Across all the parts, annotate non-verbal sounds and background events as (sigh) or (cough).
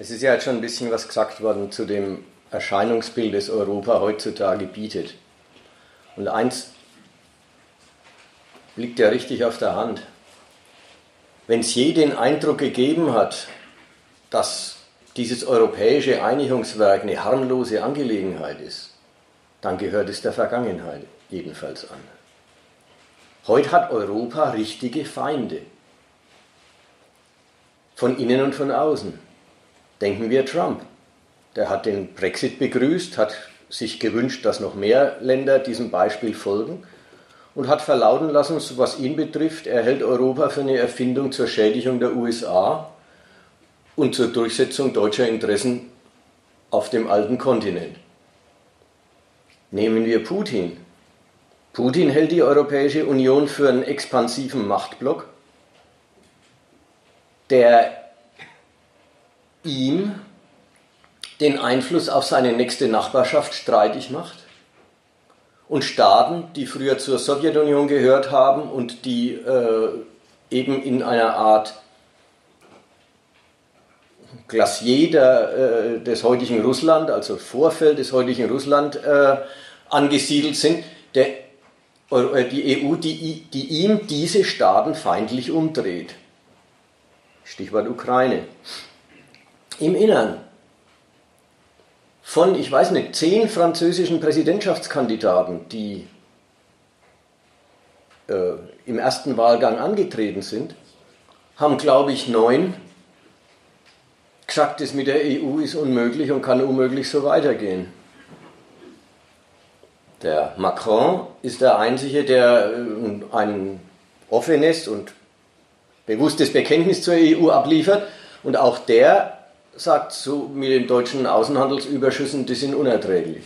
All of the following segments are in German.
Es ist ja jetzt schon ein bisschen was gesagt worden zu dem Erscheinungsbild, das Europa heutzutage bietet. Und eins liegt ja richtig auf der Hand. Wenn es je den Eindruck gegeben hat, dass dieses europäische Einigungswerk eine harmlose Angelegenheit ist, dann gehört es der Vergangenheit jedenfalls an. Heute hat Europa richtige Feinde. Von innen und von außen. Denken wir Trump. Der hat den Brexit begrüßt, hat sich gewünscht, dass noch mehr Länder diesem Beispiel folgen und hat verlauten lassen, was ihn betrifft, er hält Europa für eine Erfindung zur Schädigung der USA und zur Durchsetzung deutscher Interessen auf dem alten Kontinent. Nehmen wir Putin. Putin hält die Europäische Union für einen expansiven Machtblock, der ihm den Einfluss auf seine nächste Nachbarschaft streitig macht und Staaten, die früher zur Sowjetunion gehört haben und die äh, eben in einer Art Glacier der, äh, des heutigen Russland, also Vorfeld des heutigen Russland, äh, angesiedelt sind, der, äh, die EU, die, die ihm diese Staaten feindlich umdreht. Stichwort Ukraine. Im Innern von, ich weiß nicht, zehn französischen Präsidentschaftskandidaten, die äh, im ersten Wahlgang angetreten sind, haben, glaube ich, neun gesagt, das mit der EU ist unmöglich und kann unmöglich so weitergehen. Der Macron ist der Einzige, der äh, ein offenes und bewusstes Bekenntnis zur EU abliefert. Und auch der sagt so mit den deutschen Außenhandelsüberschüssen, die sind unerträglich.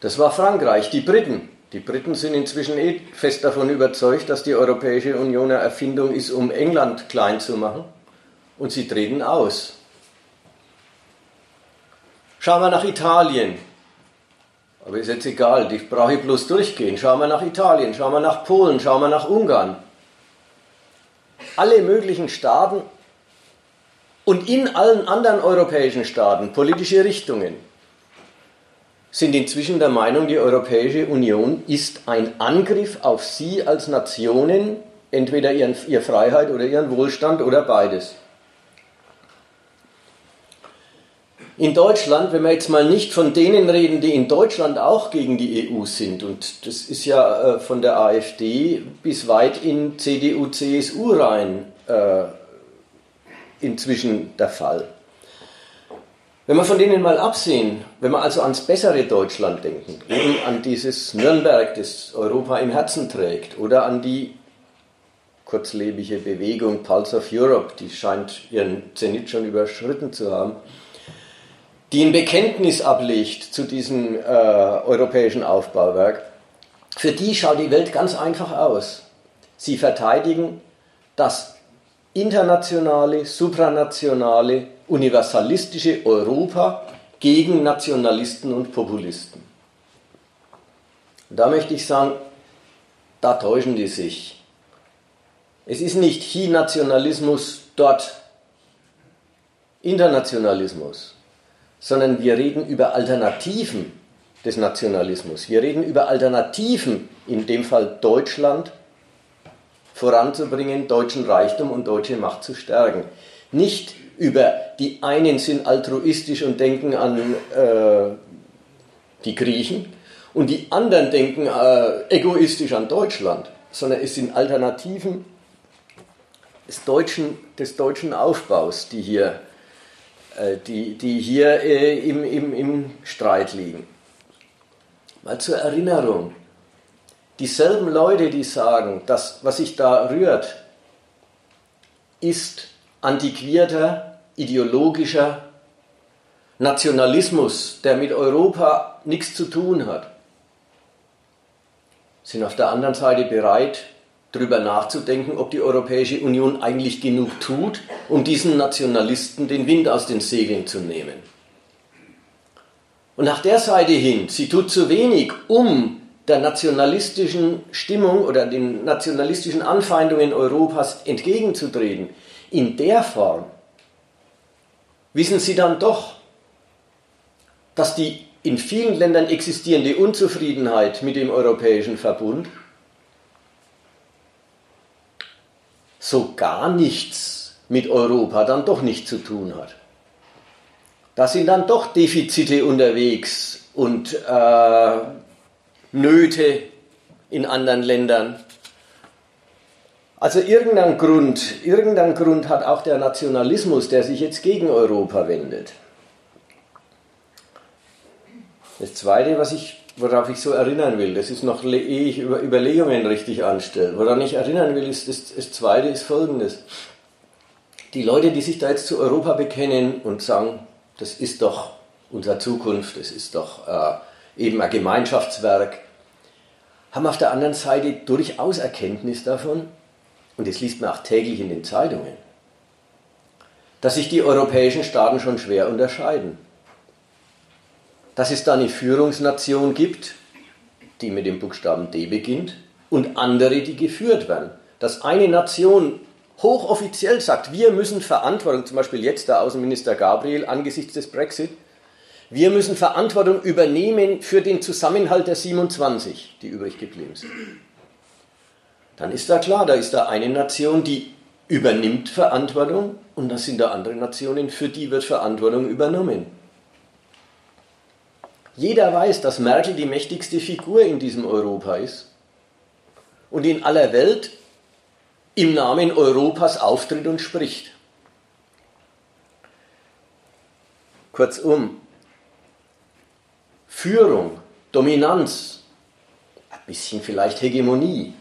Das war Frankreich, die Briten. Die Briten sind inzwischen eh fest davon überzeugt, dass die Europäische Union eine Erfindung ist, um England klein zu machen. Und sie treten aus. Schauen wir nach Italien. Aber ist jetzt egal, ich brauche bloß durchgehen. Schauen wir nach Italien, schauen wir nach Polen, schauen wir nach Ungarn. Alle möglichen Staaten und in allen anderen europäischen Staaten politische Richtungen sind inzwischen der Meinung, die Europäische Union ist ein Angriff auf sie als Nationen, entweder ihren, ihre Freiheit oder ihren Wohlstand oder beides. In Deutschland, wenn wir jetzt mal nicht von denen reden, die in Deutschland auch gegen die EU sind, und das ist ja äh, von der AfD bis weit in CDU, CSU rein äh, inzwischen der Fall. Wenn wir von denen mal absehen, wenn wir also ans bessere Deutschland denken, eben an dieses Nürnberg, das Europa im Herzen trägt, oder an die kurzlebige Bewegung Pulse of Europe, die scheint ihren Zenit schon überschritten zu haben, die ein Bekenntnis ablegt zu diesem äh, europäischen Aufbauwerk, für die schaut die Welt ganz einfach aus. Sie verteidigen das internationale, supranationale, universalistische Europa gegen Nationalisten und Populisten. Da möchte ich sagen, da täuschen die sich. Es ist nicht hier Nationalismus, dort Internationalismus, sondern wir reden über Alternativen des Nationalismus. Wir reden über Alternativen, in dem Fall Deutschland, voranzubringen, deutschen Reichtum und deutsche Macht zu stärken. Nicht über die einen sind altruistisch und denken an äh, die Griechen und die anderen denken äh, egoistisch an Deutschland, sondern es sind Alternativen des deutschen, des deutschen Aufbaus, die hier, die, die hier äh, im, im, im Streit liegen. Mal zur Erinnerung, dieselben Leute, die sagen, dass was sich da rührt, ist antiquierter, ideologischer Nationalismus, der mit Europa nichts zu tun hat, sind auf der anderen Seite bereit, darüber nachzudenken, ob die Europäische Union eigentlich genug tut, um diesen Nationalisten den Wind aus den Segeln zu nehmen. Und nach der Seite hin, sie tut zu wenig, um der nationalistischen Stimmung oder den nationalistischen Anfeindungen Europas entgegenzutreten, in der Form wissen Sie dann doch, dass die in vielen Ländern existierende Unzufriedenheit mit dem europäischen Verbund so gar nichts mit Europa dann doch nicht zu tun hat. Da sind dann doch Defizite unterwegs und äh, Nöte in anderen Ländern. Also irgendein Grund, irgendein Grund hat auch der Nationalismus, der sich jetzt gegen Europa wendet. Das Zweite, was ich, worauf ich so erinnern will, das ist noch, ehe ich über Überlegungen richtig anstelle, woran ich erinnern will, ist das, das Zweite ist Folgendes. Die Leute, die sich da jetzt zu Europa bekennen und sagen, das ist doch unsere Zukunft, das ist doch äh, eben ein Gemeinschaftswerk, haben auf der anderen Seite durchaus Erkenntnis davon, und das liest man auch täglich in den Zeitungen, dass sich die europäischen Staaten schon schwer unterscheiden. Dass es da eine Führungsnation gibt, die mit dem Buchstaben D beginnt, und andere, die geführt werden. Dass eine Nation hochoffiziell sagt, wir müssen Verantwortung, zum Beispiel jetzt der Außenminister Gabriel angesichts des Brexit, wir müssen Verantwortung übernehmen für den Zusammenhalt der 27, die übrig geblieben sind. Dann ist da klar, da ist da eine Nation, die übernimmt Verantwortung und das sind da andere Nationen, für die wird Verantwortung übernommen. Jeder weiß, dass Merkel die mächtigste Figur in diesem Europa ist und in aller Welt im Namen Europas auftritt und spricht. Kurzum, Führung, Dominanz, ein bisschen vielleicht Hegemonie,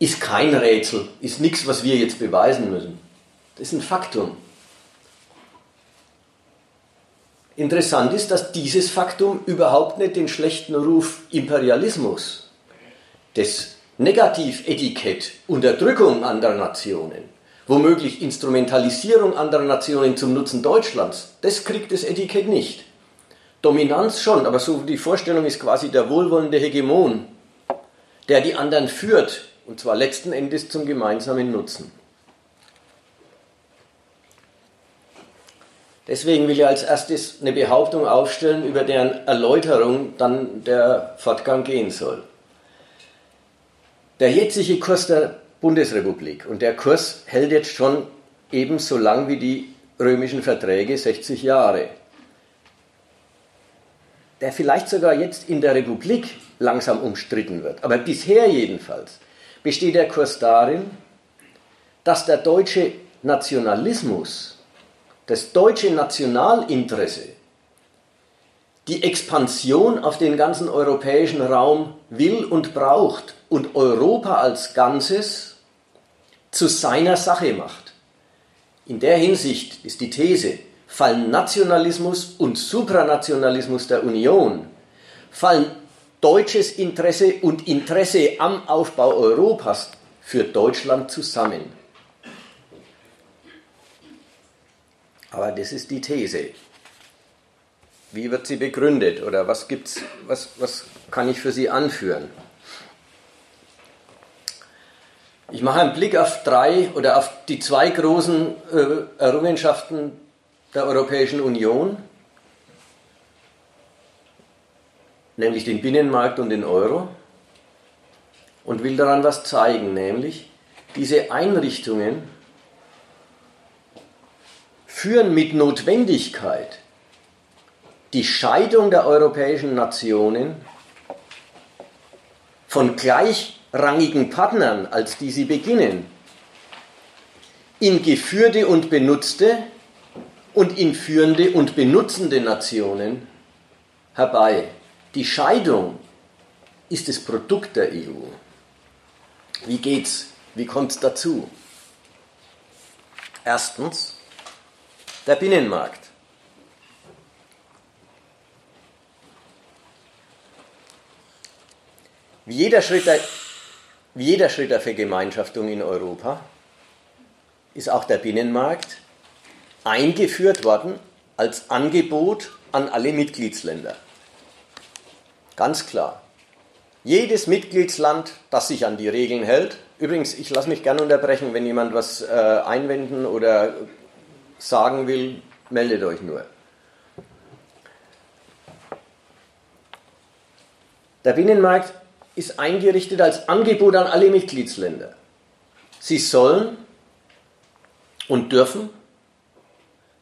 ist kein Rätsel, ist nichts, was wir jetzt beweisen müssen. Das ist ein Faktum. Interessant ist, dass dieses Faktum überhaupt nicht den schlechten Ruf Imperialismus, das Negativetikett, Unterdrückung anderer Nationen, womöglich Instrumentalisierung anderer Nationen zum Nutzen Deutschlands, das kriegt das Etikett nicht. Dominanz schon, aber so die Vorstellung ist quasi der wohlwollende Hegemon, der die anderen führt, und zwar letzten Endes zum gemeinsamen Nutzen. Deswegen will ich als erstes eine Behauptung aufstellen, über deren Erläuterung dann der Fortgang gehen soll. Der jetzige Kurs der Bundesrepublik, und der Kurs hält jetzt schon ebenso lang wie die römischen Verträge 60 Jahre, der vielleicht sogar jetzt in der Republik langsam umstritten wird, aber bisher jedenfalls, besteht der Kurs darin, dass der deutsche Nationalismus, das deutsche Nationalinteresse, die Expansion auf den ganzen europäischen Raum will und braucht und Europa als Ganzes zu seiner Sache macht. In der Hinsicht ist die These, fallen Nationalismus und Supranationalismus der Union, fallen deutsches Interesse und Interesse am Aufbau Europas für Deutschland zusammen. Aber das ist die These. Wie wird sie begründet oder was gibt's, was, was kann ich für Sie anführen? Ich mache einen Blick auf drei oder auf die zwei großen äh, Errungenschaften der Europäischen Union, nämlich den Binnenmarkt und den Euro, und will daran was zeigen, nämlich diese Einrichtungen führen mit Notwendigkeit die Scheidung der europäischen Nationen von gleichrangigen Partnern, als die sie beginnen, in geführte und benutzte und in führende und benutzende Nationen herbei. Die Scheidung ist das Produkt der EU. Wie geht's? Wie kommt es dazu? Erstens, der Binnenmarkt. Wie jeder, Schritt der, wie jeder Schritt der Vergemeinschaftung in Europa ist auch der Binnenmarkt eingeführt worden als Angebot an alle Mitgliedsländer. Ganz klar. Jedes Mitgliedsland, das sich an die Regeln hält, Übrigens, ich lasse mich gerne unterbrechen, wenn jemand was äh, einwenden oder sagen will, meldet euch nur. Der Binnenmarkt ist eingerichtet als Angebot an alle Mitgliedsländer. Sie sollen und dürfen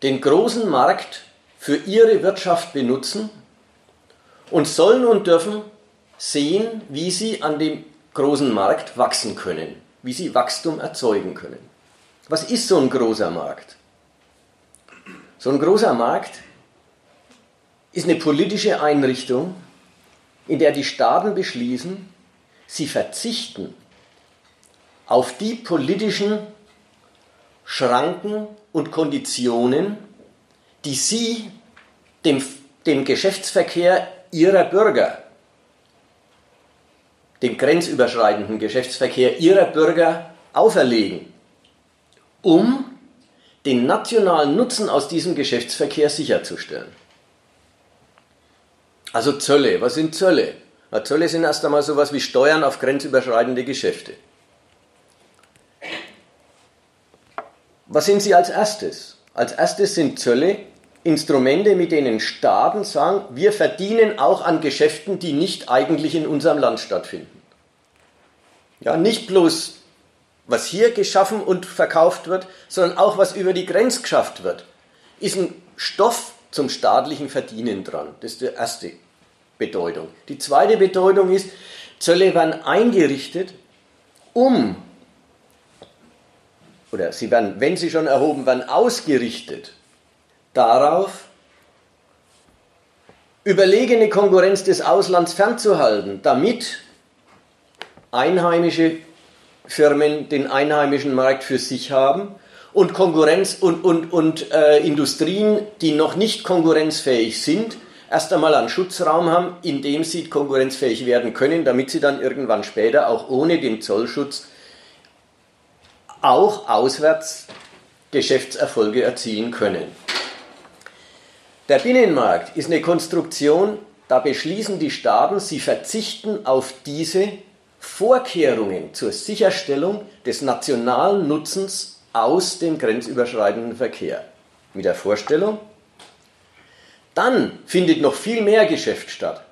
den großen Markt für ihre Wirtschaft benutzen und sollen und dürfen sehen, wie sie an dem großen Markt wachsen können, wie sie Wachstum erzeugen können. Was ist so ein großer Markt? So ein großer Markt ist eine politische Einrichtung, in der die Staaten beschließen, sie verzichten auf die politischen Schranken und Konditionen, die sie dem, dem Geschäftsverkehr ihrer Bürger, dem grenzüberschreitenden Geschäftsverkehr ihrer Bürger auferlegen, um den nationalen Nutzen aus diesem Geschäftsverkehr sicherzustellen. Also Zölle, was sind Zölle? Na, Zölle sind erst einmal sowas wie Steuern auf grenzüberschreitende Geschäfte. Was sind sie als erstes? Als erstes sind Zölle Instrumente, mit denen Staaten sagen, wir verdienen auch an Geschäften, die nicht eigentlich in unserem Land stattfinden. Ja, nicht bloß, was hier geschaffen und verkauft wird, sondern auch, was über die Grenze geschafft wird, ist ein Stoff zum staatlichen Verdienen dran. Das ist die erste Bedeutung. Die zweite Bedeutung ist, Zölle werden eingerichtet, um oder sie werden, wenn sie schon erhoben werden, ausgerichtet darauf, überlegene Konkurrenz des Auslands fernzuhalten, damit einheimische Firmen den einheimischen Markt für sich haben und Konkurrenz und, und, und äh, Industrien, die noch nicht konkurrenzfähig sind, erst einmal einen Schutzraum haben, in dem sie konkurrenzfähig werden können, damit sie dann irgendwann später auch ohne den Zollschutz auch auswärts Geschäftserfolge erzielen können. Der Binnenmarkt ist eine Konstruktion, da beschließen die Staaten, sie verzichten auf diese Vorkehrungen zur Sicherstellung des nationalen Nutzens aus dem grenzüberschreitenden Verkehr. Mit der Vorstellung, dann findet noch viel mehr Geschäft statt,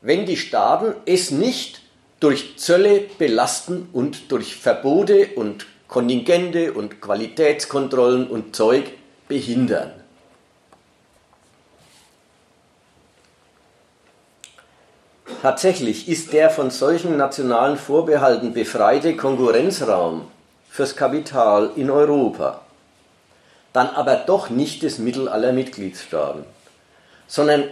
wenn die Staaten es nicht durch Zölle belasten und durch Verbote und Kontingente und Qualitätskontrollen und Zeug behindern. Tatsächlich ist der von solchen nationalen Vorbehalten befreite Konkurrenzraum fürs Kapital in Europa dann aber doch nicht das Mittel aller Mitgliedstaaten, sondern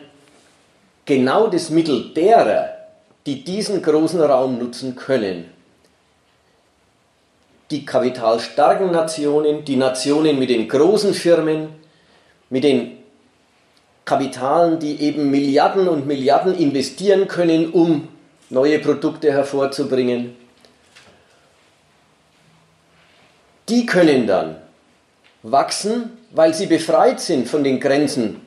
genau das Mittel derer, die diesen großen Raum nutzen können. Die kapitalstarken Nationen, die Nationen mit den großen Firmen, mit den Kapitalen, die eben Milliarden und Milliarden investieren können, um neue Produkte hervorzubringen, die können dann wachsen, weil sie befreit sind von den Grenzen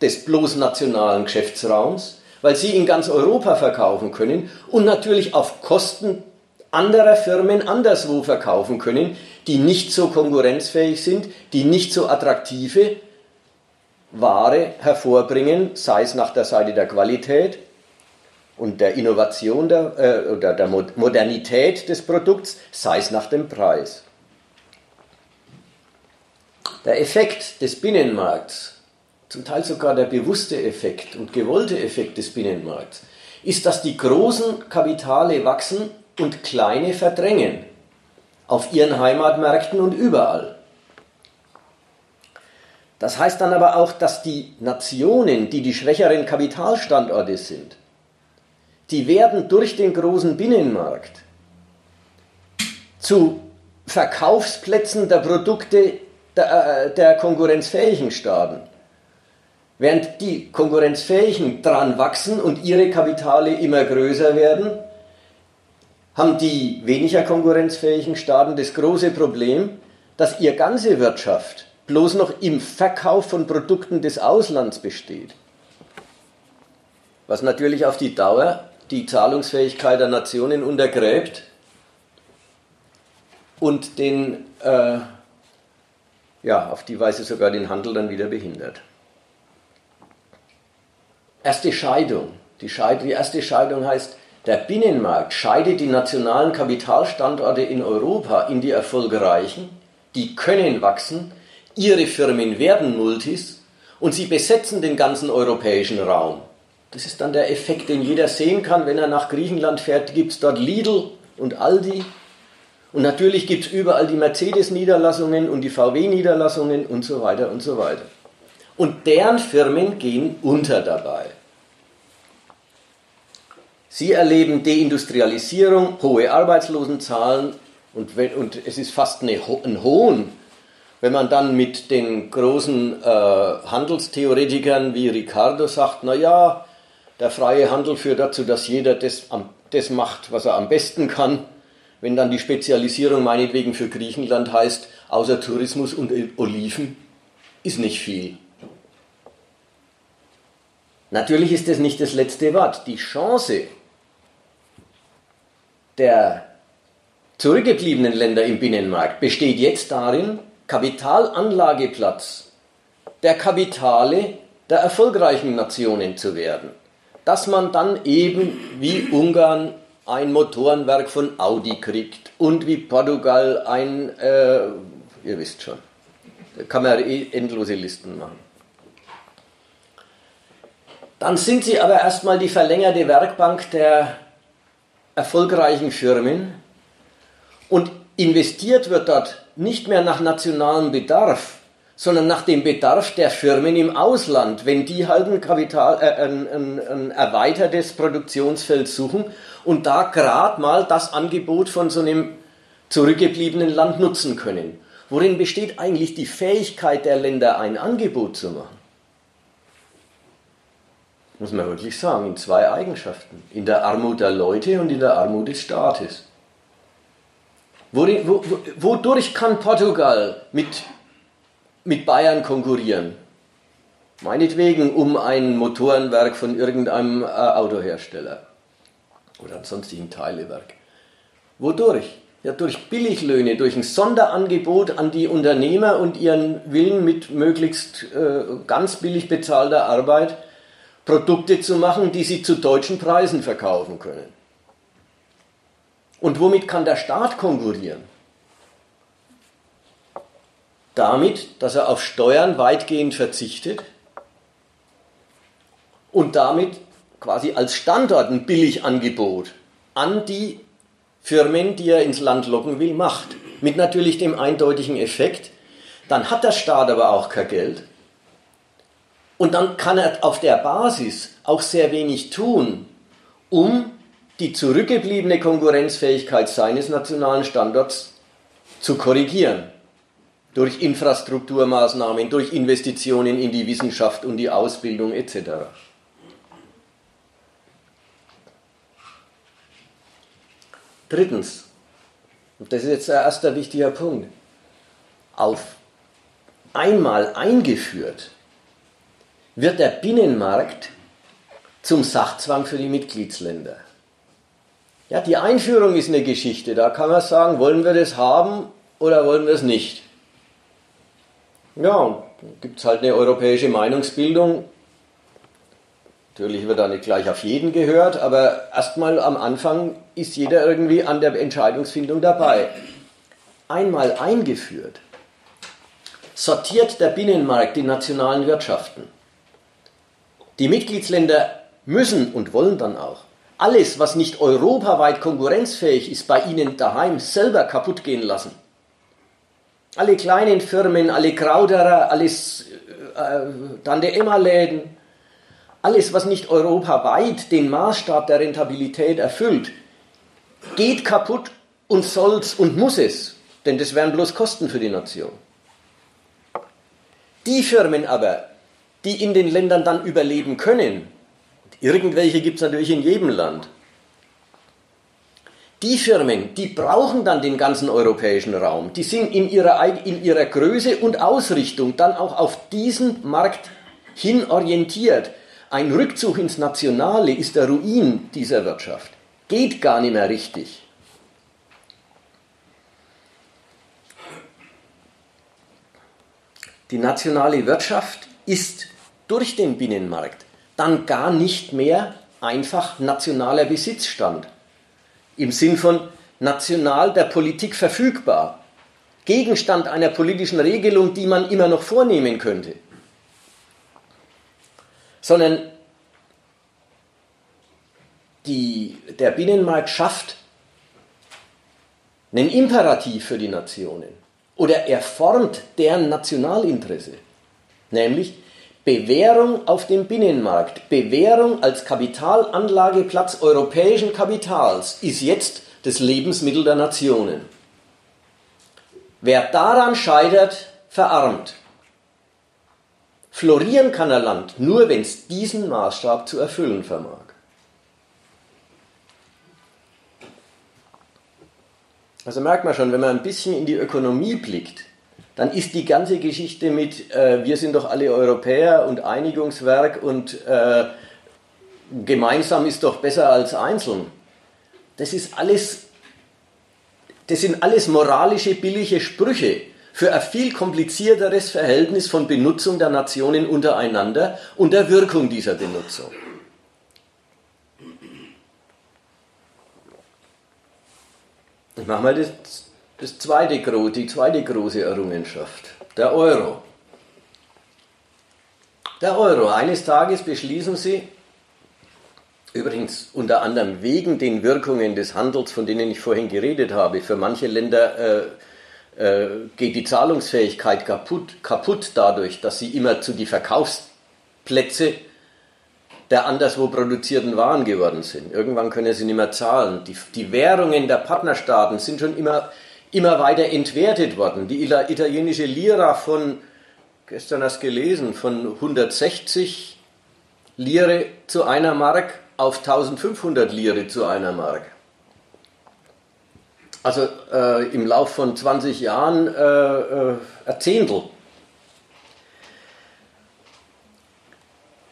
des bloß nationalen Geschäftsraums, weil sie in ganz Europa verkaufen können und natürlich auf Kosten anderer Firmen anderswo verkaufen können, die nicht so konkurrenzfähig sind, die nicht so attraktive Ware hervorbringen, sei es nach der Seite der Qualität und der Innovation der, äh, oder der Modernität des Produkts, sei es nach dem Preis. Der Effekt des Binnenmarkts, zum Teil sogar der bewusste Effekt und gewollte Effekt des Binnenmarkts, ist, dass die großen Kapitale wachsen und kleine verdrängen. Auf ihren Heimatmärkten und überall. Das heißt dann aber auch, dass die Nationen, die die schwächeren Kapitalstandorte sind, die werden durch den großen Binnenmarkt zu Verkaufsplätzen der Produkte der, äh, der konkurrenzfähigen Staaten. Während die konkurrenzfähigen dran wachsen und ihre Kapitale immer größer werden, haben die weniger konkurrenzfähigen Staaten das große Problem, dass ihre ganze Wirtschaft bloß noch im Verkauf von Produkten des Auslands besteht. Was natürlich auf die Dauer die Zahlungsfähigkeit der Nationen untergräbt und den, äh, ja, auf die Weise sogar den Handel dann wieder behindert. Erste Scheidung. Die, Scheid die erste Scheidung heißt, der Binnenmarkt scheidet die nationalen Kapitalstandorte in Europa in die erfolgreichen, die können wachsen, ihre Firmen werden Multis und sie besetzen den ganzen europäischen Raum. Das ist dann der Effekt, den jeder sehen kann, wenn er nach Griechenland fährt, gibt es dort Lidl und Aldi. Und natürlich gibt es überall die Mercedes-Niederlassungen und die VW-Niederlassungen und so weiter und so weiter. Und deren Firmen gehen unter dabei. Sie erleben Deindustrialisierung, hohe Arbeitslosenzahlen und, und es ist fast eine, ein Hohn, wenn man dann mit den großen äh, Handelstheoretikern wie Ricardo sagt, naja, der freie Handel führt dazu, dass jeder das, das macht, was er am besten kann. Wenn dann die Spezialisierung meinetwegen für Griechenland heißt, außer Tourismus und Oliven, ist nicht viel. Natürlich ist das nicht das letzte Wort. Die Chance der zurückgebliebenen Länder im Binnenmarkt besteht jetzt darin, Kapitalanlageplatz der Kapitale der erfolgreichen Nationen zu werden. Dass man dann eben wie Ungarn ein Motorenwerk von Audi kriegt und wie Portugal ein, äh, ihr wisst schon, da kann man eh endlose Listen machen. Dann sind sie aber erstmal die verlängerte Werkbank der erfolgreichen Firmen und investiert wird dort nicht mehr nach nationalem Bedarf, sondern nach dem Bedarf der Firmen im Ausland, wenn die halt ein, Kapital, äh, ein, ein, ein erweitertes Produktionsfeld suchen und da gerade mal das Angebot von so einem zurückgebliebenen Land nutzen können. Worin besteht eigentlich die Fähigkeit der Länder, ein Angebot zu machen? muss man wirklich sagen, in zwei Eigenschaften. In der Armut der Leute und in der Armut des Staates. Wodurch kann Portugal mit, mit Bayern konkurrieren? Meinetwegen um ein Motorenwerk von irgendeinem äh, Autohersteller oder einem sonstigen Teilewerk. Wodurch? Ja, durch Billiglöhne, durch ein Sonderangebot an die Unternehmer und ihren Willen mit möglichst äh, ganz billig bezahlter Arbeit Produkte zu machen, die sie zu deutschen Preisen verkaufen können. Und womit kann der Staat konkurrieren? Damit, dass er auf Steuern weitgehend verzichtet und damit quasi als Standort ein Billigangebot an die Firmen, die er ins Land locken will, macht. Mit natürlich dem eindeutigen Effekt, dann hat der Staat aber auch kein Geld und dann kann er auf der Basis auch sehr wenig tun, um die zurückgebliebene Konkurrenzfähigkeit seines nationalen Standorts zu korrigieren. Durch Infrastrukturmaßnahmen, durch Investitionen in die Wissenschaft und die Ausbildung etc. Drittens, und das ist jetzt der erste wichtige Punkt, auf einmal eingeführt wird der Binnenmarkt zum Sachzwang für die Mitgliedsländer. Ja, die Einführung ist eine Geschichte. Da kann man sagen, wollen wir das haben oder wollen wir es nicht? Ja, gibt es halt eine europäische Meinungsbildung. Natürlich wird da nicht gleich auf jeden gehört, aber erstmal am Anfang ist jeder irgendwie an der Entscheidungsfindung dabei. Einmal eingeführt, sortiert der Binnenmarkt die nationalen Wirtschaften. Die Mitgliedsländer müssen und wollen dann auch alles, was nicht europaweit konkurrenzfähig ist, bei ihnen daheim selber kaputt gehen lassen. Alle kleinen Firmen, alle Krauderer, alles äh, Tante Emma Läden, alles, was nicht europaweit den Maßstab der Rentabilität erfüllt, geht kaputt und soll's und muss es, denn das wären bloß Kosten für die Nation. Die Firmen aber, die in den Ländern dann überleben können. Irgendwelche gibt es natürlich in jedem Land. Die Firmen, die brauchen dann den ganzen europäischen Raum. Die sind in ihrer, in ihrer Größe und Ausrichtung dann auch auf diesen Markt hin orientiert. Ein Rückzug ins Nationale ist der Ruin dieser Wirtschaft. Geht gar nicht mehr richtig. Die nationale Wirtschaft ist durch den Binnenmarkt dann gar nicht mehr einfach nationaler Besitzstand. Im Sinn von national der Politik verfügbar, Gegenstand einer politischen Regelung, die man immer noch vornehmen könnte, sondern die, der Binnenmarkt schafft einen Imperativ für die Nationen oder er formt deren Nationalinteresse, nämlich Bewährung auf dem Binnenmarkt, Bewährung als Kapitalanlageplatz europäischen Kapitals ist jetzt das Lebensmittel der Nationen. Wer daran scheitert, verarmt. Florieren kann ein Land nur, wenn es diesen Maßstab zu erfüllen vermag. Also merkt man schon, wenn man ein bisschen in die Ökonomie blickt, dann ist die ganze Geschichte mit, äh, wir sind doch alle Europäer und Einigungswerk und äh, gemeinsam ist doch besser als einzeln. Das ist alles, das sind alles moralische, billige Sprüche für ein viel komplizierteres Verhältnis von Benutzung der Nationen untereinander und der Wirkung dieser Benutzung. Ich mache mal das, das zweite, die zweite große Errungenschaft, der Euro. Der Euro. Eines Tages beschließen Sie, übrigens unter anderem wegen den Wirkungen des Handels, von denen ich vorhin geredet habe, für manche Länder äh, äh, geht die Zahlungsfähigkeit kaputt, kaputt dadurch, dass sie immer zu die Verkaufsplätze der anderswo produzierten Waren geworden sind. Irgendwann können sie nicht mehr zahlen. Die, die Währungen der Partnerstaaten sind schon immer, immer weiter entwertet worden. Die italienische Lira von, gestern hast du gelesen, von 160 Lire zu einer Mark auf 1500 Lire zu einer Mark. Also äh, im Lauf von 20 Jahren äh, äh, ein Zehntel.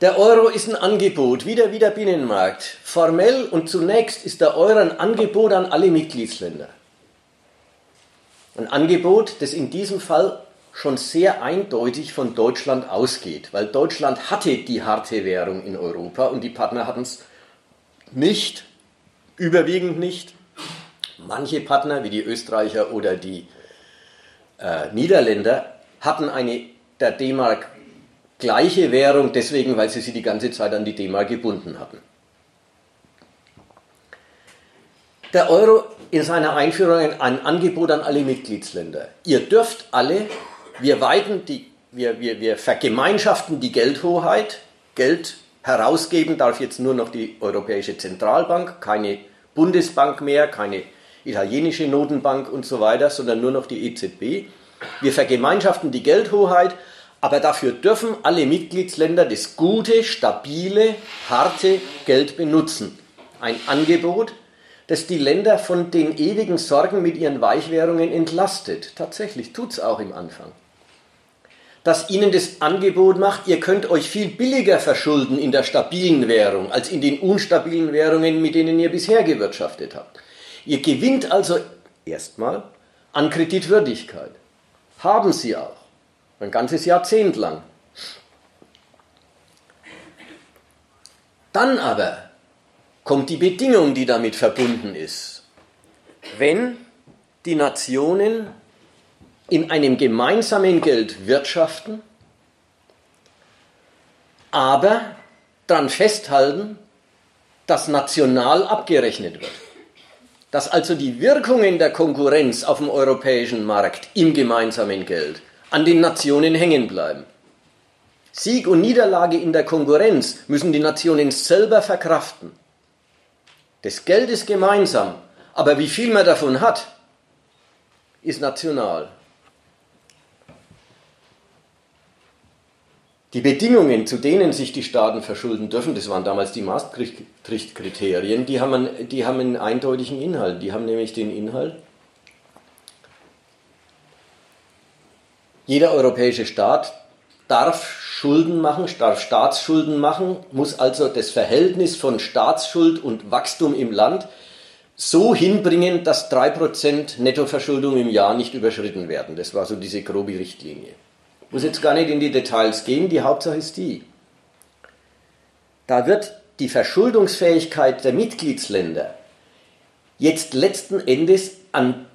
Der Euro ist ein Angebot, wieder wie der Binnenmarkt. Formell und zunächst ist der Euro ein Angebot an alle Mitgliedsländer. Ein Angebot, das in diesem Fall schon sehr eindeutig von Deutschland ausgeht, weil Deutschland hatte die harte Währung in Europa und die Partner hatten es nicht, überwiegend nicht. Manche Partner, wie die Österreicher oder die äh, Niederländer, hatten eine der D-Mark gleiche Währung, deswegen, weil sie sie die ganze Zeit an die D-Mark gebunden hatten. Der Euro in seiner Einführung ein Angebot an alle Mitgliedsländer. Ihr dürft alle, wir, weiten die, wir, wir, wir vergemeinschaften die Geldhoheit. Geld herausgeben darf jetzt nur noch die Europäische Zentralbank, keine Bundesbank mehr, keine italienische Notenbank und so weiter, sondern nur noch die EZB. Wir vergemeinschaften die Geldhoheit aber dafür dürfen alle Mitgliedsländer das gute, stabile, harte Geld benutzen. Ein Angebot, das die Länder von den ewigen Sorgen mit ihren Weichwährungen entlastet. Tatsächlich tut es auch im Anfang. Das ihnen das Angebot macht, ihr könnt euch viel billiger verschulden in der stabilen Währung als in den unstabilen Währungen, mit denen ihr bisher gewirtschaftet habt. Ihr gewinnt also erstmal an Kreditwürdigkeit. Haben sie auch. Ein ganzes Jahrzehnt lang. Dann aber kommt die Bedingung, die damit verbunden ist. Wenn die Nationen in einem gemeinsamen Geld wirtschaften, aber daran festhalten, dass national abgerechnet wird. Dass also die Wirkungen der Konkurrenz auf dem europäischen Markt im gemeinsamen Geld an den Nationen hängen bleiben. Sieg und Niederlage in der Konkurrenz müssen die Nationen selber verkraften. Das Geld ist gemeinsam, aber wie viel man davon hat, ist national. Die Bedingungen, zu denen sich die Staaten verschulden dürfen, das waren damals die Maastricht-Kriterien, die haben, die haben einen eindeutigen Inhalt. Die haben nämlich den Inhalt, Jeder europäische Staat darf Schulden machen, darf Staatsschulden machen, muss also das Verhältnis von Staatsschuld und Wachstum im Land so hinbringen, dass 3% Nettoverschuldung im Jahr nicht überschritten werden. Das war so diese grobe Richtlinie. muss jetzt gar nicht in die Details gehen, die Hauptsache ist die. Da wird die Verschuldungsfähigkeit der Mitgliedsländer jetzt letzten Endes an,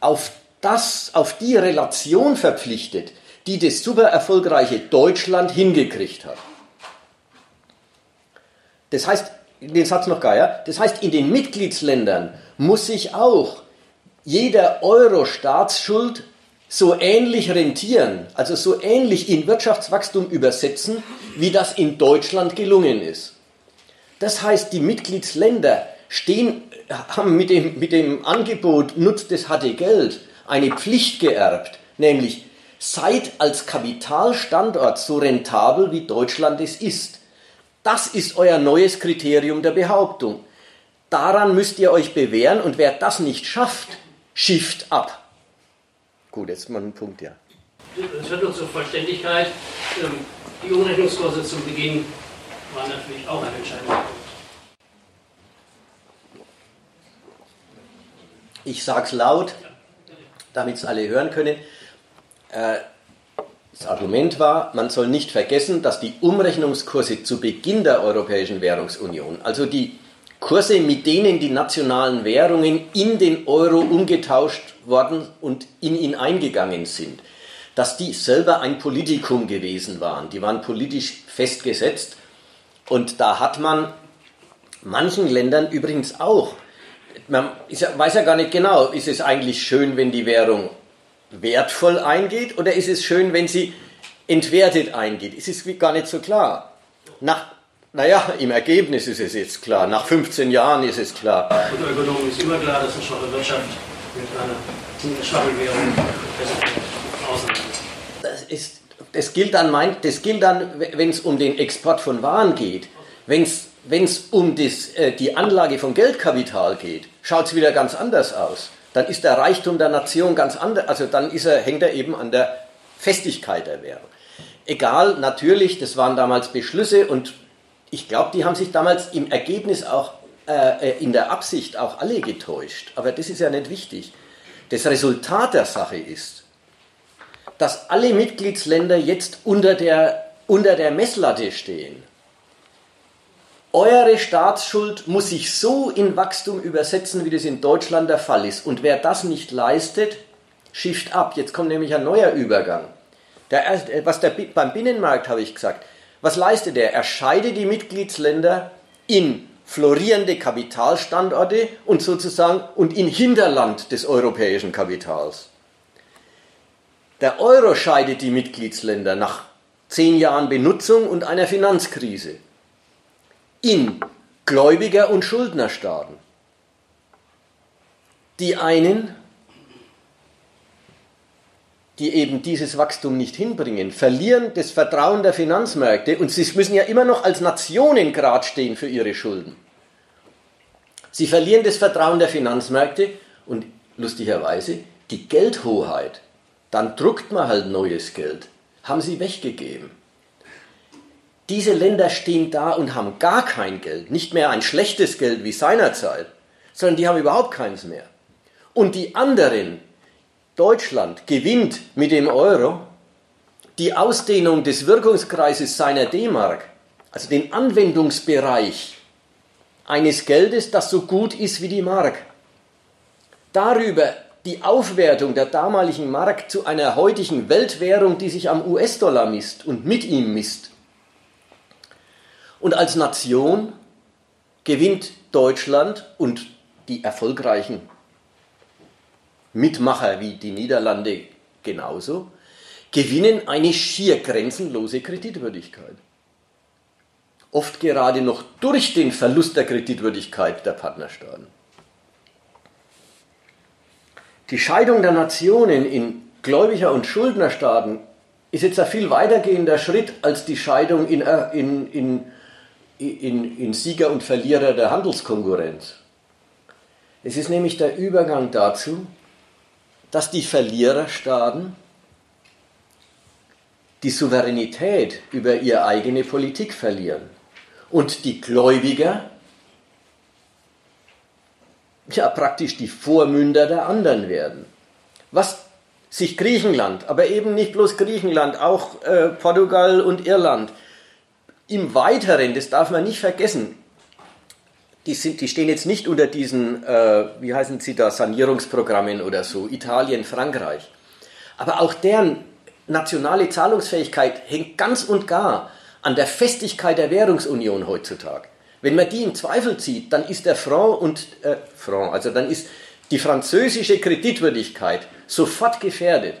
auf, das, auf die Relation verpflichtet, die das super erfolgreiche Deutschland hingekriegt hat. Das heißt, den Satz noch geier, das heißt, in den Mitgliedsländern muss sich auch jeder Euro Staatsschuld so ähnlich rentieren, also so ähnlich in Wirtschaftswachstum übersetzen, wie das in Deutschland gelungen ist. Das heißt, die Mitgliedsländer stehen, haben mit dem, mit dem Angebot nutzt das harte Geld eine Pflicht geerbt, nämlich seid als Kapitalstandort so rentabel, wie Deutschland es ist. Das ist euer neues Kriterium der Behauptung. Daran müsst ihr euch bewähren und wer das nicht schafft, schifft ab. Gut, jetzt mal ein Punkt, ja. Es wird nur zur Vollständigkeit. Ähm, die Umrechnungskurse zu Beginn waren natürlich auch ein entscheidender Punkt. Ich sage es laut, damit es alle hören können. Äh, das Argument war, man soll nicht vergessen, dass die Umrechnungskurse zu Beginn der Europäischen Währungsunion, also die Kurse, mit denen die nationalen Währungen in den Euro umgetauscht worden und in ihn eingegangen sind, dass die selber ein Politikum gewesen waren. Die waren politisch festgesetzt und da hat man manchen Ländern übrigens auch, man weiß ja gar nicht genau, ist es eigentlich schön, wenn die Währung wertvoll eingeht oder ist es schön, wenn sie entwertet eingeht? Es ist gar nicht so klar. Nach naja, im Ergebnis ist es jetzt klar. Nach 15 Jahren ist es klar. Für Ökonomen ist immer klar, dass eine schwache Wirtschaft mit einer schwachen Währung das ist. Das gilt dann, das gilt dann wenn es um den Export von Waren geht. Wenn es um das, äh, die Anlage von Geldkapital geht, schaut es wieder ganz anders aus. Dann ist der Reichtum der Nation ganz anders. Also dann er, hängt er eben an der Festigkeit der Währung. Egal, natürlich, das waren damals Beschlüsse und ich glaube, die haben sich damals im Ergebnis auch äh, äh, in der Absicht auch alle getäuscht. Aber das ist ja nicht wichtig. Das Resultat der Sache ist, dass alle Mitgliedsländer jetzt unter der, unter der Messlatte stehen. Eure Staatsschuld muss sich so in Wachstum übersetzen, wie das in Deutschland der Fall ist. Und wer das nicht leistet, schifft ab. Jetzt kommt nämlich ein neuer Übergang. Der, was der, beim Binnenmarkt habe ich gesagt, was leistet er? Er scheidet die Mitgliedsländer in florierende Kapitalstandorte und sozusagen und in Hinterland des europäischen Kapitals. Der Euro scheidet die Mitgliedsländer nach zehn Jahren Benutzung und einer Finanzkrise in Gläubiger- und Schuldnerstaaten. Die einen die eben dieses Wachstum nicht hinbringen, verlieren das Vertrauen der Finanzmärkte und sie müssen ja immer noch als Nationen gerade stehen für ihre Schulden. Sie verlieren das Vertrauen der Finanzmärkte und lustigerweise die Geldhoheit. Dann druckt man halt neues Geld. Haben sie weggegeben. Diese Länder stehen da und haben gar kein Geld, nicht mehr ein schlechtes Geld wie seinerzeit, sondern die haben überhaupt keins mehr. Und die anderen, Deutschland gewinnt mit dem Euro die Ausdehnung des Wirkungskreises seiner D-Mark, also den Anwendungsbereich eines Geldes, das so gut ist wie die Mark. Darüber die Aufwertung der damaligen Mark zu einer heutigen Weltwährung, die sich am US-Dollar misst und mit ihm misst. Und als Nation gewinnt Deutschland und die erfolgreichen Mitmacher wie die Niederlande genauso, gewinnen eine schier grenzenlose Kreditwürdigkeit. Oft gerade noch durch den Verlust der Kreditwürdigkeit der Partnerstaaten. Die Scheidung der Nationen in Gläubiger- und Schuldnerstaaten ist jetzt ein viel weitergehender Schritt als die Scheidung in, in, in, in, in Sieger und Verlierer der Handelskonkurrenz. Es ist nämlich der Übergang dazu, dass die Verliererstaaten die Souveränität über ihre eigene Politik verlieren und die Gläubiger ja praktisch die Vormünder der anderen werden. Was sich Griechenland, aber eben nicht bloß Griechenland, auch äh, Portugal und Irland, im Weiteren, das darf man nicht vergessen, die, sind, die stehen jetzt nicht unter diesen, äh, wie heißen sie da, Sanierungsprogrammen oder so, Italien, Frankreich. Aber auch deren nationale Zahlungsfähigkeit hängt ganz und gar an der Festigkeit der Währungsunion heutzutage. Wenn man die in Zweifel zieht, dann ist der Franc und äh, Franc, also dann ist die französische Kreditwürdigkeit sofort gefährdet.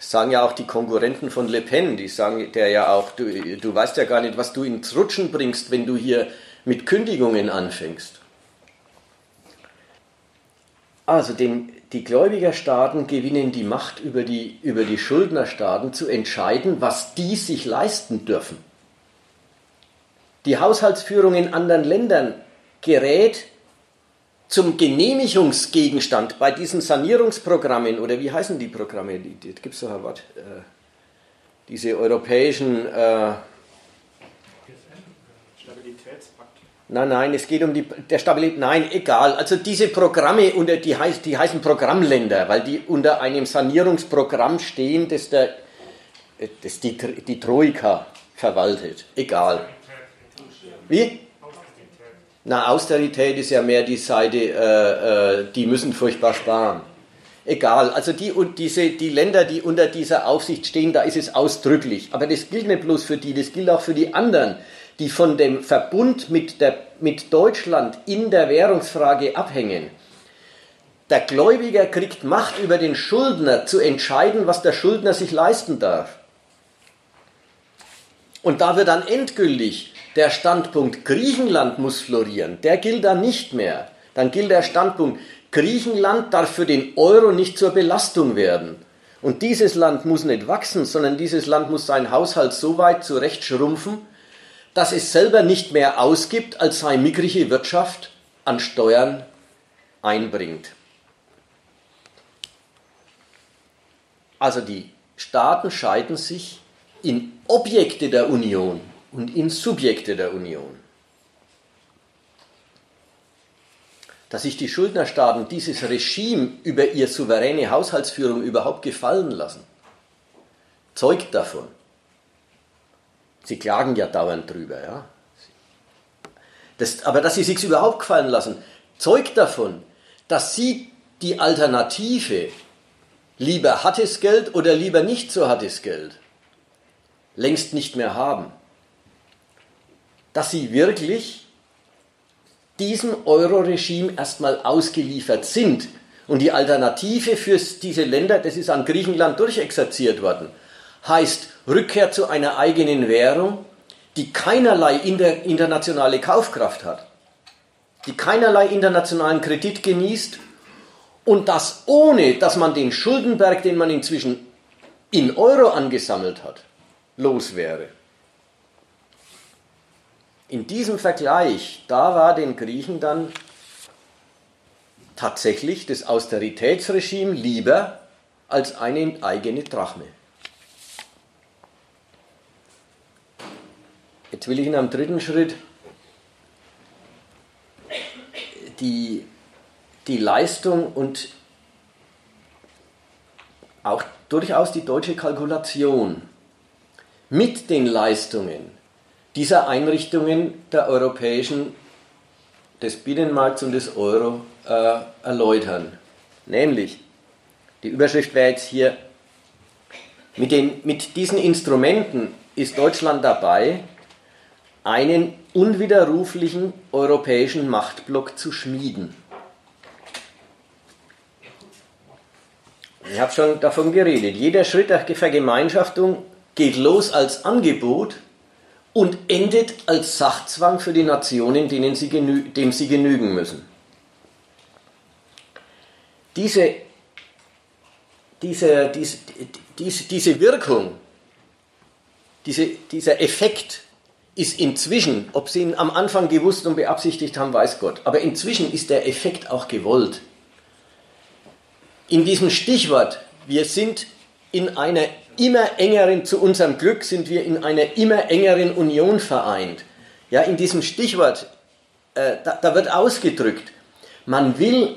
Das sagen ja auch die Konkurrenten von Le Pen, die sagen der ja auch, du, du weißt ja gar nicht, was du ins Rutschen bringst, wenn du hier mit Kündigungen anfängst. Also den, die Gläubigerstaaten gewinnen die Macht über die, über die Schuldnerstaaten zu entscheiden, was die sich leisten dürfen. Die Haushaltsführung in anderen Ländern gerät zum Genehmigungsgegenstand bei diesen Sanierungsprogrammen oder wie heißen die Programme? Die, die gibt es doch ein Wort. Äh, diese europäischen äh, Stabilitätspakt. Nein, nein, es geht um die der Stabilität. Nein, egal. Also diese Programme unter die, heißt, die heißen Programmländer, weil die unter einem Sanierungsprogramm stehen, das der das die, die Troika verwaltet. Egal. Wie? Na, Austerität ist ja mehr die Seite, äh, äh, die müssen furchtbar sparen. Egal, also die, und diese, die Länder, die unter dieser Aufsicht stehen, da ist es ausdrücklich. Aber das gilt nicht bloß für die, das gilt auch für die anderen, die von dem Verbund mit, der, mit Deutschland in der Währungsfrage abhängen. Der Gläubiger kriegt Macht über den Schuldner zu entscheiden, was der Schuldner sich leisten darf. Und da wird dann endgültig der Standpunkt Griechenland muss florieren, der gilt dann nicht mehr. Dann gilt der Standpunkt Griechenland darf für den Euro nicht zur Belastung werden. Und dieses Land muss nicht wachsen, sondern dieses Land muss seinen Haushalt so weit zurechtschrumpfen, dass es selber nicht mehr ausgibt, als seine mickrige Wirtschaft an Steuern einbringt. Also die Staaten scheiden sich in Objekte der Union und in Subjekte der Union. Dass sich die Schuldnerstaaten dieses Regime über ihre souveräne Haushaltsführung überhaupt gefallen lassen, zeugt davon. Sie klagen ja dauernd drüber, ja. Das, aber dass sie sich überhaupt gefallen lassen, zeugt davon, dass sie die Alternative lieber hartes Geld oder lieber nicht so hartes Geld längst nicht mehr haben dass sie wirklich diesem Euro-Regime erstmal ausgeliefert sind. Und die Alternative für diese Länder, das ist an Griechenland durchexerziert worden, heißt Rückkehr zu einer eigenen Währung, die keinerlei internationale Kaufkraft hat, die keinerlei internationalen Kredit genießt und das ohne, dass man den Schuldenberg, den man inzwischen in Euro angesammelt hat, los wäre. In diesem Vergleich, da war den Griechen dann tatsächlich das Austeritätsregime lieber als eine eigene Drachme. Jetzt will ich in einem dritten Schritt die, die Leistung und auch durchaus die deutsche Kalkulation mit den Leistungen dieser Einrichtungen der europäischen, des Binnenmarkts und des Euro äh, erläutern. Nämlich, die Überschrift wäre jetzt hier, mit, den, mit diesen Instrumenten ist Deutschland dabei, einen unwiderruflichen europäischen Machtblock zu schmieden. Ich habe schon davon geredet. Jeder Schritt der Vergemeinschaftung geht los als Angebot und endet als Sachzwang für die Nationen, denen sie dem sie genügen müssen. Diese, diese, diese, diese, Wirkung, diese, dieser Effekt ist inzwischen, ob sie ihn am Anfang gewusst und beabsichtigt haben, weiß Gott, aber inzwischen ist der Effekt auch gewollt. In diesem Stichwort, wir sind in einer immer engeren, zu unserem Glück sind wir in einer immer engeren Union vereint. Ja, in diesem Stichwort, äh, da, da wird ausgedrückt, man will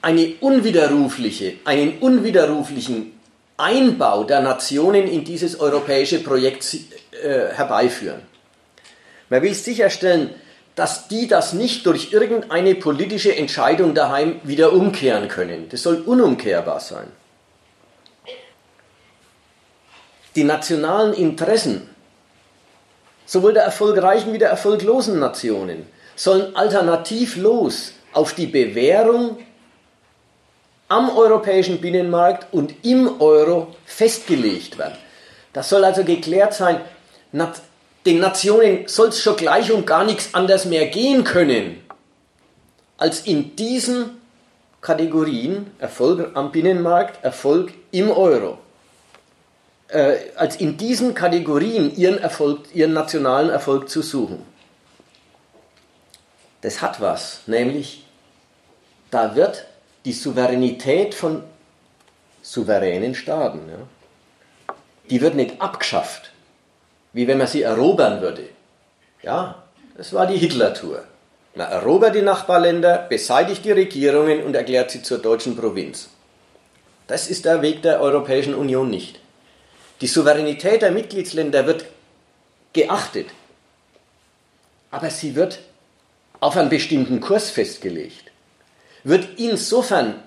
eine unwiderrufliche, einen unwiderruflichen Einbau der Nationen in dieses europäische Projekt äh, herbeiführen. Man will sicherstellen, dass die das nicht durch irgendeine politische Entscheidung daheim wieder umkehren können. Das soll unumkehrbar sein. Die nationalen Interessen, sowohl der erfolgreichen wie der erfolglosen Nationen, sollen alternativlos auf die Bewährung am europäischen Binnenmarkt und im Euro festgelegt werden. Das soll also geklärt sein, den Nationen soll es schon gleich um gar nichts anders mehr gehen können, als in diesen Kategorien Erfolg am Binnenmarkt, Erfolg im Euro, äh, als in diesen Kategorien ihren, Erfolg, ihren nationalen Erfolg zu suchen. Das hat was, nämlich da wird die Souveränität von souveränen Staaten, ja, die wird nicht abgeschafft, wie wenn man sie erobern würde. Ja, das war die Hitler-Tour. Man erobert die Nachbarländer, beseitigt die Regierungen und erklärt sie zur deutschen Provinz. Das ist der Weg der Europäischen Union nicht. Die Souveränität der Mitgliedsländer wird geachtet, aber sie wird auf einen bestimmten Kurs festgelegt wird insofern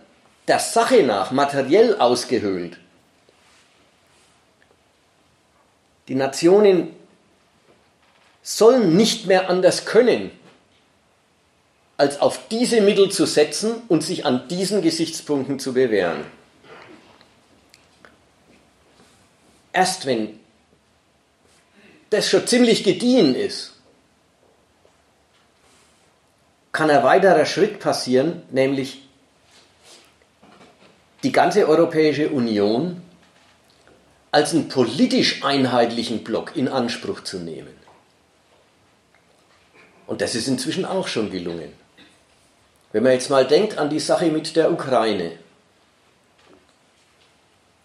der Sache nach materiell ausgehöhlt. Die Nationen sollen nicht mehr anders können, als auf diese Mittel zu setzen und sich an diesen Gesichtspunkten zu bewähren. Erst wenn das schon ziemlich gediehen ist, kann ein weiterer Schritt passieren, nämlich die ganze Europäische Union als einen politisch einheitlichen Block in Anspruch zu nehmen. Und das ist inzwischen auch schon gelungen. Wenn man jetzt mal denkt an die Sache mit der Ukraine.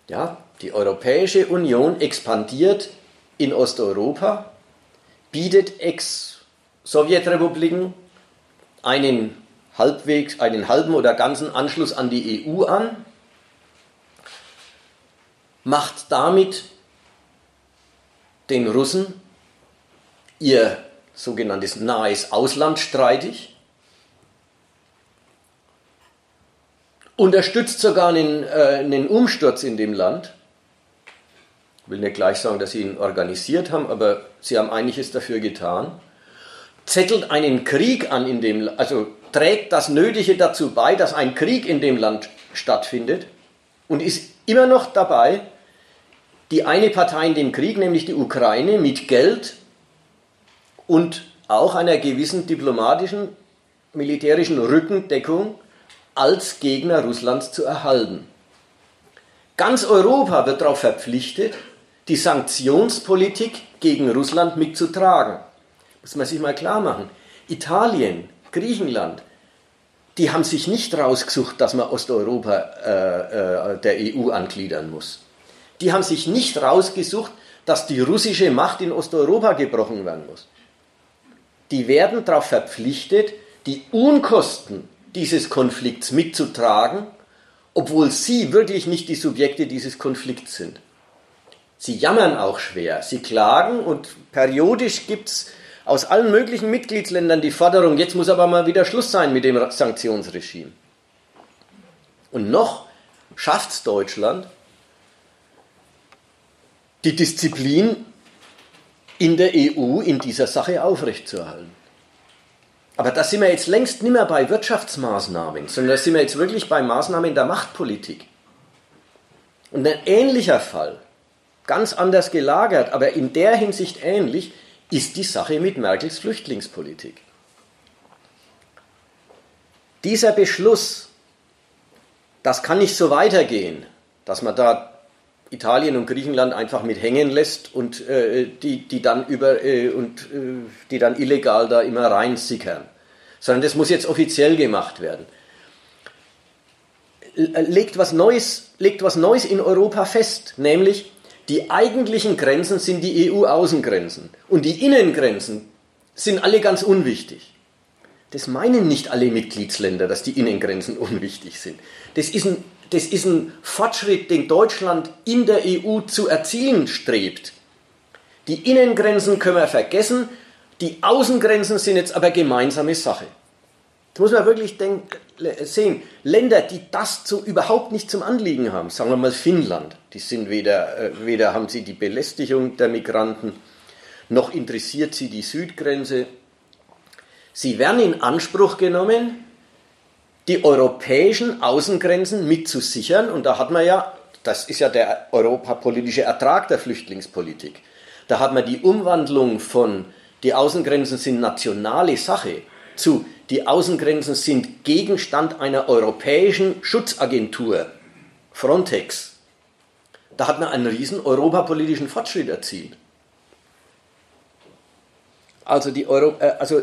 Ja, die Europäische Union expandiert in Osteuropa, bietet Ex-Sowjetrepubliken einen halbwegs, einen halben oder ganzen Anschluss an die EU an, macht damit den Russen ihr sogenanntes nahes Ausland streitig, unterstützt sogar einen, äh, einen Umsturz in dem Land. Will nicht gleich sagen, dass sie ihn organisiert haben, aber sie haben einiges dafür getan zettelt einen Krieg an in dem, also trägt das Nötige dazu bei, dass ein Krieg in dem Land stattfindet und ist immer noch dabei, die eine Partei in dem Krieg, nämlich die Ukraine, mit Geld und auch einer gewissen diplomatischen, militärischen Rückendeckung als Gegner Russlands zu erhalten. Ganz Europa wird darauf verpflichtet, die Sanktionspolitik gegen Russland mitzutragen. Muss man sich mal klar machen. Italien, Griechenland, die haben sich nicht rausgesucht, dass man Osteuropa äh, äh, der EU angliedern muss. Die haben sich nicht rausgesucht, dass die russische Macht in Osteuropa gebrochen werden muss. Die werden darauf verpflichtet, die Unkosten dieses Konflikts mitzutragen, obwohl sie wirklich nicht die Subjekte dieses Konflikts sind. Sie jammern auch schwer, sie klagen und periodisch gibt es aus allen möglichen Mitgliedsländern die Forderung, jetzt muss aber mal wieder Schluss sein mit dem Sanktionsregime. Und noch schafft es Deutschland, die Disziplin in der EU in dieser Sache aufrechtzuerhalten. Aber da sind wir jetzt längst nicht mehr bei Wirtschaftsmaßnahmen, sondern da sind wir jetzt wirklich bei Maßnahmen der Machtpolitik. Und ein ähnlicher Fall, ganz anders gelagert, aber in der Hinsicht ähnlich, ist die Sache mit Merkels Flüchtlingspolitik. Dieser Beschluss, das kann nicht so weitergehen, dass man da Italien und Griechenland einfach mit hängen lässt und äh, die, die, dann über, äh, und, äh, die dann illegal da immer reinsickern, sondern das muss jetzt offiziell gemacht werden. Legt was Neues, legt was Neues in Europa fest, nämlich die eigentlichen Grenzen sind die EU-Außengrenzen und die Innengrenzen sind alle ganz unwichtig. Das meinen nicht alle Mitgliedsländer, dass die Innengrenzen unwichtig sind. Das ist ein, das ist ein Fortschritt, den Deutschland in der EU zu erzielen strebt. Die Innengrenzen können wir vergessen, die Außengrenzen sind jetzt aber gemeinsame Sache. Das muss man wirklich denken, sehen. Länder, die das zu, überhaupt nicht zum Anliegen haben, sagen wir mal Finnland, die sind weder, äh, weder haben sie die Belästigung der Migranten, noch interessiert sie die Südgrenze. Sie werden in Anspruch genommen, die europäischen Außengrenzen mitzusichern. Und da hat man ja, das ist ja der europapolitische Ertrag der Flüchtlingspolitik, da hat man die Umwandlung von die Außengrenzen sind nationale Sache zu die Außengrenzen sind Gegenstand einer europäischen Schutzagentur, Frontex. Da hat man einen riesen europapolitischen Fortschritt erzielt. Also die, Euro, äh, also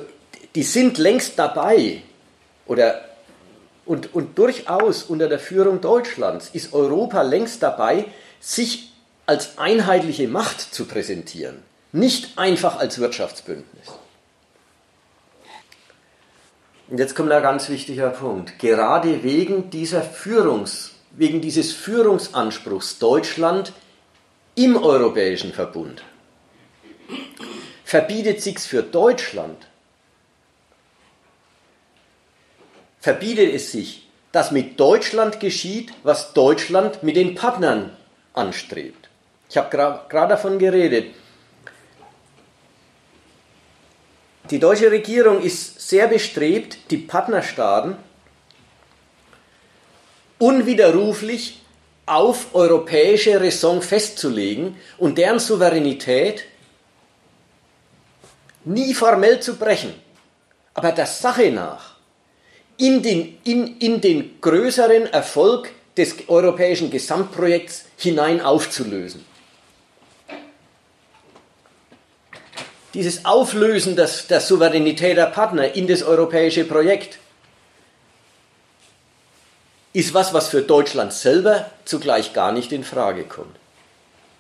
die sind längst dabei oder und, und durchaus unter der Führung Deutschlands ist Europa längst dabei, sich als einheitliche Macht zu präsentieren, nicht einfach als Wirtschaftsbündnis. Und jetzt kommt ein ganz wichtiger Punkt. Gerade wegen dieser Führungs, wegen dieses Führungsanspruchs Deutschland im Europäischen Verbund verbietet sich's für Deutschland, verbietet es sich, dass mit Deutschland geschieht, was Deutschland mit den Partnern anstrebt. Ich habe gerade davon geredet. Die deutsche Regierung ist sehr bestrebt, die Partnerstaaten unwiderruflich auf europäische Raison festzulegen und deren Souveränität nie formell zu brechen, aber der Sache nach in den, in, in den größeren Erfolg des europäischen Gesamtprojekts hinein aufzulösen. Dieses Auflösen des, der Souveränität der Partner in das europäische Projekt ist was, was für Deutschland selber zugleich gar nicht in Frage kommt.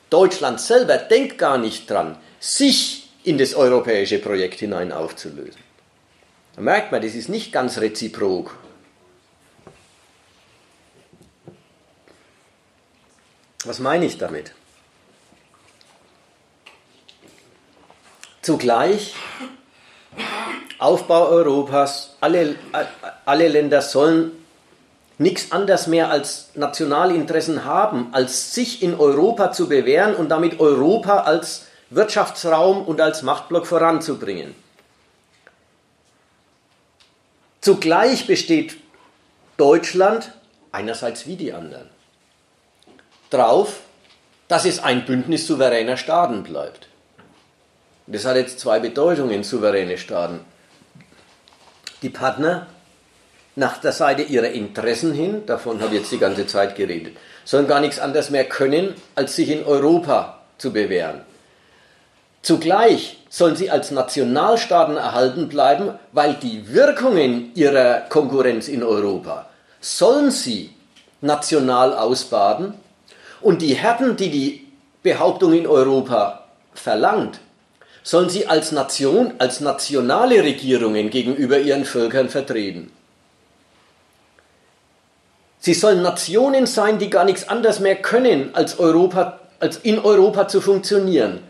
Deutschland selber denkt gar nicht dran, sich in das europäische Projekt hinein aufzulösen. Da merkt man, das ist nicht ganz reziprok. Was meine ich damit? Zugleich Aufbau Europas, alle, alle Länder sollen nichts anderes mehr als Nationalinteressen haben, als sich in Europa zu bewähren und damit Europa als Wirtschaftsraum und als Machtblock voranzubringen. Zugleich besteht Deutschland einerseits wie die anderen darauf, dass es ein Bündnis souveräner Staaten bleibt. Das hat jetzt zwei Bedeutungen, souveräne Staaten. Die Partner nach der Seite ihrer Interessen hin, davon habe ich jetzt die ganze Zeit geredet, sollen gar nichts anderes mehr können, als sich in Europa zu bewähren. Zugleich sollen sie als Nationalstaaten erhalten bleiben, weil die Wirkungen ihrer Konkurrenz in Europa sollen sie national ausbaden und die Härten, die die Behauptung in Europa verlangt, sollen sie als Nation, als nationale Regierungen gegenüber ihren Völkern vertreten. Sie sollen Nationen sein, die gar nichts anderes mehr können, als, Europa, als in Europa zu funktionieren.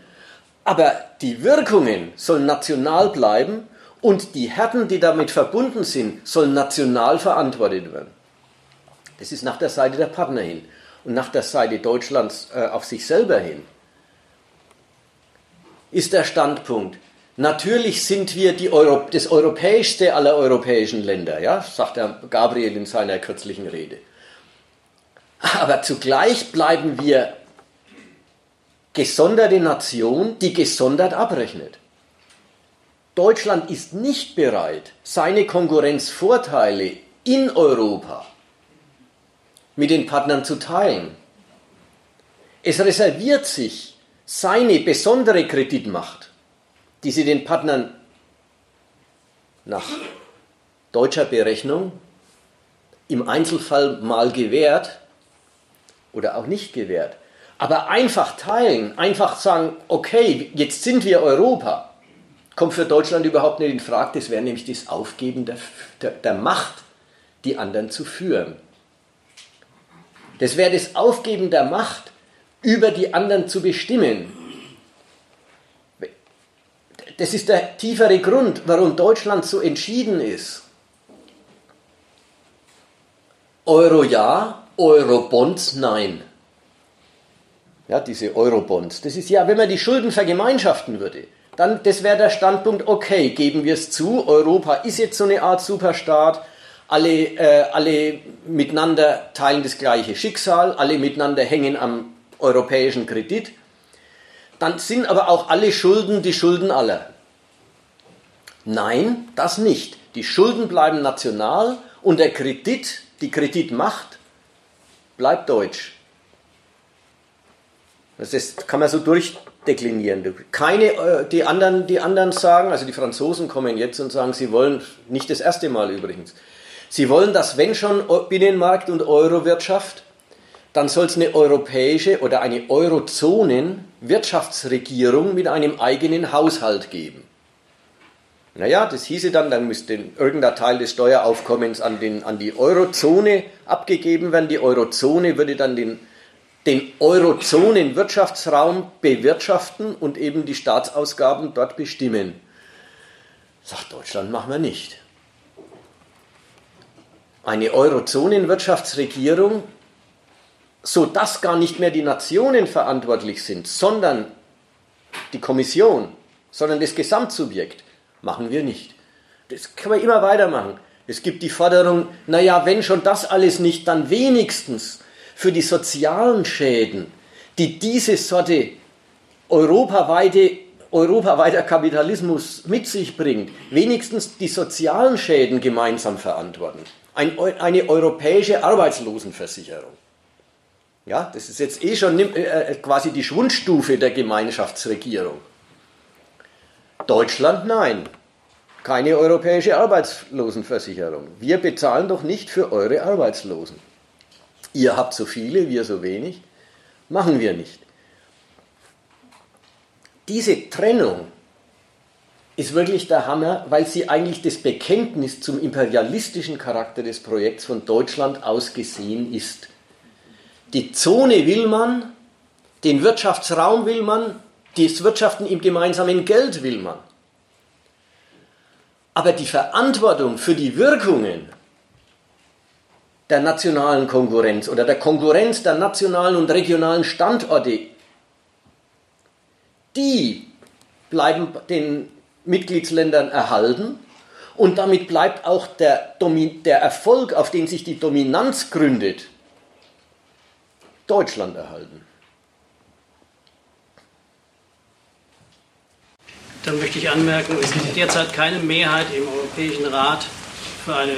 Aber die Wirkungen sollen national bleiben und die Härten, die damit verbunden sind, sollen national verantwortet werden. Das ist nach der Seite der Partner hin und nach der Seite Deutschlands äh, auf sich selber hin. Ist der Standpunkt, natürlich sind wir Euro das europäischste aller europäischen Länder, ja, sagt der Gabriel in seiner kürzlichen Rede. Aber zugleich bleiben wir gesonderte Nation, die gesondert abrechnet. Deutschland ist nicht bereit, seine Konkurrenzvorteile in Europa mit den Partnern zu teilen. Es reserviert sich seine besondere Kreditmacht, die sie den Partnern nach deutscher Berechnung im Einzelfall mal gewährt oder auch nicht gewährt. Aber einfach teilen, einfach sagen, okay, jetzt sind wir Europa. kommt für Deutschland überhaupt nicht in Frage. Das wäre nämlich das Aufgeben der, der, der Macht, die anderen zu führen. Das wäre das Aufgeben der Macht, über die anderen zu bestimmen. Das ist der tiefere Grund, warum Deutschland so entschieden ist. Euro ja, Eurobonds nein. Ja, diese Eurobonds. Das ist ja, wenn man die Schulden vergemeinschaften würde, dann das wäre der Standpunkt, okay, geben wir es zu, Europa ist jetzt so eine Art Superstaat, alle, äh, alle miteinander teilen das gleiche Schicksal, alle miteinander hängen am europäischen Kredit dann sind aber auch alle Schulden die Schulden aller. Nein, das nicht. Die Schulden bleiben national und der Kredit, die Kreditmacht, bleibt deutsch. Das kann man so durchdeklinieren. Keine, äh, die, anderen, die anderen sagen, also die Franzosen kommen jetzt und sagen, sie wollen, nicht das erste Mal übrigens, sie wollen, dass wenn schon Binnenmarkt und Eurowirtschaft, dann soll es eine europäische oder eine Eurozonen-Wirtschaftsregierung mit einem eigenen Haushalt geben. Naja, das hieße dann, dann müsste irgendein Teil des Steueraufkommens an, den, an die Eurozone abgegeben werden. Die Eurozone würde dann den, den Eurozonen-Wirtschaftsraum bewirtschaften und eben die Staatsausgaben dort bestimmen. Sagt Deutschland, machen wir nicht. Eine Eurozonen-Wirtschaftsregierung so dass gar nicht mehr die Nationen verantwortlich sind, sondern die Kommission, sondern das Gesamtsubjekt, machen wir nicht. Das kann man immer weitermachen. Es gibt die Forderung, naja, wenn schon das alles nicht, dann wenigstens für die sozialen Schäden, die diese Sorte europaweite, europaweiter Kapitalismus mit sich bringt, wenigstens die sozialen Schäden gemeinsam verantworten. Ein, eine europäische Arbeitslosenversicherung. Ja, das ist jetzt eh schon äh, äh, quasi die Schwundstufe der Gemeinschaftsregierung. Deutschland nein. Keine europäische Arbeitslosenversicherung. Wir bezahlen doch nicht für eure Arbeitslosen. Ihr habt so viele, wir so wenig. Machen wir nicht. Diese Trennung ist wirklich der Hammer, weil sie eigentlich das Bekenntnis zum imperialistischen Charakter des Projekts von Deutschland aus gesehen ist. Die Zone will man, den Wirtschaftsraum will man, das Wirtschaften im gemeinsamen Geld will man. Aber die Verantwortung für die Wirkungen der nationalen Konkurrenz oder der Konkurrenz der nationalen und regionalen Standorte, die bleiben den Mitgliedsländern erhalten und damit bleibt auch der, der Erfolg, auf den sich die Dominanz gründet, Deutschland erhalten. Dann möchte ich anmerken, es gibt derzeit keine Mehrheit im Europäischen Rat für eine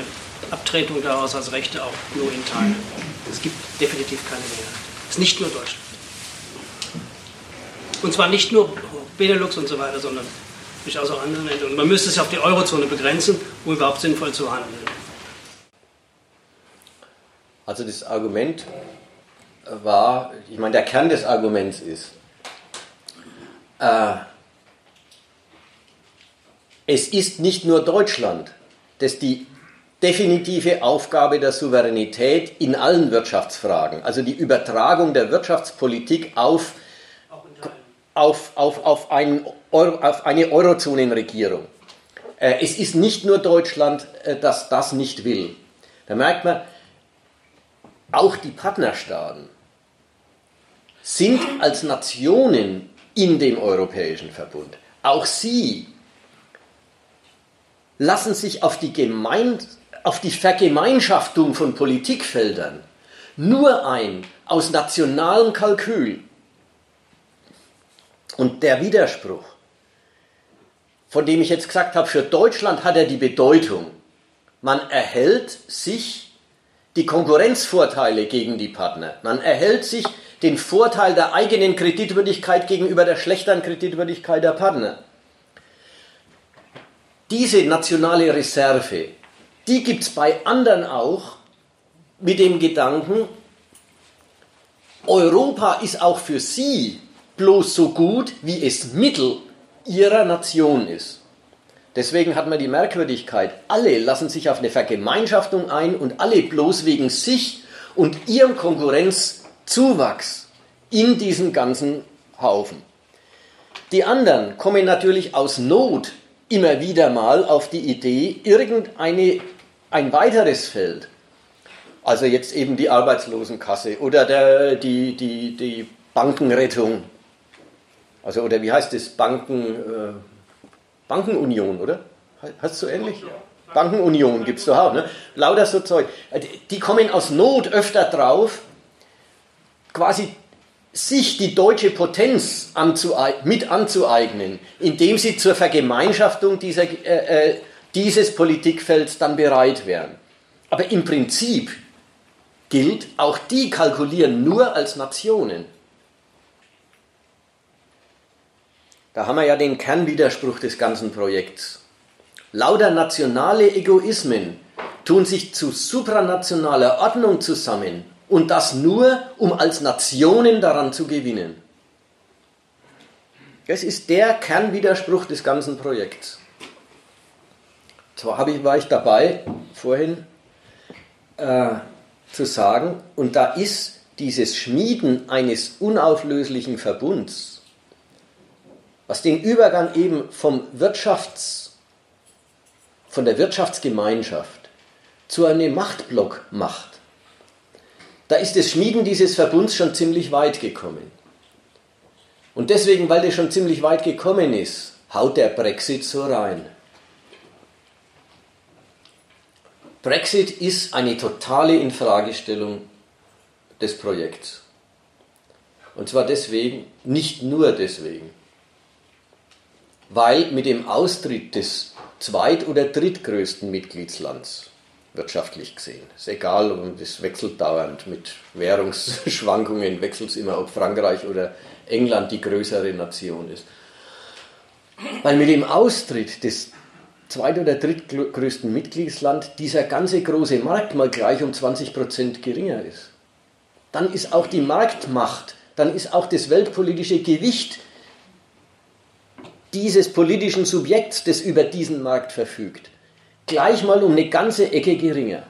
Abtretung der Haushaltsrechte auch nur in Teilen. Es gibt definitiv keine Mehrheit. Es ist nicht nur Deutschland. Und zwar nicht nur Benelux und so weiter, sondern durchaus auch andere Länder. Und man müsste es auf die Eurozone begrenzen, um überhaupt sinnvoll zu handeln. Also das Argument war, ich meine, der Kern des Arguments ist, äh, es ist nicht nur Deutschland, das die definitive Aufgabe der Souveränität in allen Wirtschaftsfragen, also die Übertragung der Wirtschaftspolitik auf, auf, auf, auf, ein auf eine Eurozonenregierung. Äh, es ist nicht nur Deutschland, äh, das das nicht will. Da merkt man, auch die Partnerstaaten sind als Nationen in dem Europäischen Verbund. Auch sie lassen sich auf die, Gemein auf die Vergemeinschaftung von Politikfeldern nur ein aus nationalem Kalkül. Und der Widerspruch, von dem ich jetzt gesagt habe, für Deutschland hat er die Bedeutung, man erhält sich die Konkurrenzvorteile gegen die Partner. Man erhält sich den Vorteil der eigenen Kreditwürdigkeit gegenüber der schlechteren Kreditwürdigkeit der Partner. Diese nationale Reserve, die gibt es bei anderen auch mit dem Gedanken, Europa ist auch für sie bloß so gut, wie es Mittel ihrer Nation ist. Deswegen hat man die Merkwürdigkeit, alle lassen sich auf eine Vergemeinschaftung ein und alle bloß wegen sich und ihrem Konkurrenzzuwachs in diesen ganzen Haufen. Die anderen kommen natürlich aus Not immer wieder mal auf die Idee, irgendeine, ein weiteres Feld, also jetzt eben die Arbeitslosenkasse oder der, die, die, die Bankenrettung, also oder wie heißt das, Banken, äh, Bankenunion, oder? Hast du ähnlich? Bankenunion gibt es doch auch, ne? Lauter so Zeug. Die kommen aus Not öfter drauf, quasi sich die deutsche Potenz anzueignen, mit anzueignen, indem sie zur Vergemeinschaftung dieser, äh, äh, dieses Politikfelds dann bereit wären. Aber im Prinzip gilt, auch die kalkulieren nur als Nationen. Da haben wir ja den Kernwiderspruch des ganzen Projekts. Lauter nationale Egoismen tun sich zu supranationaler Ordnung zusammen und das nur, um als Nationen daran zu gewinnen. Das ist der Kernwiderspruch des ganzen Projekts. Zwar war ich dabei, vorhin äh, zu sagen, und da ist dieses Schmieden eines unauflöslichen Verbunds, was den Übergang eben vom Wirtschafts, von der Wirtschaftsgemeinschaft zu einem Machtblock macht, da ist das Schmieden dieses Verbunds schon ziemlich weit gekommen. Und deswegen, weil das schon ziemlich weit gekommen ist, haut der Brexit so rein. Brexit ist eine totale Infragestellung des Projekts. Und zwar deswegen, nicht nur deswegen, weil mit dem Austritt des zweit- oder drittgrößten Mitgliedslands wirtschaftlich gesehen. Ist egal, das wechselt dauernd mit Währungsschwankungen, (laughs) wechselt es immer, ob Frankreich oder England die größere Nation ist. Weil mit dem Austritt des zweit- oder drittgrößten Mitgliedsland dieser ganze große Markt mal gleich um 20 Prozent geringer ist. Dann ist auch die Marktmacht, dann ist auch das weltpolitische Gewicht dieses politischen Subjekts, das über diesen Markt verfügt, gleich mal um eine ganze Ecke geringer.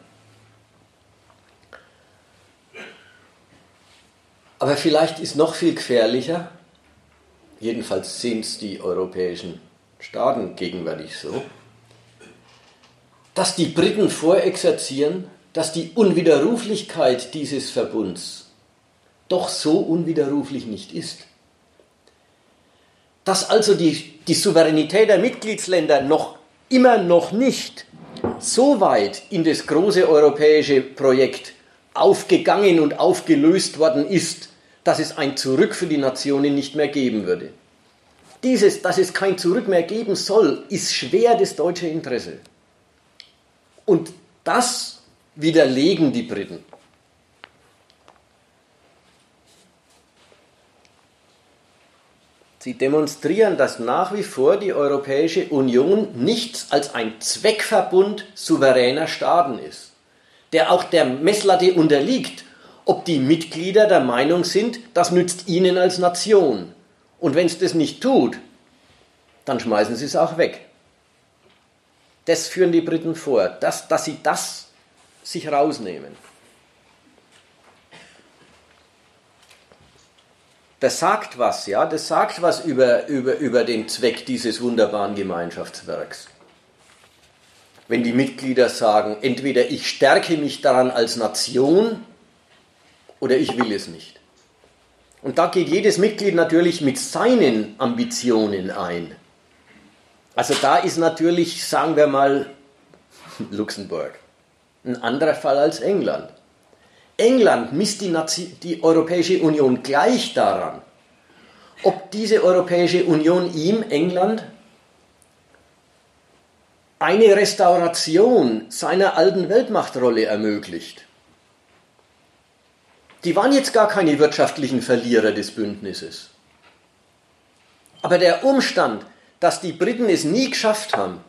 Aber vielleicht ist noch viel gefährlicher, jedenfalls sehen es die europäischen Staaten gegenwärtig so, dass die Briten vorexerzieren, dass die Unwiderruflichkeit dieses Verbunds doch so unwiderruflich nicht ist. Dass also die, die Souveränität der Mitgliedsländer noch immer noch nicht so weit in das große europäische Projekt aufgegangen und aufgelöst worden ist, dass es ein Zurück für die Nationen nicht mehr geben würde. Dieses, dass es kein Zurück mehr geben soll, ist schwer das deutsche Interesse. Und das widerlegen die Briten. Sie demonstrieren, dass nach wie vor die Europäische Union nichts als ein Zweckverbund souveräner Staaten ist, der auch der Messlatte unterliegt, ob die Mitglieder der Meinung sind, das nützt ihnen als Nation. Und wenn es das nicht tut, dann schmeißen sie es auch weg. Das führen die Briten vor, dass, dass sie das sich rausnehmen. Das sagt was, ja, das sagt was über, über, über den Zweck dieses wunderbaren Gemeinschaftswerks. Wenn die Mitglieder sagen, entweder ich stärke mich daran als Nation oder ich will es nicht. Und da geht jedes Mitglied natürlich mit seinen Ambitionen ein. Also da ist natürlich, sagen wir mal, (laughs) Luxemburg ein anderer Fall als England. England misst die, Nazi die Europäische Union gleich daran, ob diese Europäische Union ihm, England, eine Restauration seiner alten Weltmachtrolle ermöglicht. Die waren jetzt gar keine wirtschaftlichen Verlierer des Bündnisses. Aber der Umstand, dass die Briten es nie geschafft haben,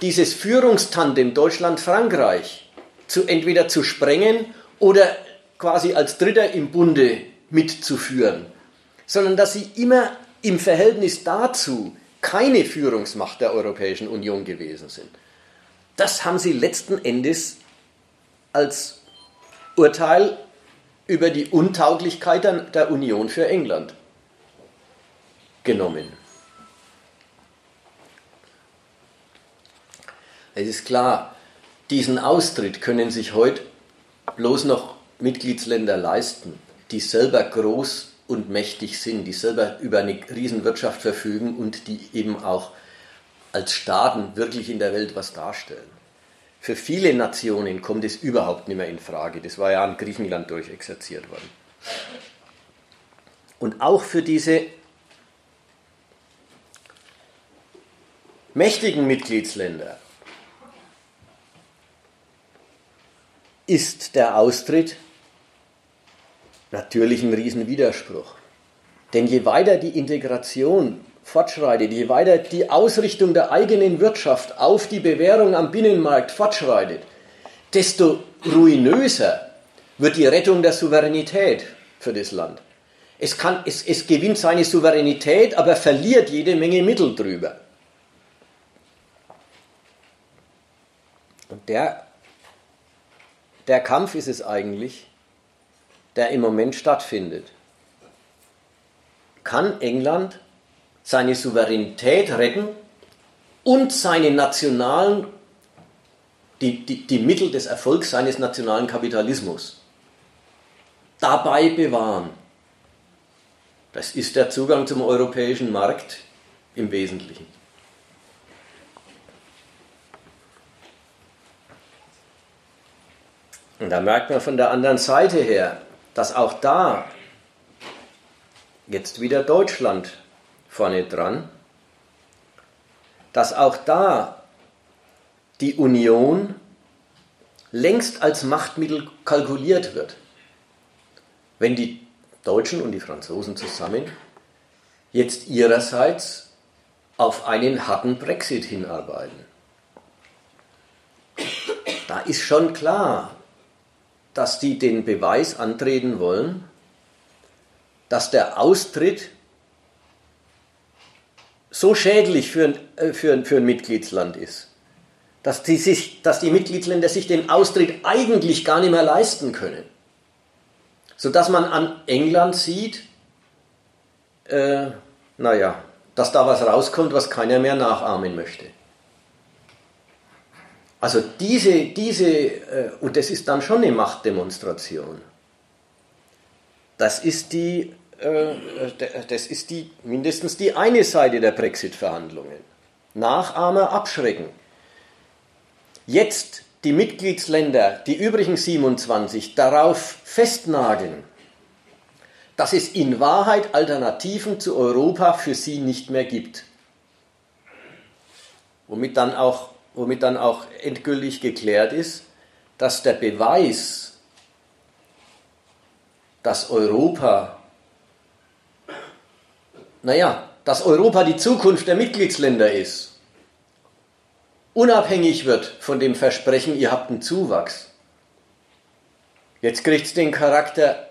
dieses Führungstandem Deutschland-Frankreich zu entweder zu sprengen oder quasi als Dritter im Bunde mitzuführen, sondern dass sie immer im Verhältnis dazu keine Führungsmacht der Europäischen Union gewesen sind. Das haben sie letzten Endes als Urteil über die Untauglichkeit der Union für England genommen. Es ist klar, diesen Austritt können sich heute bloß noch Mitgliedsländer leisten, die selber groß und mächtig sind, die selber über eine Riesenwirtschaft verfügen und die eben auch als Staaten wirklich in der Welt was darstellen. Für viele Nationen kommt es überhaupt nicht mehr in Frage. Das war ja an Griechenland durchexerziert worden. Und auch für diese mächtigen Mitgliedsländer ist der Austritt natürlich ein Riesenwiderspruch. Denn je weiter die Integration fortschreitet, je weiter die Ausrichtung der eigenen Wirtschaft auf die Bewährung am Binnenmarkt fortschreitet, desto ruinöser wird die Rettung der Souveränität für das Land. Es, kann, es, es gewinnt seine Souveränität, aber verliert jede Menge Mittel drüber. Und der der Kampf ist es eigentlich, der im Moment stattfindet. Kann England seine Souveränität retten und seine nationalen, die, die, die Mittel des Erfolgs seines nationalen Kapitalismus dabei bewahren? Das ist der Zugang zum europäischen Markt im Wesentlichen. Und da merkt man von der anderen Seite her, dass auch da jetzt wieder Deutschland vorne dran, dass auch da die Union längst als Machtmittel kalkuliert wird. Wenn die Deutschen und die Franzosen zusammen jetzt ihrerseits auf einen harten Brexit hinarbeiten. Da ist schon klar, dass die den Beweis antreten wollen, dass der Austritt so schädlich für ein, äh, für, für ein Mitgliedsland ist, dass die, sich, dass die Mitgliedsländer sich den Austritt eigentlich gar nicht mehr leisten können. Sodass man an England sieht, äh, naja, dass da was rauskommt, was keiner mehr nachahmen möchte. Also diese, diese, äh, und das ist dann schon eine Machtdemonstration. Das ist die, äh, das ist die, mindestens die eine Seite der Brexit-Verhandlungen. Nachahmer abschrecken. Jetzt die Mitgliedsländer, die übrigen 27, darauf festnageln, dass es in Wahrheit Alternativen zu Europa für sie nicht mehr gibt. Womit dann auch womit dann auch endgültig geklärt ist, dass der Beweis, dass Europa, naja, dass Europa die Zukunft der Mitgliedsländer ist, unabhängig wird von dem Versprechen, ihr habt einen Zuwachs. Jetzt kriegt es den Charakter,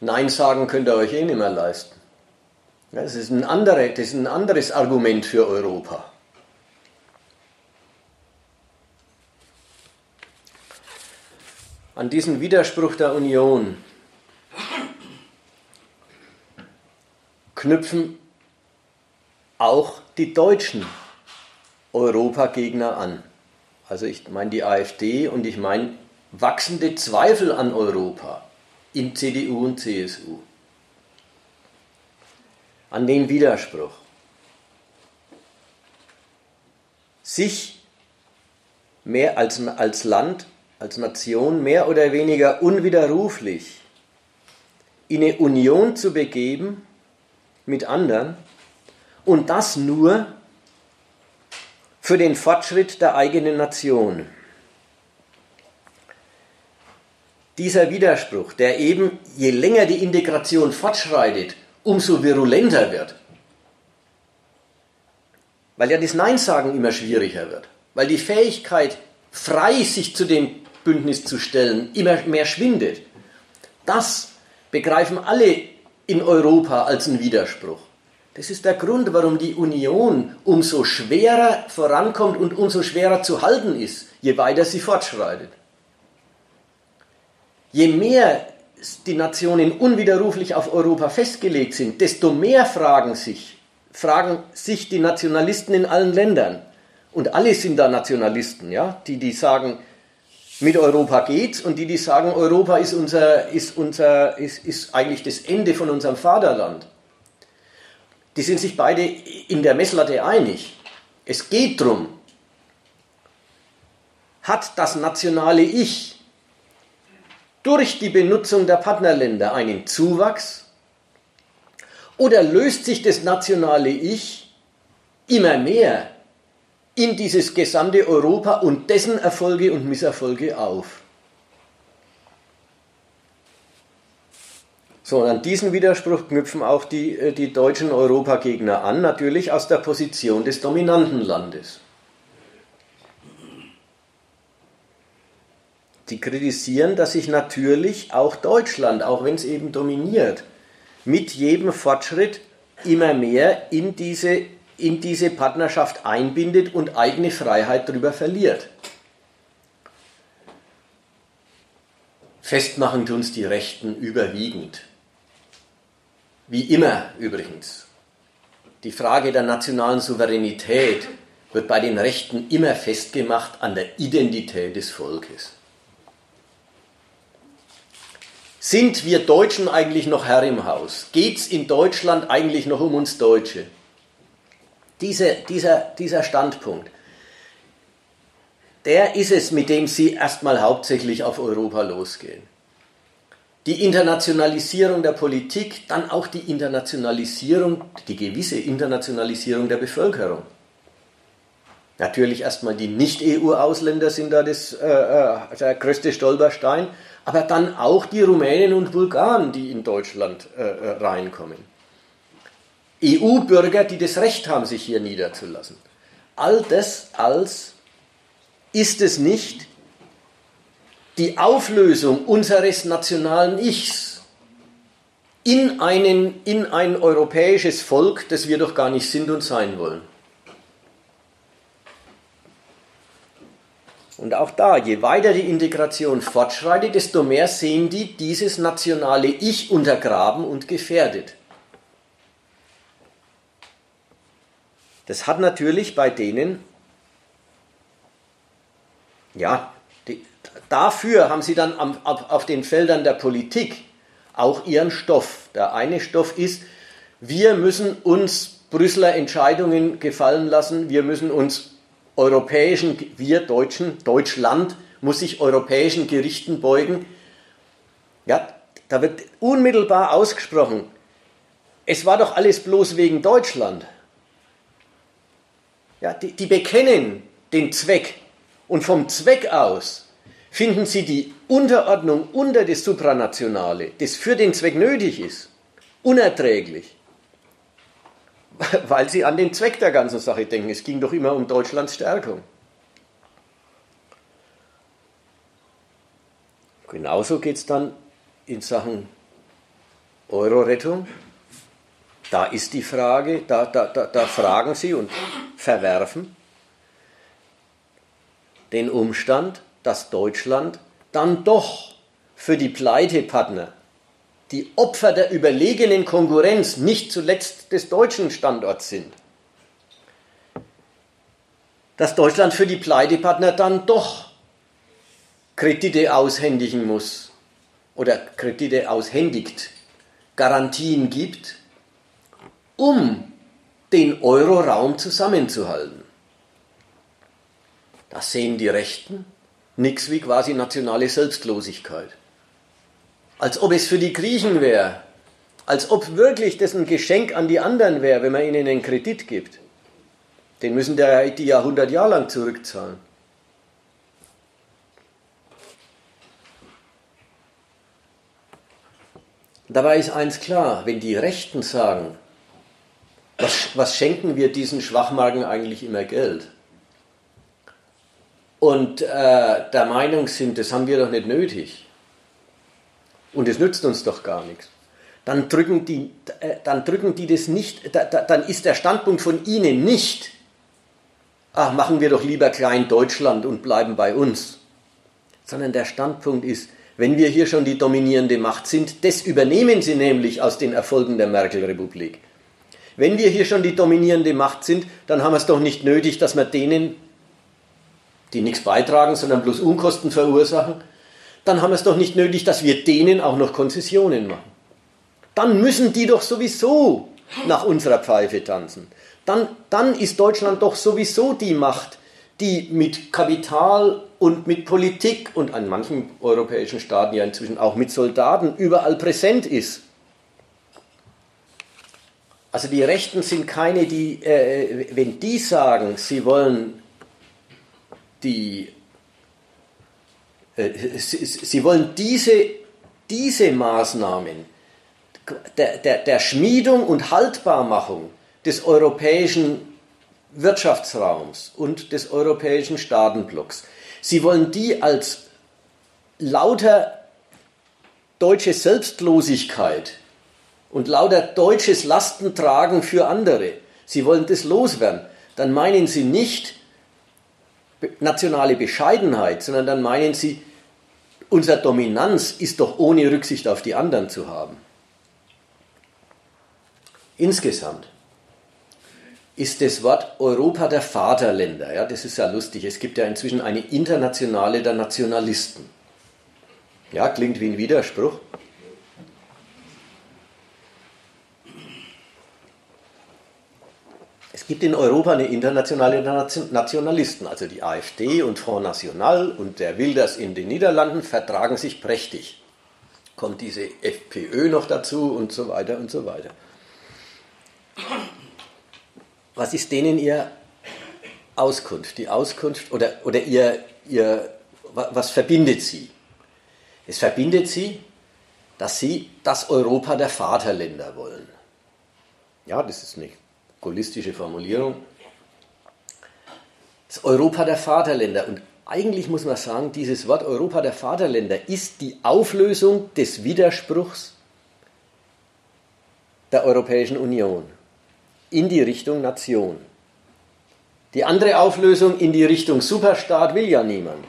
Nein sagen könnt ihr euch eh nicht mehr leisten. Das ist ein, andere, das ist ein anderes Argument für Europa. An diesen Widerspruch der Union knüpfen auch die deutschen Europagegner an. Also ich meine die AfD und ich meine wachsende Zweifel an Europa in CDU und CSU. An den Widerspruch. Sich mehr als, als Land als Nation mehr oder weniger unwiderruflich in eine Union zu begeben mit anderen und das nur für den Fortschritt der eigenen Nation. Dieser Widerspruch, der eben je länger die Integration fortschreitet, umso virulenter wird, weil ja das Nein sagen immer schwieriger wird, weil die Fähigkeit, frei sich zu dem Bündnis zu stellen, immer mehr schwindet. Das begreifen alle in Europa als einen Widerspruch. Das ist der Grund, warum die Union umso schwerer vorankommt und umso schwerer zu halten ist, je weiter sie fortschreitet. Je mehr die Nationen unwiderruflich auf Europa festgelegt sind, desto mehr fragen sich, fragen sich die Nationalisten in allen Ländern. Und alle sind da Nationalisten, ja? die, die sagen, mit Europa geht's und die, die sagen, Europa ist, unser, ist, unser, ist, ist eigentlich das Ende von unserem Vaterland. Die sind sich beide in der Messlatte einig. Es geht darum, hat das nationale Ich durch die Benutzung der Partnerländer einen Zuwachs oder löst sich das nationale Ich immer mehr in dieses gesamte Europa und dessen Erfolge und Misserfolge auf. So, und an diesen Widerspruch knüpfen auch die, äh, die deutschen Europagegner an, natürlich aus der Position des dominanten Landes. Die kritisieren, dass sich natürlich auch Deutschland, auch wenn es eben dominiert, mit jedem Fortschritt immer mehr in diese in diese Partnerschaft einbindet und eigene Freiheit darüber verliert. Festmachen uns die Rechten überwiegend. Wie immer übrigens. Die Frage der nationalen Souveränität wird bei den Rechten immer festgemacht an der Identität des Volkes. Sind wir Deutschen eigentlich noch Herr im Haus? Geht es in Deutschland eigentlich noch um uns Deutsche? Diese, dieser, dieser Standpunkt, der ist es, mit dem Sie erstmal hauptsächlich auf Europa losgehen. Die Internationalisierung der Politik, dann auch die Internationalisierung, die gewisse Internationalisierung der Bevölkerung. Natürlich erstmal die Nicht-EU-Ausländer sind da das, äh, äh, der größte Stolperstein, aber dann auch die Rumänen und Bulgaren, die in Deutschland äh, äh reinkommen. EU-Bürger, die das Recht haben, sich hier niederzulassen. All das als ist es nicht die Auflösung unseres nationalen Ichs in, einen, in ein europäisches Volk, das wir doch gar nicht sind und sein wollen. Und auch da, je weiter die Integration fortschreitet, desto mehr sehen die dieses nationale Ich untergraben und gefährdet. Das hat natürlich bei denen, ja, die, dafür haben sie dann am, auf, auf den Feldern der Politik auch ihren Stoff. Der eine Stoff ist, wir müssen uns Brüsseler Entscheidungen gefallen lassen, wir müssen uns europäischen, wir Deutschen, Deutschland muss sich europäischen Gerichten beugen. Ja, da wird unmittelbar ausgesprochen, es war doch alles bloß wegen Deutschland. Ja, die, die bekennen den Zweck und vom Zweck aus finden sie die Unterordnung unter das Supranationale, das für den Zweck nötig ist, unerträglich, (laughs) weil sie an den Zweck der ganzen Sache denken. Es ging doch immer um Deutschlands Stärkung. Genauso geht es dann in Sachen Euro-Rettung. Da ist die Frage, da, da, da, da fragen Sie und verwerfen den Umstand, dass Deutschland dann doch für die Pleitepartner, die Opfer der überlegenen Konkurrenz nicht zuletzt des deutschen Standorts sind, dass Deutschland für die Pleitepartner dann doch Kredite aushändigen muss oder Kredite aushändigt, Garantien gibt, um den Euroraum zusammenzuhalten. Das sehen die Rechten nichts wie quasi nationale Selbstlosigkeit. Als ob es für die Griechen wäre, als ob wirklich das ein Geschenk an die anderen wäre, wenn man ihnen einen Kredit gibt. Den müssen die ja 100 Jahre lang zurückzahlen. Dabei ist eins klar, wenn die Rechten sagen, was, was schenken wir diesen Schwachmagen eigentlich immer Geld? Und äh, der Meinung sind, das haben wir doch nicht nötig. Und es nützt uns doch gar nichts. dann drücken die, äh, dann drücken die das nicht, da, da, dann ist der Standpunkt von ihnen nicht, ach, machen wir doch lieber klein Deutschland und bleiben bei uns, sondern der Standpunkt ist, wenn wir hier schon die dominierende Macht sind, das übernehmen sie nämlich aus den Erfolgen der Merkel-Republik. Wenn wir hier schon die dominierende Macht sind, dann haben wir es doch nicht nötig, dass wir denen, die nichts beitragen, sondern bloß Unkosten verursachen, dann haben wir es doch nicht nötig, dass wir denen auch noch Konzessionen machen. Dann müssen die doch sowieso nach unserer Pfeife tanzen. Dann, dann ist Deutschland doch sowieso die Macht, die mit Kapital und mit Politik und an manchen europäischen Staaten ja inzwischen auch mit Soldaten überall präsent ist. Also die Rechten sind keine, die, äh, wenn die sagen, sie wollen die, äh, sie, sie, wollen diese, diese Maßnahmen der, der, der Schmiedung und Haltbarmachung des europäischen Wirtschaftsraums und des europäischen Staatenblocks, sie wollen die als lauter deutsche Selbstlosigkeit und lauter deutsches Lastentragen für andere, sie wollen das loswerden, dann meinen sie nicht nationale Bescheidenheit, sondern dann meinen sie, unsere Dominanz ist doch ohne Rücksicht auf die anderen zu haben. Insgesamt ist das Wort Europa der Vaterländer, ja, das ist ja lustig, es gibt ja inzwischen eine Internationale der Nationalisten. Ja, klingt wie ein Widerspruch. Gibt in Europa eine internationale Nationalisten, also die AfD und Front National und der Wilders in den Niederlanden vertragen sich prächtig. Kommt diese FPÖ noch dazu und so weiter und so weiter. Was ist denen ihr Auskunft? Die Auskunft oder, oder ihr, ihr, was verbindet sie? Es verbindet sie, dass sie das Europa der Vaterländer wollen. Ja, das ist nicht holistische Formulierung. Das Europa der Vaterländer. Und eigentlich muss man sagen, dieses Wort Europa der Vaterländer ist die Auflösung des Widerspruchs der Europäischen Union in die Richtung Nation. Die andere Auflösung in die Richtung Superstaat will ja niemand.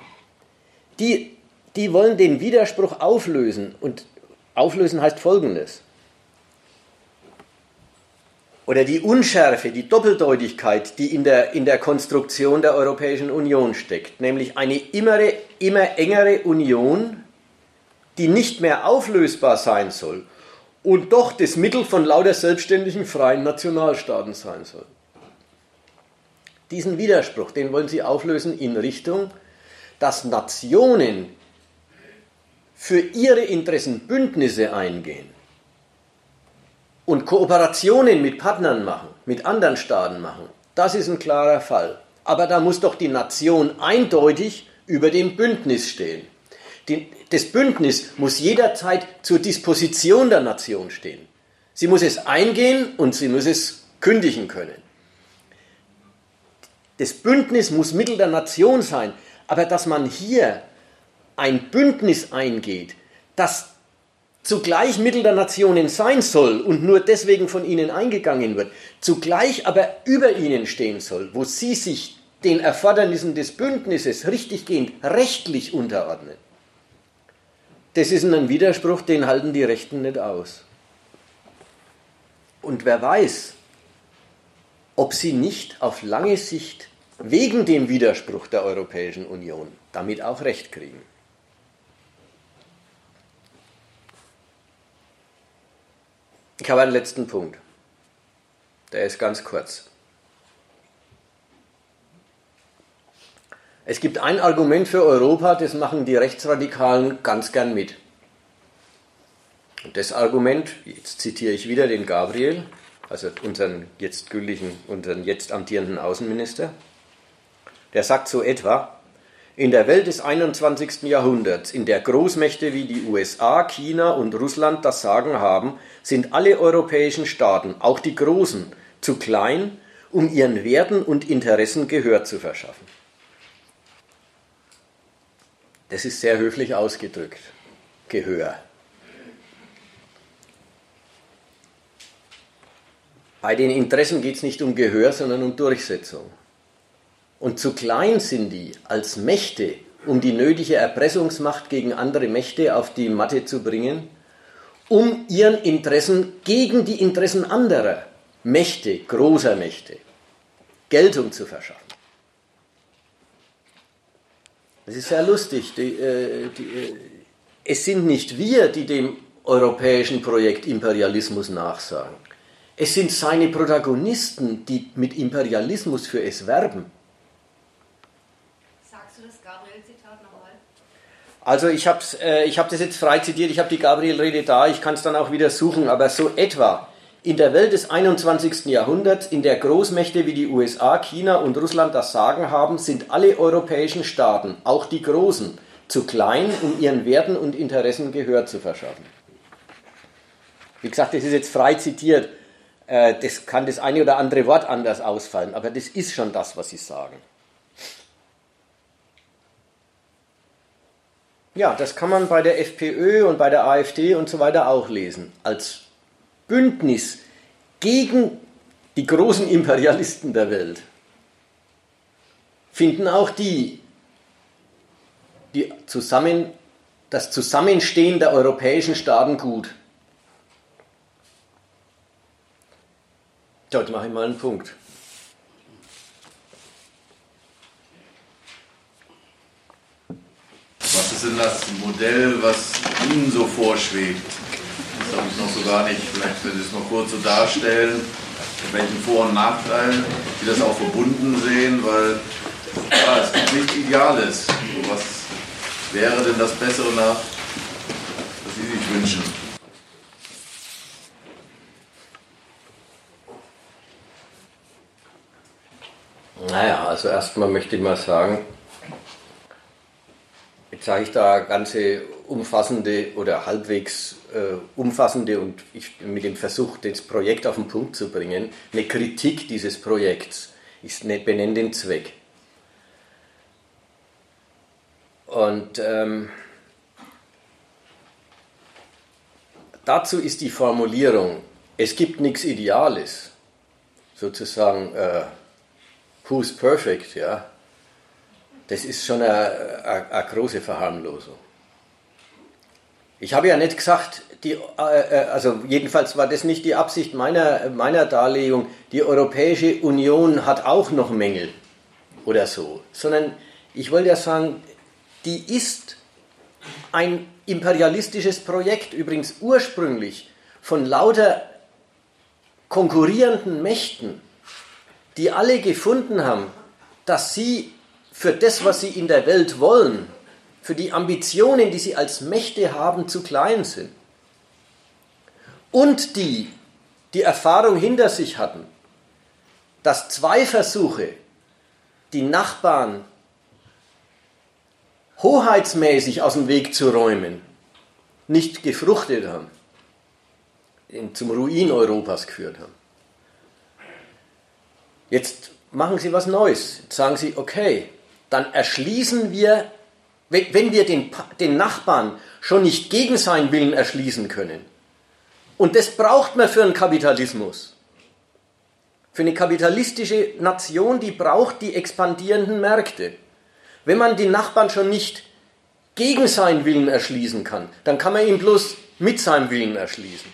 Die, die wollen den Widerspruch auflösen. Und auflösen heißt Folgendes oder die Unschärfe, die Doppeldeutigkeit, die in der, in der Konstruktion der Europäischen Union steckt, nämlich eine immer, immer engere Union, die nicht mehr auflösbar sein soll und doch das Mittel von lauter selbstständigen freien Nationalstaaten sein soll. Diesen Widerspruch, den wollen sie auflösen in Richtung, dass Nationen für ihre Interessen Bündnisse eingehen und Kooperationen mit Partnern machen, mit anderen Staaten machen, das ist ein klarer Fall. Aber da muss doch die Nation eindeutig über dem Bündnis stehen. Die, das Bündnis muss jederzeit zur Disposition der Nation stehen. Sie muss es eingehen und sie muss es kündigen können. Das Bündnis muss Mittel der Nation sein, aber dass man hier ein Bündnis eingeht, das zugleich Mittel der Nationen sein soll und nur deswegen von ihnen eingegangen wird, zugleich aber über ihnen stehen soll, wo sie sich den Erfordernissen des Bündnisses richtiggehend rechtlich unterordnen. Das ist ein Widerspruch, den halten die Rechten nicht aus. Und wer weiß, ob sie nicht auf lange Sicht wegen dem Widerspruch der Europäischen Union damit auch Recht kriegen. Ich habe einen letzten Punkt. Der ist ganz kurz. Es gibt ein Argument für Europa, das machen die Rechtsradikalen ganz gern mit. Und das Argument, jetzt zitiere ich wieder den Gabriel, also unseren jetzt gültigen, unseren jetzt amtierenden Außenminister, der sagt so etwa, in der Welt des 21. Jahrhunderts, in der Großmächte wie die USA, China und Russland das Sagen haben, sind alle europäischen Staaten, auch die großen, zu klein, um ihren Werten und Interessen Gehör zu verschaffen. Das ist sehr höflich ausgedrückt. Gehör. Bei den Interessen geht es nicht um Gehör, sondern um Durchsetzung. Und zu klein sind die als Mächte, um die nötige Erpressungsmacht gegen andere Mächte auf die Matte zu bringen, um ihren Interessen gegen die Interessen anderer Mächte, großer Mächte, Geltung zu verschaffen. Das ist sehr lustig. Die, äh, die, äh, es sind nicht wir, die dem europäischen Projekt Imperialismus nachsagen. Es sind seine Protagonisten, die mit Imperialismus für es werben. Sagst du das Gabriel-Zitat nochmal? Also ich habe äh, hab das jetzt frei zitiert, ich habe die Gabriel-Rede da, ich kann es dann auch wieder suchen, aber so etwa in der Welt des 21. Jahrhunderts, in der Großmächte wie die USA, China und Russland das Sagen haben, sind alle europäischen Staaten, auch die großen, zu klein, um ihren Werten und Interessen Gehör zu verschaffen. Wie gesagt, das ist jetzt frei zitiert. Äh, das kann das eine oder andere Wort anders ausfallen, aber das ist schon das, was sie sagen. Ja, das kann man bei der FPÖ und bei der AfD und so weiter auch lesen. Als Bündnis gegen die großen Imperialisten der Welt finden auch die, die zusammen, das Zusammenstehen der europäischen Staaten gut. Dort mache ich mal einen Punkt. Was ist denn das Modell, was Ihnen so vorschwebt? Das habe ich noch so gar nicht. Vielleicht können Sie es noch kurz so darstellen, mit welchen Vor- und Nachteilen Sie das auch verbunden sehen, weil ja, es gibt nichts Ideales. Was wäre denn das Bessere nach, was Sie sich wünschen? Naja, also erstmal möchte ich mal sagen, jetzt sage ich da ganze umfassende oder halbwegs äh, umfassende und ich mit dem Versuch, das Projekt auf den Punkt zu bringen, eine Kritik dieses Projekts. Ich benenne den Zweck. Und ähm, dazu ist die Formulierung, es gibt nichts Ideales, sozusagen äh, who's perfect, ja, das ist schon eine, große Verharmlosung. Ich habe ja nicht gesagt, die, äh, äh, also jedenfalls war das nicht die Absicht meiner, meiner Darlegung, die Europäische Union hat auch noch Mängel oder so, sondern ich wollte ja sagen, die ist ein imperialistisches Projekt, übrigens ursprünglich von lauter konkurrierenden Mächten die alle gefunden haben, dass sie für das, was sie in der Welt wollen, für die Ambitionen, die sie als Mächte haben, zu klein sind. Und die, die Erfahrung hinter sich hatten, dass zwei Versuche, die Nachbarn hoheitsmäßig aus dem Weg zu räumen, nicht gefruchtet haben, zum Ruin Europas geführt haben. Jetzt machen Sie was Neues. Jetzt sagen Sie, okay, dann erschließen wir, wenn wir den, den Nachbarn schon nicht gegen seinen Willen erschließen können, und das braucht man für einen Kapitalismus, für eine kapitalistische Nation, die braucht die expandierenden Märkte. Wenn man den Nachbarn schon nicht gegen seinen Willen erschließen kann, dann kann man ihn bloß mit seinem Willen erschließen.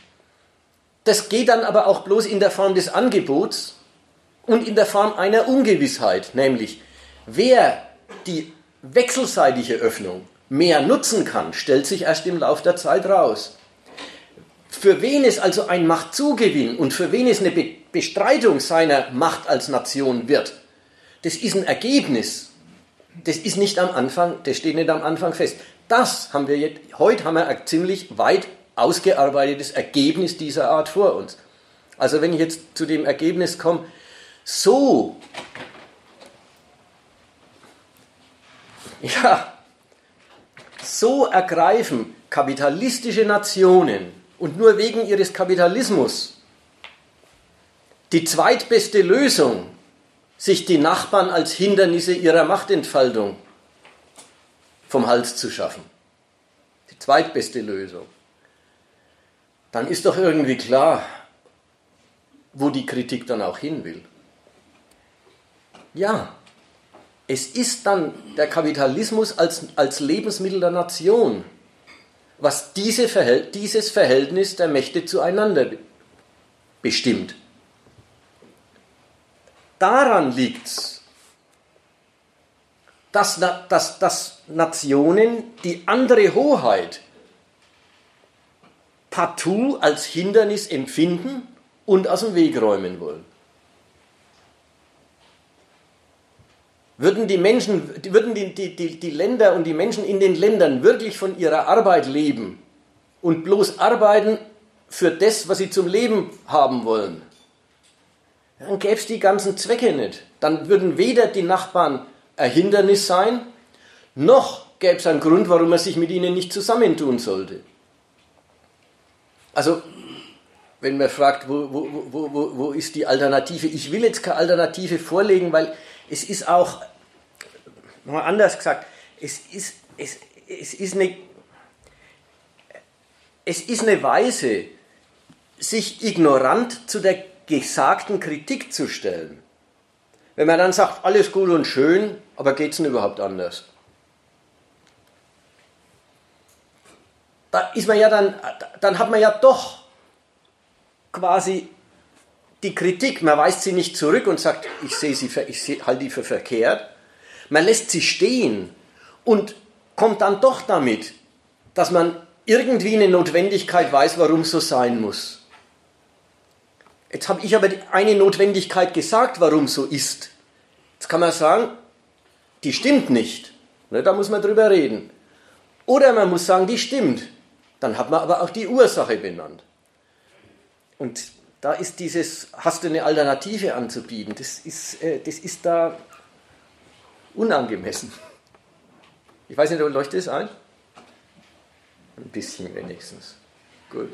Das geht dann aber auch bloß in der Form des Angebots, und in der Form einer Ungewissheit, nämlich wer die wechselseitige Öffnung mehr nutzen kann, stellt sich erst im Laufe der Zeit raus. Für wen es also ein Machtzugewinn und für wen es eine Be Bestreitung seiner Macht als Nation wird, das ist ein Ergebnis. Das ist nicht am Anfang, das steht nicht am Anfang fest. Das haben wir jetzt, heute haben wir ein ziemlich weit ausgearbeitetes Ergebnis dieser Art vor uns. Also wenn ich jetzt zu dem Ergebnis komme, so, ja, so ergreifen kapitalistische Nationen und nur wegen ihres Kapitalismus die zweitbeste Lösung, sich die Nachbarn als Hindernisse ihrer Machtentfaltung vom Hals zu schaffen. Die zweitbeste Lösung. Dann ist doch irgendwie klar, wo die Kritik dann auch hin will. Ja, es ist dann der Kapitalismus als, als Lebensmittel der Nation, was diese Verhält dieses Verhältnis der Mächte zueinander bestimmt. Daran liegt es, dass, dass, dass Nationen die andere Hoheit partout als Hindernis empfinden und aus dem Weg räumen wollen. Würden die Menschen, würden die, die, die, die Länder und die Menschen in den Ländern wirklich von ihrer Arbeit leben und bloß arbeiten für das, was sie zum Leben haben wollen, dann gäbe es die ganzen Zwecke nicht. Dann würden weder die Nachbarn ein Hindernis sein, noch gäbe es einen Grund, warum man sich mit ihnen nicht zusammentun sollte. Also, wenn man fragt, wo, wo, wo, wo, ist die Alternative? Ich will jetzt keine Alternative vorlegen, weil es ist auch, nochmal anders gesagt, es ist, es, es ist eine, es ist eine Weise, sich ignorant zu der gesagten Kritik zu stellen. Wenn man dann sagt, alles gut und schön, aber geht es denn überhaupt anders? Da ist man ja dann, dann hat man ja doch quasi die Kritik, man weist sie nicht zurück und sagt, ich sehe sie, ich halte die für verkehrt. Man lässt sie stehen und kommt dann doch damit, dass man irgendwie eine Notwendigkeit weiß, warum so sein muss. Jetzt habe ich aber eine Notwendigkeit gesagt, warum so ist. Jetzt kann man sagen, die stimmt nicht. Ne, da muss man drüber reden. Oder man muss sagen, die stimmt. Dann hat man aber auch die Ursache benannt. Und da ist dieses, hast du eine Alternative anzubieten, das ist, äh, das ist da unangemessen. Ich weiß nicht, leuchtet es ein? Ein bisschen wenigstens. Gut.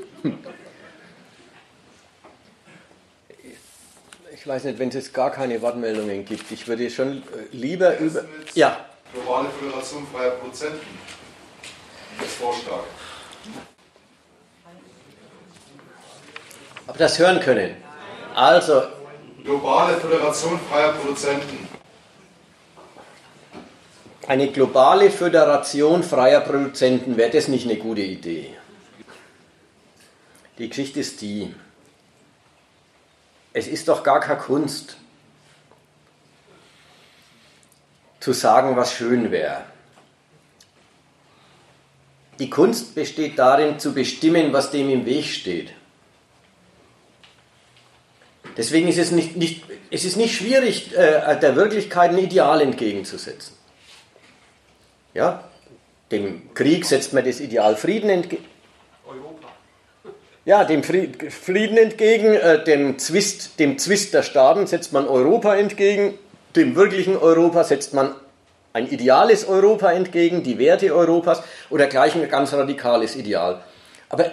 Ich weiß nicht, wenn es jetzt gar keine Wortmeldungen gibt. Ich würde schon äh, lieber über. Ja. Globale Föderation freier Produzenten. Als Vorschlag. Ob das hören können. Also. Globale Föderation freier Produzenten. Eine globale Föderation freier Produzenten, wäre das nicht eine gute Idee? Die Geschichte ist die, es ist doch gar keine Kunst, zu sagen, was schön wäre. Die Kunst besteht darin, zu bestimmen, was dem im Weg steht. Deswegen ist es nicht, nicht, es ist nicht schwierig, äh, der Wirklichkeit ein Ideal entgegenzusetzen. Ja? Dem Krieg setzt man das Ideal Frieden entgegen ja, dem Frieden entgegen, äh, dem, Zwist, dem Zwist der Staaten setzt man Europa entgegen, dem wirklichen Europa setzt man ein ideales Europa entgegen, die Werte Europas oder gleich ein ganz radikales Ideal. Aber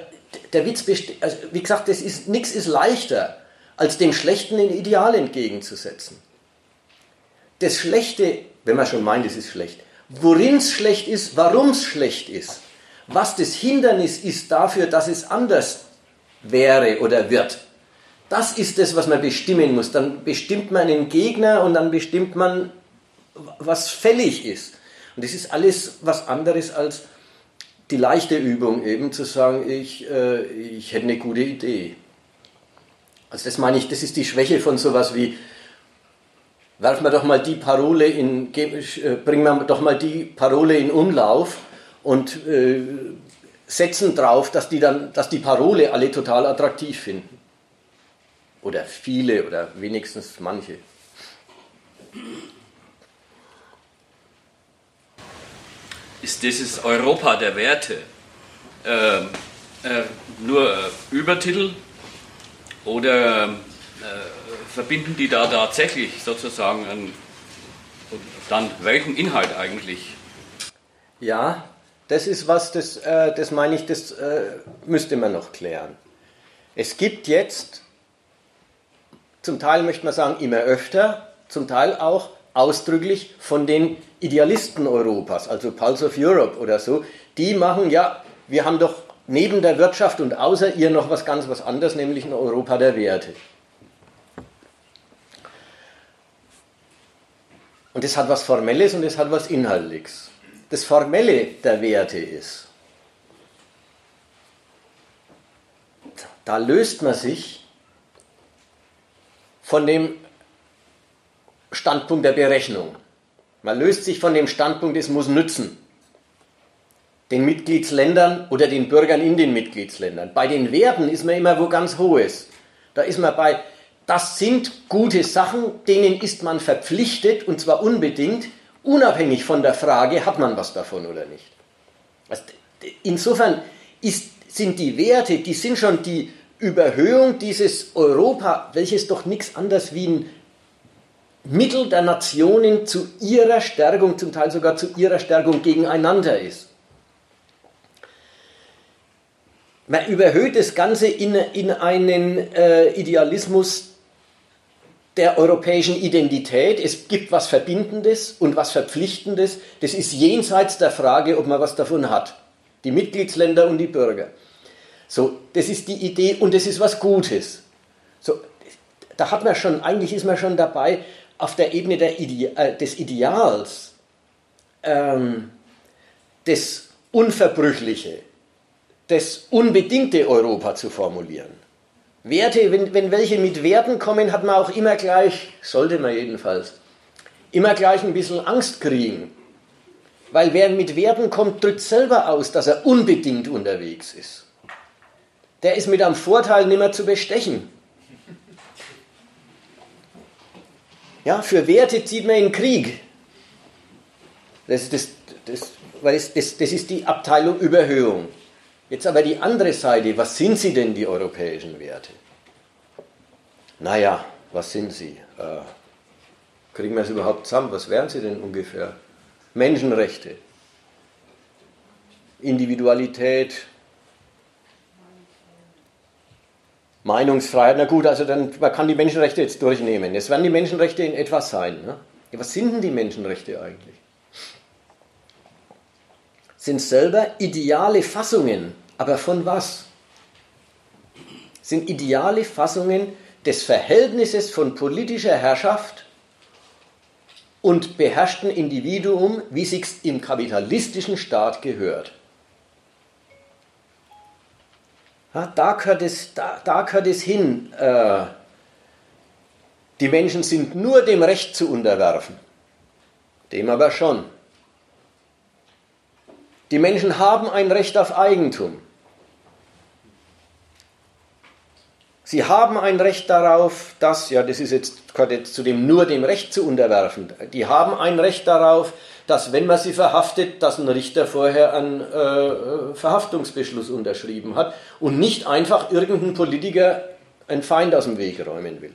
der Witz besteht, also wie gesagt, das ist, nichts ist leichter, als dem Schlechten ein Ideal entgegenzusetzen. Das Schlechte, wenn man schon meint, es ist schlecht, worin es schlecht ist, warum es schlecht ist, was das Hindernis ist dafür, dass es anders wäre oder wird. Das ist es, was man bestimmen muss. Dann bestimmt man einen Gegner und dann bestimmt man, was fällig ist. Und das ist alles was anderes als die leichte Übung, eben zu sagen, ich, äh, ich hätte eine gute Idee. Also das meine ich, das ist die Schwäche von sowas wie, werfen wir doch mal die Parole in, äh, bringen wir doch mal die Parole in Umlauf und äh, setzen drauf, dass die, dann, dass die Parole alle total attraktiv finden. Oder viele oder wenigstens manche. Ist dieses Europa der Werte äh, äh, nur äh, Übertitel oder äh, verbinden die da tatsächlich sozusagen einen, dann welchen Inhalt eigentlich? Ja, das ist was, das, äh, das meine ich, das äh, müsste man noch klären. Es gibt jetzt, zum Teil möchte man sagen, immer öfter, zum Teil auch ausdrücklich von den Idealisten Europas, also Pulse of Europe oder so, die machen ja, wir haben doch neben der Wirtschaft und außer ihr noch was ganz was anderes, nämlich ein Europa der Werte. Das hat was Formelles und das hat was Inhaltliches. Das Formelle der Werte ist, da löst man sich von dem Standpunkt der Berechnung. Man löst sich von dem Standpunkt, es muss nützen. Den Mitgliedsländern oder den Bürgern in den Mitgliedsländern. Bei den Werten ist man immer wo ganz hohes. Da ist man bei, das sind gute Sachen, denen ist man verpflichtet und zwar unbedingt, unabhängig von der Frage, hat man was davon oder nicht. Also insofern ist, sind die Werte, die sind schon die Überhöhung dieses Europa, welches doch nichts anderes wie ein Mittel der Nationen zu ihrer Stärkung, zum Teil sogar zu ihrer Stärkung gegeneinander ist. Man überhöht das Ganze in, in einen äh, Idealismus der europäischen Identität. Es gibt was Verbindendes und was Verpflichtendes. Das ist jenseits der Frage, ob man was davon hat. Die Mitgliedsländer und die Bürger. So, das ist die Idee und das ist was Gutes. So, da hat man schon, eigentlich ist man schon dabei, auf der Ebene Ide äh, des Ideals ähm, das Unverbrüchliche, das unbedingte Europa zu formulieren. Werte, wenn, wenn welche mit Werten kommen, hat man auch immer gleich, sollte man jedenfalls, immer gleich ein bisschen Angst kriegen. Weil wer mit Werten kommt, drückt selber aus, dass er unbedingt unterwegs ist. Der ist mit einem Vorteil nicht mehr zu bestechen. Ja, für Werte zieht man in den Krieg. Das, das, das, das, das ist die Abteilung Überhöhung. Jetzt aber die andere Seite, was sind sie denn, die europäischen Werte? Naja, was sind sie? Äh, kriegen wir es überhaupt zusammen? Was wären sie denn ungefähr? Menschenrechte, Individualität, Meinungsfreiheit, na gut, also dann, man kann die Menschenrechte jetzt durchnehmen. Es werden die Menschenrechte in etwas sein. Ne? Ja, was sind denn die Menschenrechte eigentlich? Sind selber ideale Fassungen, aber von was? Sind ideale Fassungen des Verhältnisses von politischer Herrschaft und beherrschten Individuum, wie sich's im kapitalistischen Staat gehört. Ja, da, gehört es, da, da gehört es hin. Äh, die Menschen sind nur dem Recht zu unterwerfen. Dem aber schon. Die Menschen haben ein Recht auf Eigentum. Sie haben ein Recht darauf, dass, ja, das ist jetzt, gehört jetzt zu dem nur dem Recht zu unterwerfen. Die haben ein Recht darauf, dass wenn man sie verhaftet, dass ein Richter vorher einen äh, Verhaftungsbeschluss unterschrieben hat und nicht einfach irgendein Politiker einen Feind aus dem Weg räumen will.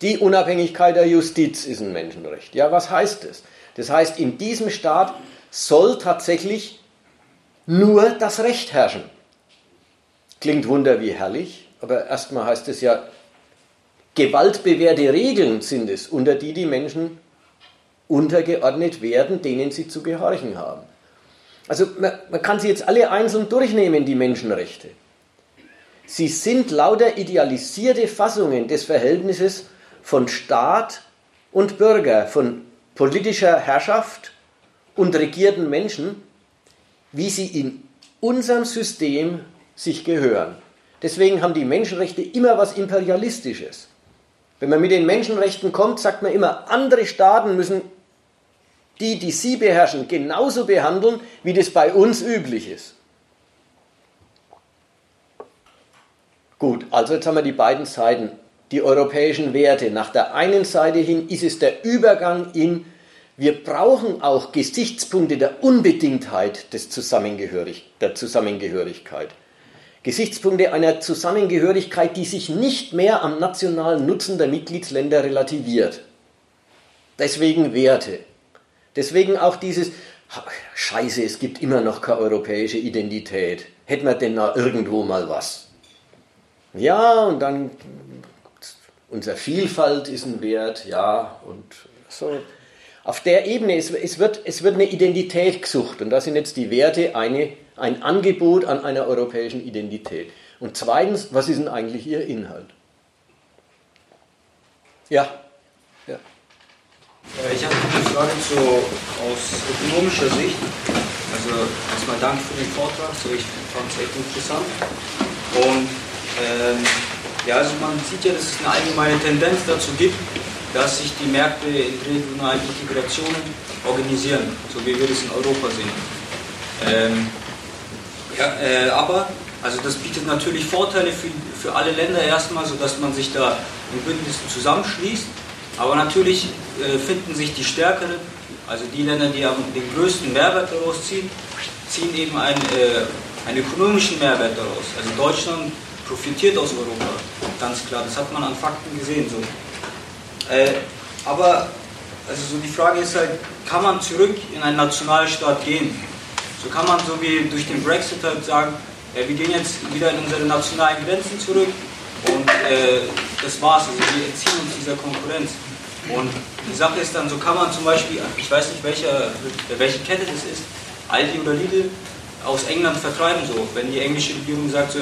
Die Unabhängigkeit der Justiz ist ein Menschenrecht. Ja, was heißt das? Das heißt, in diesem Staat soll tatsächlich nur das Recht herrschen. Klingt wunder wie herrlich, aber erstmal heißt es ja, gewaltbewährte Regeln sind es, unter die die Menschen untergeordnet werden, denen sie zu gehorchen haben. Also man, man kann sie jetzt alle einzeln durchnehmen, die Menschenrechte. Sie sind lauter idealisierte Fassungen des Verhältnisses von Staat und Bürger, von politischer Herrschaft und regierten Menschen, wie sie in unserem System sich gehören. Deswegen haben die Menschenrechte immer was Imperialistisches. Wenn man mit den Menschenrechten kommt, sagt man immer, andere Staaten müssen die, die sie beherrschen, genauso behandeln, wie das bei uns üblich ist. Gut, also jetzt haben wir die beiden Seiten, die europäischen Werte. Nach der einen Seite hin ist es der Übergang in, wir brauchen auch Gesichtspunkte der Unbedingtheit des Zusammengehörig, der Zusammengehörigkeit. Gesichtspunkte einer Zusammengehörigkeit, die sich nicht mehr am nationalen Nutzen der Mitgliedsländer relativiert. Deswegen Werte. Deswegen auch dieses, scheiße, es gibt immer noch keine europäische Identität. Hätten wir denn da irgendwo mal was? Ja, und dann, unsere Vielfalt ist ein Wert, ja, und so. Auf der Ebene, es, es, wird, es wird eine Identität gesucht und da sind jetzt die Werte eine, ein Angebot an einer europäischen Identität. Und zweitens, was ist denn eigentlich ihr Inhalt? Ja. Ich habe eine Frage zu, aus ökonomischer Sicht. Also erstmal Dank für den Vortrag, so ich fand es echt interessant. Und ähm, ja, also man sieht ja, dass es eine allgemeine Tendenz dazu gibt, dass sich die Märkte in regionalen Integrationen organisieren, so wie wir das in Europa sehen. Ähm, ja, äh, aber also das bietet natürlich Vorteile für, für alle Länder erstmal, sodass man sich da in Bündnissen zusammenschließt. Aber natürlich äh, finden sich die stärkeren, also die Länder, die den größten Mehrwert daraus ziehen, ziehen eben einen, äh, einen ökonomischen Mehrwert daraus. Also Deutschland profitiert aus Europa, ganz klar. Das hat man an Fakten gesehen. So. Äh, aber also so die Frage ist halt, kann man zurück in einen Nationalstaat gehen? So kann man so wie durch den Brexit halt sagen, äh, wir gehen jetzt wieder in unsere nationalen Grenzen zurück und äh, das war's. Also wir entziehen uns dieser Konkurrenz. Und die Sache ist dann, so kann man zum Beispiel, ich weiß nicht welche, welche Kette das ist, Aldi oder Lidl, aus England vertreiben so. Wenn die englische Regierung sagt, so,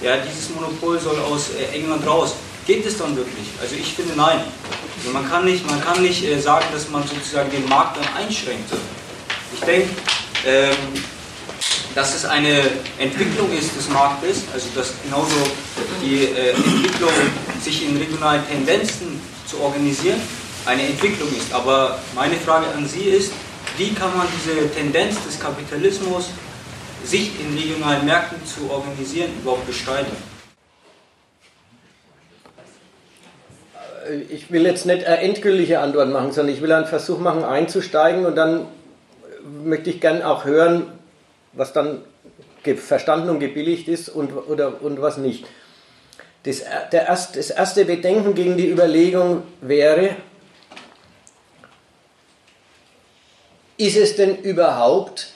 ja, dieses Monopol soll aus äh, England raus, geht es dann wirklich? Also ich finde nein. Also man kann nicht, man kann nicht äh, sagen, dass man sozusagen den Markt dann einschränkt. Ich denke, ähm, dass es eine Entwicklung ist des Marktes, also dass genauso die äh, Entwicklung, sich in regionalen Tendenzen zu organisieren, eine Entwicklung ist. Aber meine Frage an Sie ist, wie kann man diese Tendenz des Kapitalismus, sich in regionalen Märkten zu organisieren, überhaupt gestalten? Ich will jetzt nicht eine endgültige Antwort machen, sondern ich will einen Versuch machen, einzusteigen und dann möchte ich gerne auch hören, was dann verstanden und gebilligt ist und, oder, und was nicht. Das, der das erste Bedenken gegen die Überlegung wäre, ist es denn überhaupt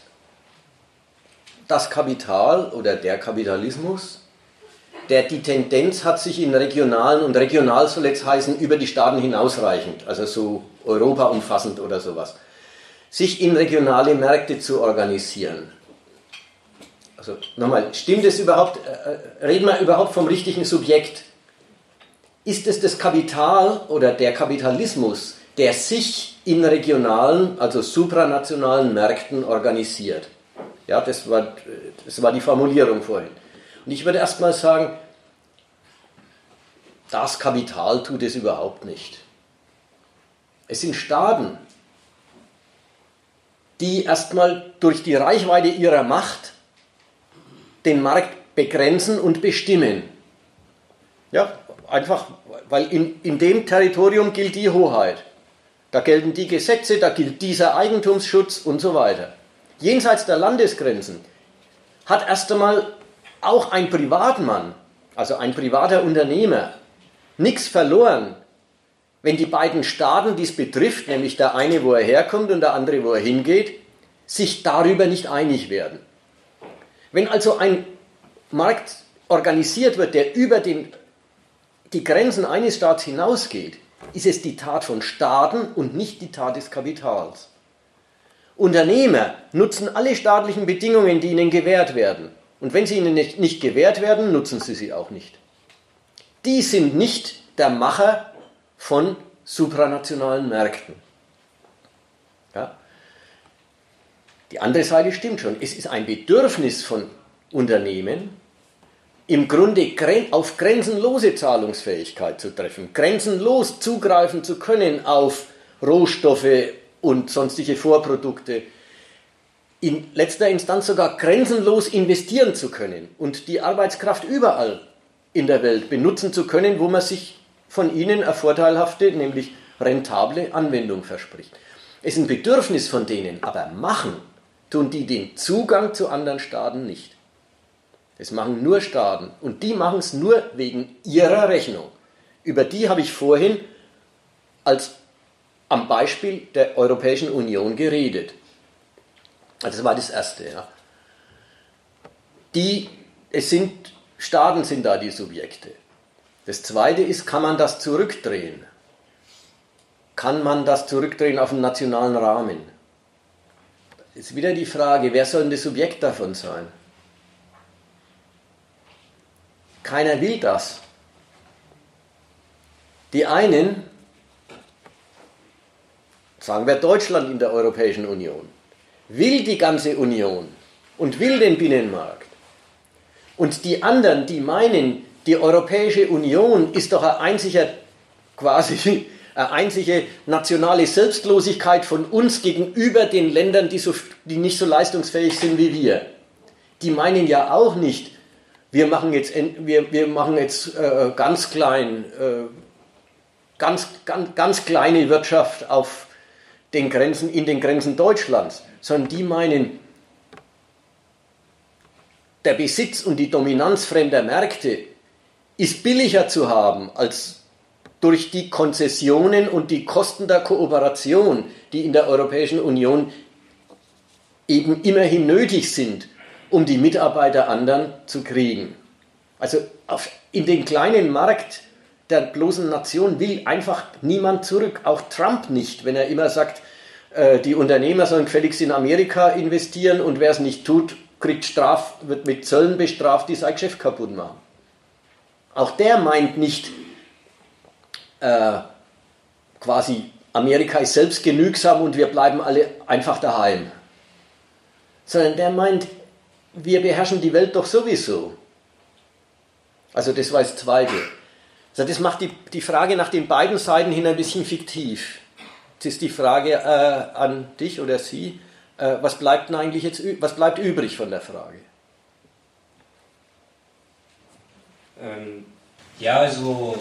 das Kapital oder der Kapitalismus, der die Tendenz hat, sich in regionalen, und regional soll jetzt heißen, über die Staaten hinausreichend, also so Europa umfassend oder sowas, sich in regionale Märkte zu organisieren. Also nochmal, stimmt es überhaupt, äh, reden wir überhaupt vom richtigen Subjekt? Ist es das Kapital oder der Kapitalismus, der sich in regionalen, also supranationalen Märkten organisiert? Ja, das war, das war die Formulierung vorhin. Und ich würde erstmal sagen, das Kapital tut es überhaupt nicht. Es sind Staaten, die erstmal durch die Reichweite ihrer Macht den Markt begrenzen und bestimmen. Ja, einfach, weil in, in dem Territorium gilt die Hoheit. Da gelten die Gesetze, da gilt dieser Eigentumsschutz und so weiter. Jenseits der Landesgrenzen hat erst einmal auch ein Privatmann, also ein privater Unternehmer, nichts verloren, wenn die beiden Staaten, die es betrifft, nämlich der eine, wo er herkommt und der andere, wo er hingeht, sich darüber nicht einig werden. Wenn also ein Markt organisiert wird, der über den, die Grenzen eines Staats hinausgeht, ist es die Tat von Staaten und nicht die Tat des Kapitals. Unternehmer nutzen alle staatlichen Bedingungen, die ihnen gewährt werden. Und wenn sie ihnen nicht gewährt werden, nutzen sie sie auch nicht. Die sind nicht der Macher von supranationalen Märkten. Ja? Die andere Seite stimmt schon. Es ist ein Bedürfnis von Unternehmen, im Grunde auf grenzenlose Zahlungsfähigkeit zu treffen, grenzenlos zugreifen zu können auf Rohstoffe und sonstige Vorprodukte, in letzter Instanz sogar grenzenlos investieren zu können und die Arbeitskraft überall in der Welt benutzen zu können, wo man sich von ihnen eine vorteilhafte, nämlich rentable Anwendung verspricht. Es ist ein Bedürfnis von denen, aber machen tun die den Zugang zu anderen Staaten nicht. Das machen nur Staaten und die machen es nur wegen ihrer Rechnung. Über die habe ich vorhin als am Beispiel der Europäischen Union geredet. Also das war das Erste. Ja. Die, es sind, Staaten sind da die Subjekte. Das Zweite ist, kann man das zurückdrehen? Kann man das zurückdrehen auf einen nationalen Rahmen? ist wieder die Frage, wer soll denn das Subjekt davon sein? Keiner will das. Die einen sagen wir Deutschland in der Europäischen Union, will die ganze Union und will den Binnenmarkt. Und die anderen, die meinen, die Europäische Union ist doch ein einziger, quasi (laughs) eine einzige nationale Selbstlosigkeit von uns gegenüber den Ländern, die, so, die nicht so leistungsfähig sind wie wir. Die meinen ja auch nicht, wir machen jetzt, wir, wir machen jetzt äh, ganz klein, äh, ganz, ganz, ganz kleine Wirtschaft auf den Grenzen, in den Grenzen Deutschlands, sondern die meinen, der Besitz und die Dominanz fremder Märkte ist billiger zu haben als durch die Konzessionen und die Kosten der Kooperation, die in der Europäischen Union eben immerhin nötig sind, um die Mitarbeiter anderen zu kriegen. Also auf, in den kleinen Markt der bloßen Nation will einfach niemand zurück, auch Trump nicht, wenn er immer sagt, äh, die Unternehmer sollen gefälligst in Amerika investieren und wer es nicht tut, kriegt Straf, wird mit Zöllen bestraft, die sein Geschäft kaputt machen. Auch der meint nicht äh, quasi, Amerika ist selbst genügsam und wir bleiben alle einfach daheim. Sondern der meint, wir beherrschen die Welt doch sowieso. Also das war das Zweite. Also das macht die, die Frage nach den beiden Seiten hin ein bisschen fiktiv. Jetzt ist die Frage äh, an dich oder Sie, äh, was bleibt denn eigentlich jetzt, was bleibt übrig von der Frage? Ähm, ja, also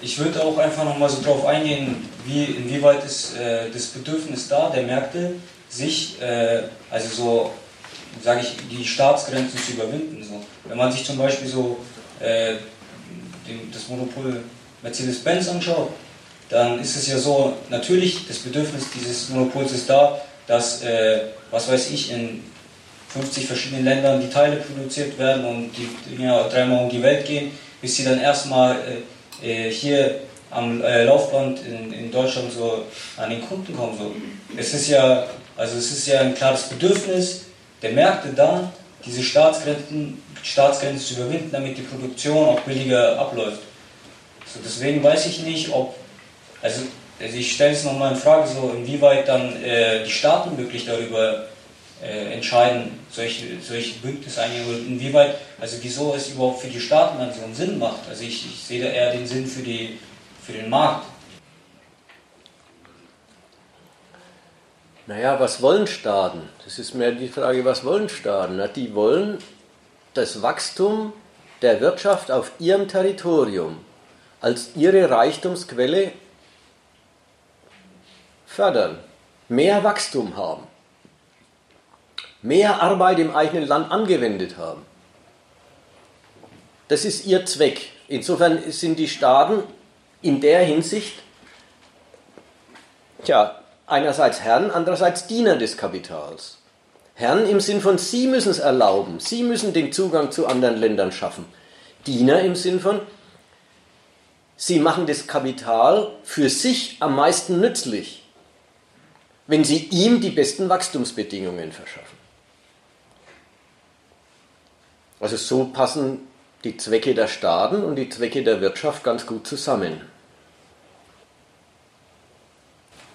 ich würde auch einfach nochmal so drauf eingehen, wie, inwieweit ist äh, das Bedürfnis da der Märkte, sich, äh, also so, sage ich, die Staatsgrenzen zu überwinden. So. Wenn man sich zum Beispiel so äh, den, das Monopol Mercedes-Benz anschaut, dann ist es ja so, natürlich, das Bedürfnis dieses Monopols ist da, dass, äh, was weiß ich, in 50 verschiedenen Ländern die Teile produziert werden und die Dinger dreimal um die Welt gehen, bis sie dann erstmal äh, äh, hier am äh, Laufband in, in, Deutschland so an den Kunden kommen. So. Es ist ja, also es ist ja ein klares Bedürfnis der Märkte da, diese Staatsgrenzen, Staatsgrenzen zu überwinden, damit die Produktion auch billiger abläuft. So, deswegen weiß ich nicht, ob, also, also ich stelle es nochmal in Frage, so inwieweit dann äh, die Staaten wirklich darüber äh, entscheiden, solche, solche und inwieweit, also wieso es überhaupt für die Staaten dann so einen Sinn macht. Also ich, ich sehe da eher den Sinn für, die, für den Markt. Naja, was wollen Staaten? Das ist mehr die Frage, was wollen Staaten? Na, die wollen das Wachstum der Wirtschaft auf ihrem Territorium als ihre Reichtumsquelle fördern, mehr Wachstum haben, mehr Arbeit im eigenen Land angewendet haben. Das ist ihr Zweck. Insofern sind die Staaten in der Hinsicht tja, einerseits Herren, andererseits Diener des Kapitals. Herren im Sinn von, sie müssen es erlauben, sie müssen den Zugang zu anderen Ländern schaffen. Diener im Sinn von, sie machen das Kapital für sich am meisten nützlich, wenn sie ihm die besten Wachstumsbedingungen verschaffen. Also so passen die Zwecke der Staaten und die Zwecke der Wirtschaft ganz gut zusammen.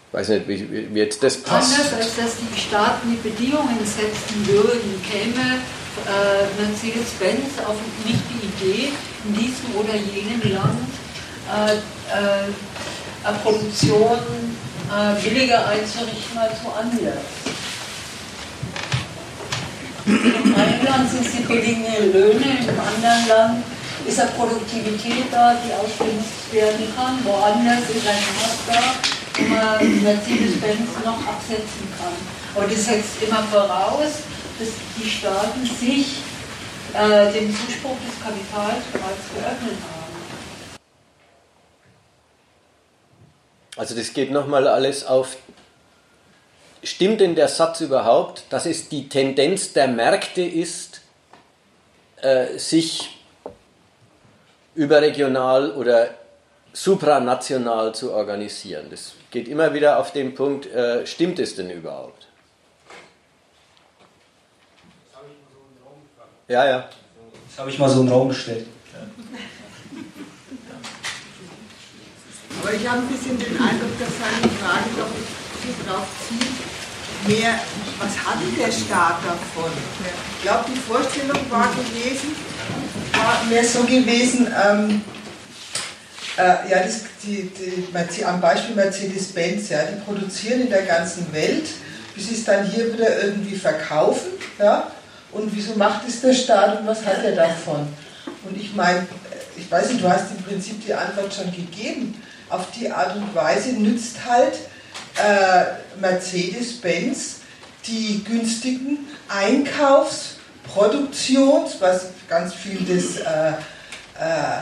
Ich weiß nicht, wie, wie, jetzt das passt. Anders als dass die Staaten die Bedingungen setzen würden, käme äh, Mercedes-Benz auf nicht die Idee, in diesem oder jenem Land äh, äh, Produktion äh, billiger einzurichten als woanders. Im einen Land sind sie billige Löhne, im anderen Land ist eine Produktivität da, die ausgenutzt werden kann. Woanders ist ein Markt da, wo man Mercedes-Benz noch absetzen kann. Aber das setzt immer voraus, dass die Staaten sich äh, dem Zuspruch des Kapitals bereits geöffnet haben. Also das geht nochmal alles auf. Stimmt denn der Satz überhaupt, dass es die Tendenz der Märkte ist, äh, sich überregional oder supranational zu organisieren? Das geht immer wieder auf den Punkt, äh, stimmt es denn überhaupt? Ja, ja. Das habe ich mal so in den Raum gestellt. Aber Aber ich habe ein bisschen den Eindruck, dass seine Frage doch darauf zieht, mehr, was hat der Staat davon? Ich glaube, die Vorstellung war gewesen, war mehr so gewesen, ähm, äh, ja, das, die, die, am Beispiel Mercedes-Benz, ja, die produzieren in der ganzen Welt, bis sie es dann hier wieder irgendwie verkaufen, ja, und wieso macht es der Staat und was hat er davon? Und ich meine, ich weiß nicht, du hast im Prinzip die Antwort schon gegeben. Auf die Art und Weise nützt halt äh, Mercedes-Benz die günstigen Einkaufs-, Produktions-, was ganz viel des, äh, äh, äh,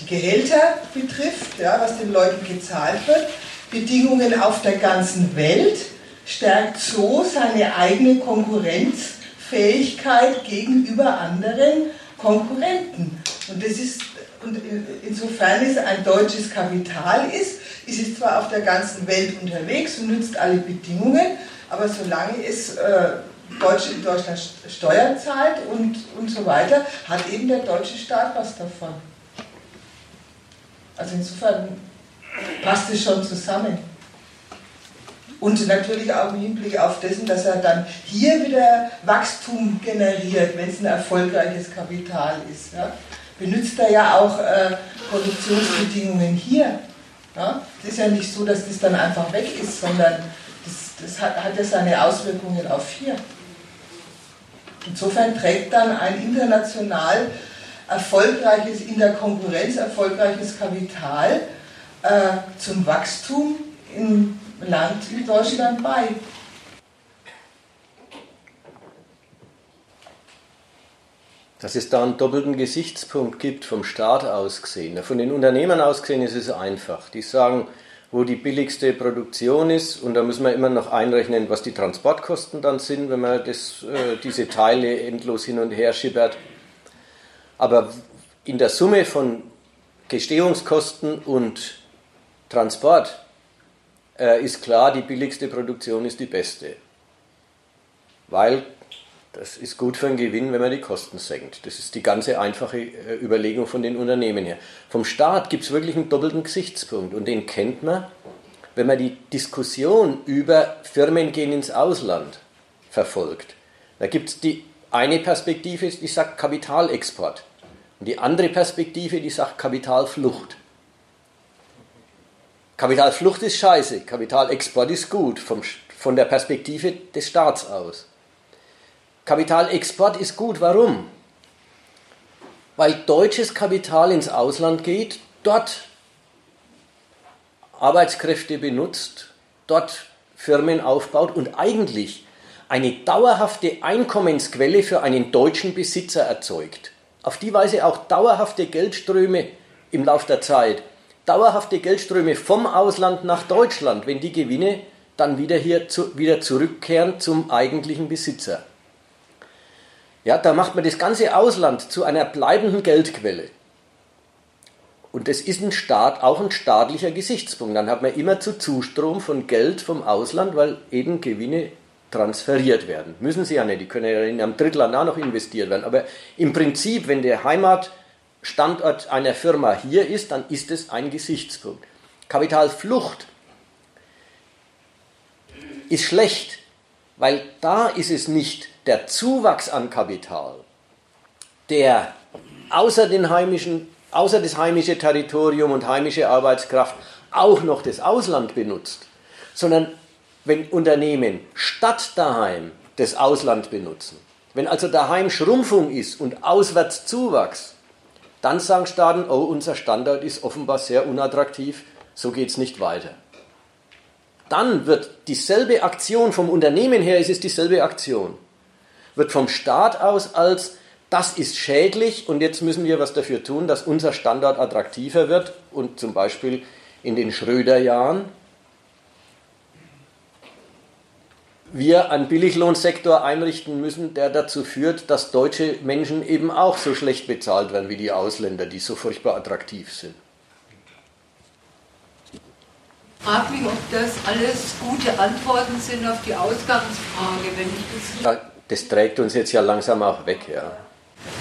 die Gehälter betrifft, ja, was den Leuten gezahlt wird, Bedingungen auf der ganzen Welt, stärkt so seine eigene Konkurrenzfähigkeit gegenüber anderen Konkurrenten. Und das ist und insofern es ein deutsches Kapital ist, ist es zwar auf der ganzen Welt unterwegs und nützt alle Bedingungen, aber solange es äh, Deutsch in Deutschland Steuern zahlt und, und so weiter, hat eben der deutsche Staat was davon. Also insofern passt es schon zusammen. Und natürlich auch im Hinblick auf dessen, dass er dann hier wieder Wachstum generiert, wenn es ein erfolgreiches Kapital ist. Ja. Benutzt er ja auch äh, Produktionsbedingungen hier. Ja. Es ist ja nicht so, dass das dann einfach weg ist, sondern das, das hat, hat ja seine Auswirkungen auf hier. Insofern trägt dann ein international erfolgreiches, in der Konkurrenz erfolgreiches Kapital äh, zum Wachstum im Land wie Deutschland bei. Dass es da einen doppelten Gesichtspunkt gibt, vom Staat aus gesehen. Von den Unternehmern aus gesehen ist es einfach. Die sagen, wo die billigste Produktion ist, und da muss man immer noch einrechnen, was die Transportkosten dann sind, wenn man das, äh, diese Teile endlos hin und her schippert. Aber in der Summe von Gestehungskosten und Transport äh, ist klar, die billigste Produktion ist die beste. Weil das ist gut für einen Gewinn, wenn man die Kosten senkt. Das ist die ganze einfache äh, Überlegung von den Unternehmen her. Vom Staat gibt es wirklich einen doppelten Gesichtspunkt und den kennt man, wenn man die Diskussion über Firmen gehen ins Ausland verfolgt. Da gibt es die eine Perspektive, die sagt Kapitalexport. Und die andere Perspektive, die sagt Kapitalflucht. Kapitalflucht ist scheiße, Kapitalexport ist gut, vom, von der Perspektive des Staats aus. Kapitalexport ist gut, warum? Weil deutsches Kapital ins Ausland geht, dort Arbeitskräfte benutzt, dort Firmen aufbaut und eigentlich eine dauerhafte Einkommensquelle für einen deutschen Besitzer erzeugt auf die Weise auch dauerhafte Geldströme im Laufe der Zeit, dauerhafte Geldströme vom Ausland nach Deutschland, wenn die Gewinne dann wieder hier zu, wieder zurückkehren zum eigentlichen Besitzer. Ja, da macht man das ganze Ausland zu einer bleibenden Geldquelle. Und das ist ein Staat, auch ein staatlicher Gesichtspunkt. Dann hat man immer zu Zustrom von Geld vom Ausland, weil eben Gewinne transferiert werden. Müssen sie ja nicht, die können ja in einem Drittland auch noch investiert werden. Aber im Prinzip, wenn der Heimatstandort einer Firma hier ist, dann ist es ein Gesichtspunkt. Kapitalflucht ist schlecht, weil da ist es nicht der Zuwachs an Kapital, der außer, den heimischen, außer das heimische Territorium und heimische Arbeitskraft auch noch das Ausland benutzt, sondern wenn Unternehmen statt daheim das Ausland benutzen, wenn also daheim Schrumpfung ist und auswärts Zuwachs, dann sagen Staaten, oh, unser Standort ist offenbar sehr unattraktiv, so geht es nicht weiter. Dann wird dieselbe Aktion vom Unternehmen her, ist es dieselbe Aktion, wird vom Staat aus als das ist schädlich und jetzt müssen wir was dafür tun, dass unser Standort attraktiver wird und zum Beispiel in den Schröder-Jahren wir einen Billiglohnsektor einrichten müssen, der dazu führt, dass deutsche Menschen eben auch so schlecht bezahlt werden wie die Ausländer, die so furchtbar attraktiv sind. Ich frage mich, ob das alles gute Antworten sind auf die Ausgangsfrage, wenn ich das. Ja, das trägt uns jetzt ja langsam auch weg, ja.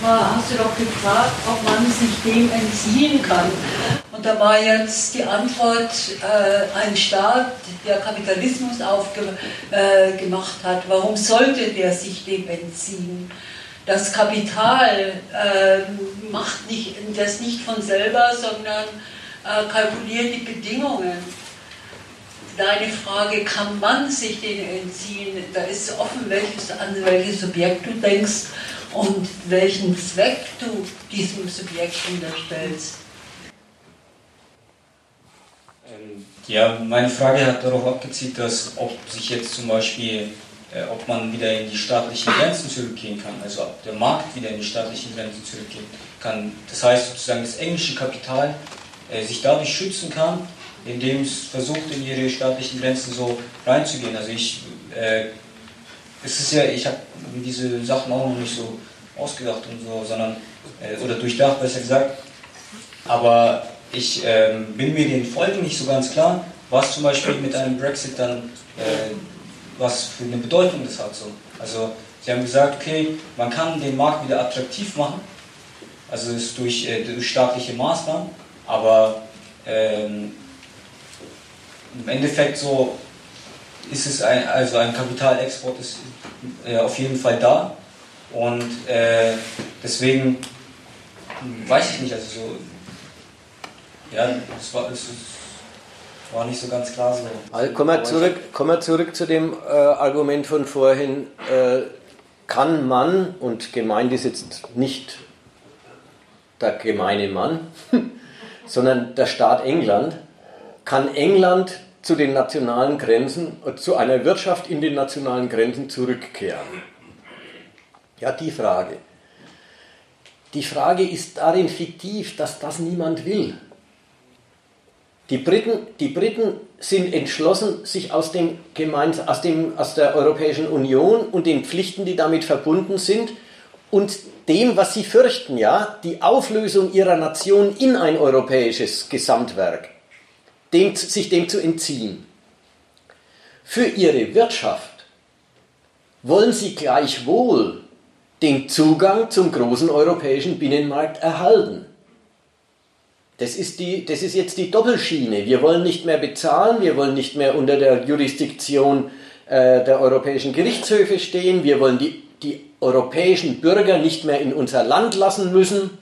Hast du doch gefragt, ob man sich dem entziehen kann. Und da war jetzt die Antwort, äh, ein Staat, der Kapitalismus aufgemacht äh, hat, warum sollte der sich dem entziehen? Das Kapital äh, macht nicht, das nicht von selber, sondern äh, kalkuliert die Bedingungen. Deine Frage, kann man sich denen entziehen? Da ist offen, welches, an welches Subjekt du denkst und welchen Zweck du diesem Subjekt unterstellst. Ähm, ja, meine Frage hat darauf abgezielt, dass ob sich jetzt zum Beispiel, äh, ob man wieder in die staatlichen Grenzen zurückgehen kann, also ob der Markt wieder in die staatlichen Grenzen zurückgehen kann. Das heißt sozusagen das englische Kapital äh, sich dadurch schützen kann, indem es versucht, in ihre staatlichen Grenzen so reinzugehen. Also ich, äh, es ist ja, ich habe diese Sachen auch noch nicht so ausgedacht und so, sondern, äh, oder durchdacht, besser gesagt. Aber ich ähm, bin mir den Folgen nicht so ganz klar, was zum Beispiel mit einem Brexit dann, äh, was für eine Bedeutung das hat. So. Also sie haben gesagt, okay, man kann den Markt wieder attraktiv machen, also ist durch, äh, durch staatliche Maßnahmen, aber ähm, im Endeffekt so ist es ein, also ein Kapitalexport ist äh, auf jeden Fall da und äh, deswegen weiß ich nicht, also so, ja, es war, es war nicht so ganz klar so. Also kommen wir zurück, kommen wir zurück zu dem äh, Argument von vorhin, äh, kann man, und gemeint ist jetzt nicht der gemeine Mann, (laughs) sondern der Staat England, kann England zu den nationalen Grenzen, zu einer Wirtschaft in den nationalen Grenzen zurückkehren? Ja, die Frage. Die Frage ist darin fiktiv, dass das niemand will. Die Briten, die Briten sind entschlossen, sich aus, dem Gemeins aus, dem, aus der Europäischen Union und den Pflichten, die damit verbunden sind, und dem, was sie fürchten, ja, die Auflösung ihrer Nation in ein europäisches Gesamtwerk, dem, sich dem zu entziehen. Für ihre Wirtschaft wollen sie gleichwohl den Zugang zum großen europäischen Binnenmarkt erhalten. Das ist, die, das ist jetzt die Doppelschiene. Wir wollen nicht mehr bezahlen, wir wollen nicht mehr unter der Jurisdiktion äh, der europäischen Gerichtshöfe stehen, wir wollen die, die europäischen Bürger nicht mehr in unser Land lassen müssen.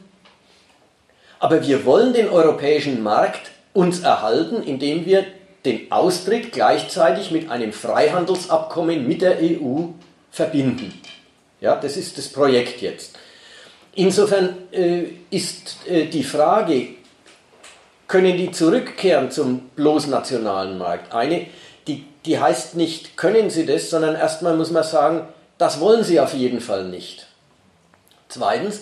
Aber wir wollen den europäischen Markt uns erhalten, indem wir den Austritt gleichzeitig mit einem Freihandelsabkommen mit der EU verbinden. Ja, das ist das Projekt jetzt. Insofern äh, ist äh, die Frage, können die zurückkehren zum bloß nationalen Markt? Eine, die, die heißt nicht, können sie das, sondern erstmal muss man sagen, das wollen sie auf jeden Fall nicht. Zweitens,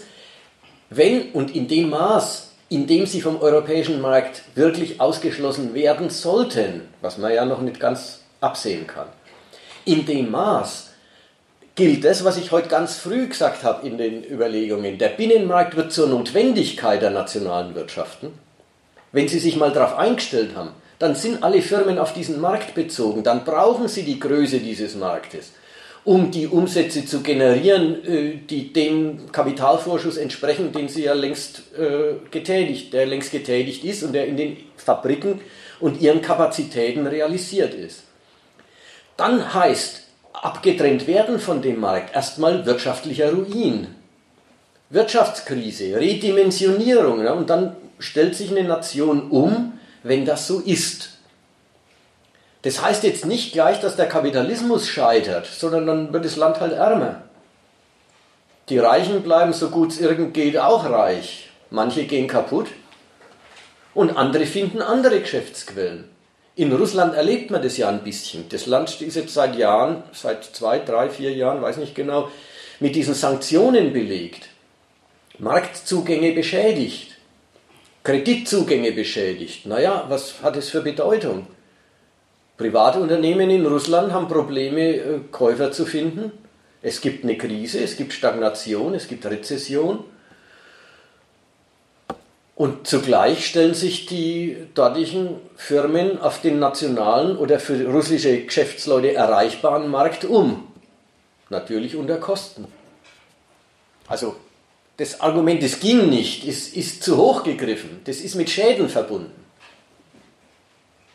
wenn und in dem Maß, in dem sie vom europäischen Markt wirklich ausgeschlossen werden sollten, was man ja noch nicht ganz absehen kann, in dem Maß, gilt das, was ich heute ganz früh gesagt habe in den Überlegungen. Der Binnenmarkt wird zur Notwendigkeit der nationalen Wirtschaften. Wenn Sie sich mal darauf eingestellt haben, dann sind alle Firmen auf diesen Markt bezogen, dann brauchen Sie die Größe dieses Marktes, um die Umsätze zu generieren, äh, die dem Kapitalvorschuss entsprechen, den Sie ja längst äh, getätigt, der längst getätigt ist und der in den Fabriken und ihren Kapazitäten realisiert ist. Dann heißt abgetrennt werden von dem Markt. Erstmal wirtschaftlicher Ruin, Wirtschaftskrise, Redimensionierung. Und dann stellt sich eine Nation um, wenn das so ist. Das heißt jetzt nicht gleich, dass der Kapitalismus scheitert, sondern dann wird das Land halt ärmer. Die Reichen bleiben so gut es irgend geht auch reich. Manche gehen kaputt und andere finden andere Geschäftsquellen. In Russland erlebt man das ja ein bisschen. Das Land ist jetzt seit Jahren, seit zwei, drei, vier Jahren, weiß nicht genau, mit diesen Sanktionen belegt. Marktzugänge beschädigt. Kreditzugänge beschädigt. Naja, was hat es für Bedeutung? Private Unternehmen in Russland haben Probleme, äh, Käufer zu finden. Es gibt eine Krise, es gibt Stagnation, es gibt Rezession. Und zugleich stellen sich die dortigen Firmen auf den nationalen oder für russische Geschäftsleute erreichbaren Markt um. Natürlich unter Kosten. Also das Argument, es ging nicht, ist, ist zu hoch gegriffen. Das ist mit Schäden verbunden.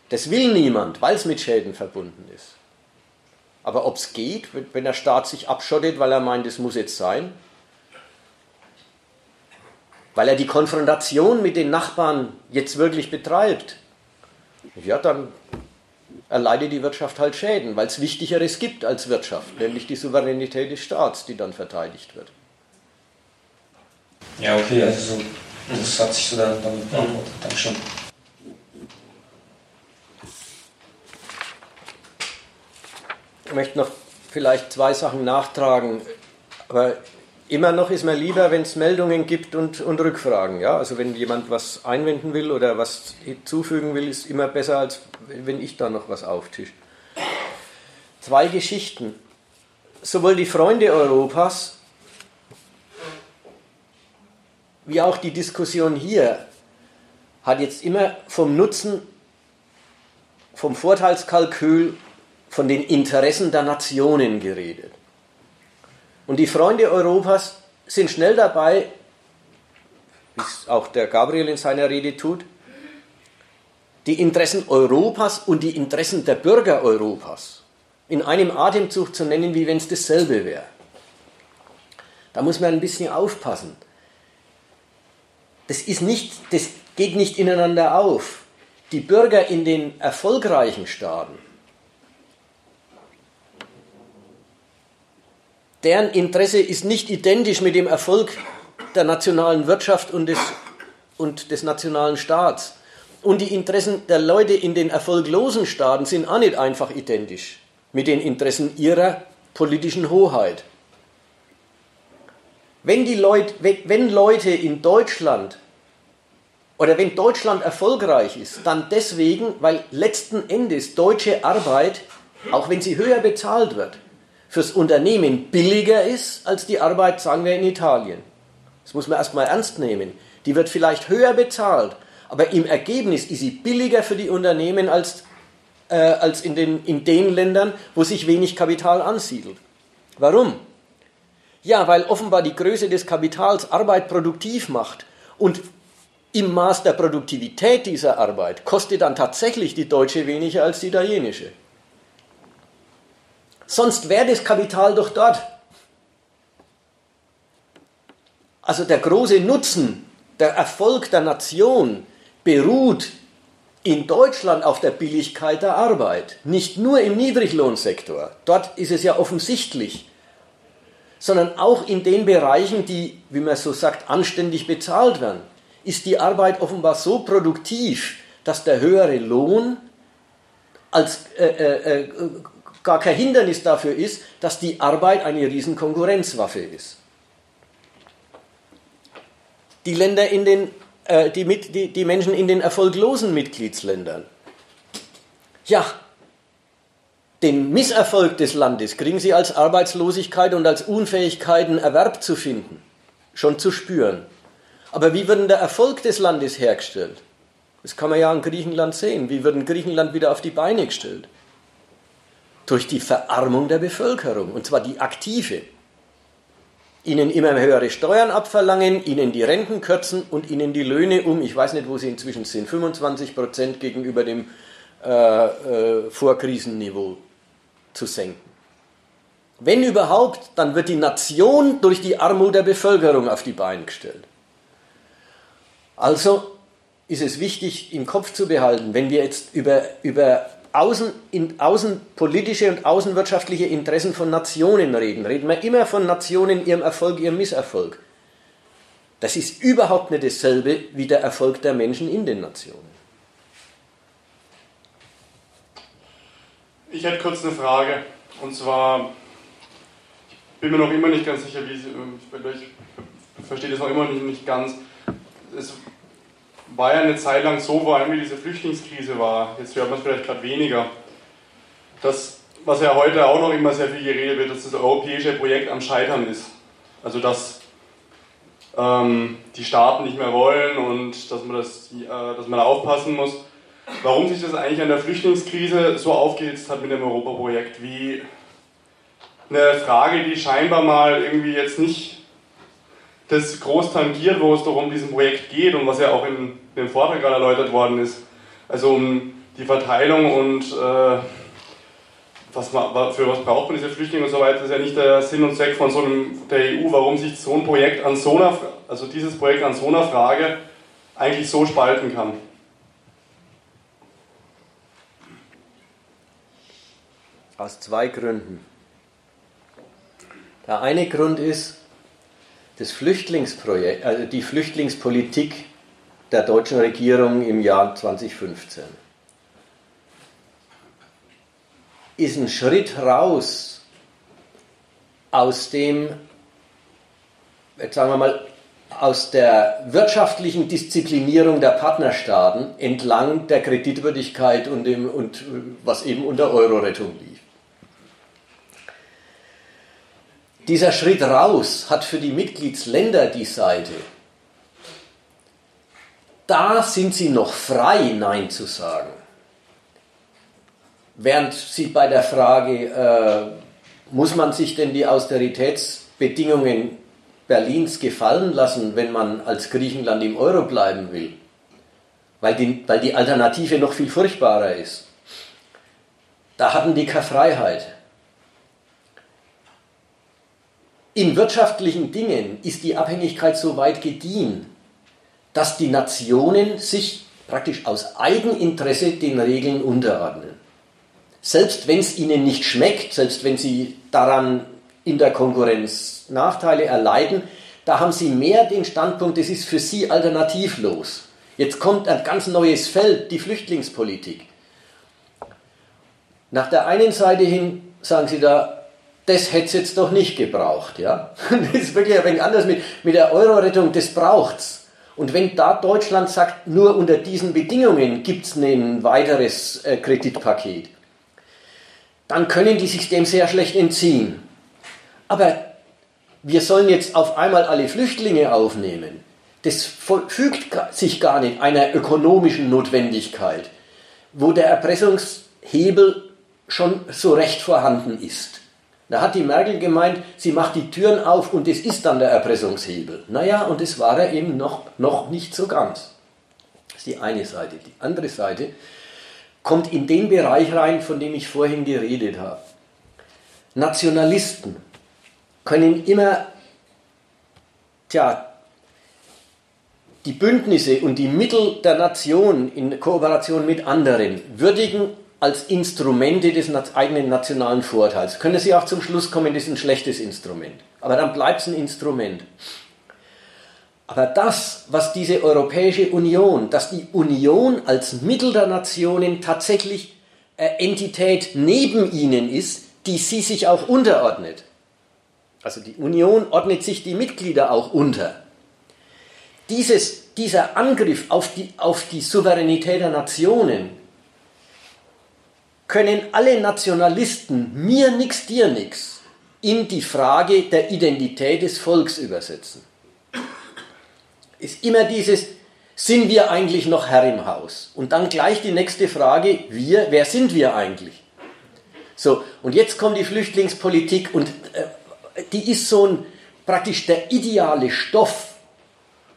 Das will niemand, weil es mit Schäden verbunden ist. Aber ob es geht, wenn der Staat sich abschottet, weil er meint, es muss jetzt sein, weil er die Konfrontation mit den Nachbarn jetzt wirklich betreibt, ja, dann erleidet die Wirtschaft halt Schäden, weil es Wichtigeres gibt als Wirtschaft, nämlich die Souveränität des Staats, die dann verteidigt wird. Ja, okay, also das hat sich so dann damit beantwortet. Dankeschön. Möchte noch vielleicht zwei Sachen nachtragen, aber immer noch ist mir lieber, wenn es Meldungen gibt und, und Rückfragen. Ja? Also wenn jemand was einwenden will oder was hinzufügen will, ist immer besser, als wenn ich da noch was auftische. Zwei Geschichten. Sowohl die Freunde Europas wie auch die Diskussion hier hat jetzt immer vom Nutzen, vom Vorteilskalkül, von den Interessen der Nationen geredet. Und die Freunde Europas sind schnell dabei, wie es auch der Gabriel in seiner Rede tut, die Interessen Europas und die Interessen der Bürger Europas in einem Atemzug zu nennen, wie wenn es dasselbe wäre. Da muss man ein bisschen aufpassen. Das, ist nicht, das geht nicht ineinander auf. Die Bürger in den erfolgreichen Staaten deren Interesse ist nicht identisch mit dem Erfolg der nationalen Wirtschaft und des, und des nationalen Staats. Und die Interessen der Leute in den erfolglosen Staaten sind auch nicht einfach identisch mit den Interessen ihrer politischen Hoheit. Wenn, die Leute, wenn Leute in Deutschland oder wenn Deutschland erfolgreich ist, dann deswegen, weil letzten Endes deutsche Arbeit, auch wenn sie höher bezahlt wird, fürs Unternehmen billiger ist als die Arbeit, sagen wir, in Italien. Das muss man erstmal ernst nehmen. Die wird vielleicht höher bezahlt, aber im Ergebnis ist sie billiger für die Unternehmen als, äh, als in, den, in den Ländern, wo sich wenig Kapital ansiedelt. Warum? Ja, weil offenbar die Größe des Kapitals Arbeit produktiv macht und im Maß der Produktivität dieser Arbeit kostet dann tatsächlich die deutsche weniger als die italienische. Sonst wäre das Kapital doch dort. Also der große Nutzen, der Erfolg der Nation beruht in Deutschland auf der Billigkeit der Arbeit. Nicht nur im Niedriglohnsektor, dort ist es ja offensichtlich, sondern auch in den Bereichen, die, wie man so sagt, anständig bezahlt werden, ist die Arbeit offenbar so produktiv, dass der höhere Lohn als äh, äh, äh gar kein Hindernis dafür ist, dass die Arbeit eine Riesenkonkurrenzwaffe ist. Die Länder in den, äh, die, mit, die, die Menschen in den erfolglosen Mitgliedsländern. Ja, den Misserfolg des Landes kriegen sie als Arbeitslosigkeit und als Unfähigkeit, einen Erwerb zu finden, schon zu spüren. Aber wie wird denn der Erfolg des Landes hergestellt? Das kann man ja in Griechenland sehen. Wie wird Griechenland wieder auf die Beine gestellt? Durch die Verarmung der Bevölkerung, und zwar die aktive. Ihnen immer höhere Steuern abverlangen, ihnen die Renten kürzen und ihnen die Löhne um, ich weiß nicht, wo sie inzwischen sind, 25 Prozent gegenüber dem äh, äh, Vorkrisenniveau zu senken. Wenn überhaupt, dann wird die Nation durch die Armut der Bevölkerung auf die Beine gestellt. Also ist es wichtig im Kopf zu behalten, wenn wir jetzt über, über außen, in, außenpolitische und außenwirtschaftliche Interessen von Nationen reden, reden wir immer von Nationen, ihrem Erfolg, ihrem Misserfolg. Das ist überhaupt nicht dasselbe wie der Erfolg der Menschen in den Nationen. Ich hätte kurz eine Frage. Und zwar, ich bin mir noch immer nicht ganz sicher, wie Sie, ich verstehe das noch immer nicht, nicht ganz. Es war ja eine Zeit lang so, vor allem wie diese Flüchtlingskrise war, jetzt hört man es vielleicht gerade weniger, dass, was ja heute auch noch immer sehr viel geredet wird, dass das europäische Projekt am Scheitern ist. Also dass ähm, die Staaten nicht mehr wollen und dass man, das, äh, dass man da aufpassen muss. Warum sich das eigentlich an der Flüchtlingskrise so aufgehitzt hat mit dem Europaprojekt, wie eine Frage, die scheinbar mal irgendwie jetzt nicht das groß tangiert, wo es doch um diesen Projekt geht und was ja auch in dem Vortrag gerade erläutert worden ist. Also um die Verteilung und äh, was man, für was braucht man diese Flüchtlinge und so weiter, ist ja nicht der Sinn und Zweck von so einem, der EU, warum sich so ein Projekt an so einer, also dieses Projekt an so einer Frage eigentlich so spalten kann. Aus zwei Gründen. Der eine Grund ist, das Flüchtlingsprojekt, also die Flüchtlingspolitik der deutschen Regierung im Jahr 2015 ist ein Schritt raus aus dem, jetzt sagen wir mal, aus der wirtschaftlichen Disziplinierung der Partnerstaaten entlang der Kreditwürdigkeit und, dem, und was eben unter Euro-Rettung lief. Dieser Schritt raus hat für die Mitgliedsländer die Seite, da sind sie noch frei, Nein zu sagen. Während sie bei der Frage, äh, muss man sich denn die Austeritätsbedingungen Berlins gefallen lassen, wenn man als Griechenland im Euro bleiben will, weil die, weil die Alternative noch viel furchtbarer ist. Da hatten die keine Freiheit. In wirtschaftlichen Dingen ist die Abhängigkeit so weit gediehen, dass die Nationen sich praktisch aus Eigeninteresse den Regeln unterordnen. Selbst wenn es ihnen nicht schmeckt, selbst wenn sie daran in der Konkurrenz Nachteile erleiden, da haben sie mehr den Standpunkt, es ist für sie alternativlos. Jetzt kommt ein ganz neues Feld, die Flüchtlingspolitik. Nach der einen Seite hin sagen sie da, das hätte es jetzt doch nicht gebraucht. Ja? (laughs) Das ist wirklich ein wenig anders mit, mit der Euro-Rettung, das braucht es. Und wenn da Deutschland sagt, nur unter diesen Bedingungen gibt es ein weiteres äh, Kreditpaket, dann können die sich dem sehr schlecht entziehen. Aber wir sollen jetzt auf einmal alle Flüchtlinge aufnehmen. Das fügt sich gar nicht einer ökonomischen Notwendigkeit, wo der Erpressungshebel schon so recht vorhanden ist. Da hat die Merkel gemeint, sie macht die Türen auf und es ist dann der Erpressungshebel. Naja, und das war er eben noch, noch nicht so ganz. Das ist die eine Seite. Die andere Seite kommt in den Bereich rein, von dem ich vorhin geredet habe. Nationalisten können immer, tja, die Bündnisse und die Mittel der Nation in Kooperation mit anderen würdigen als Instrumente des eigenen nationalen Vorteils. Können Sie auch zum Schluss kommen, das ist ein schlechtes Instrument. Aber dann bleibt es ein Instrument. Aber das, was diese Europäische Union, dass die Union als Mittel der Nationen tatsächlich eine Entität neben ihnen ist, die sie sich auch unterordnet. Also die Union ordnet sich die Mitglieder auch unter. Dieses, dieser Angriff auf die, auf die Souveränität der Nationen können alle Nationalisten mir nix, dir nix in die Frage der Identität des Volks übersetzen. Ist immer dieses, sind wir eigentlich noch Herr im Haus? Und dann gleich die nächste Frage, wir, wer sind wir eigentlich? So, und jetzt kommt die Flüchtlingspolitik und äh, die ist so ein, praktisch der ideale Stoff,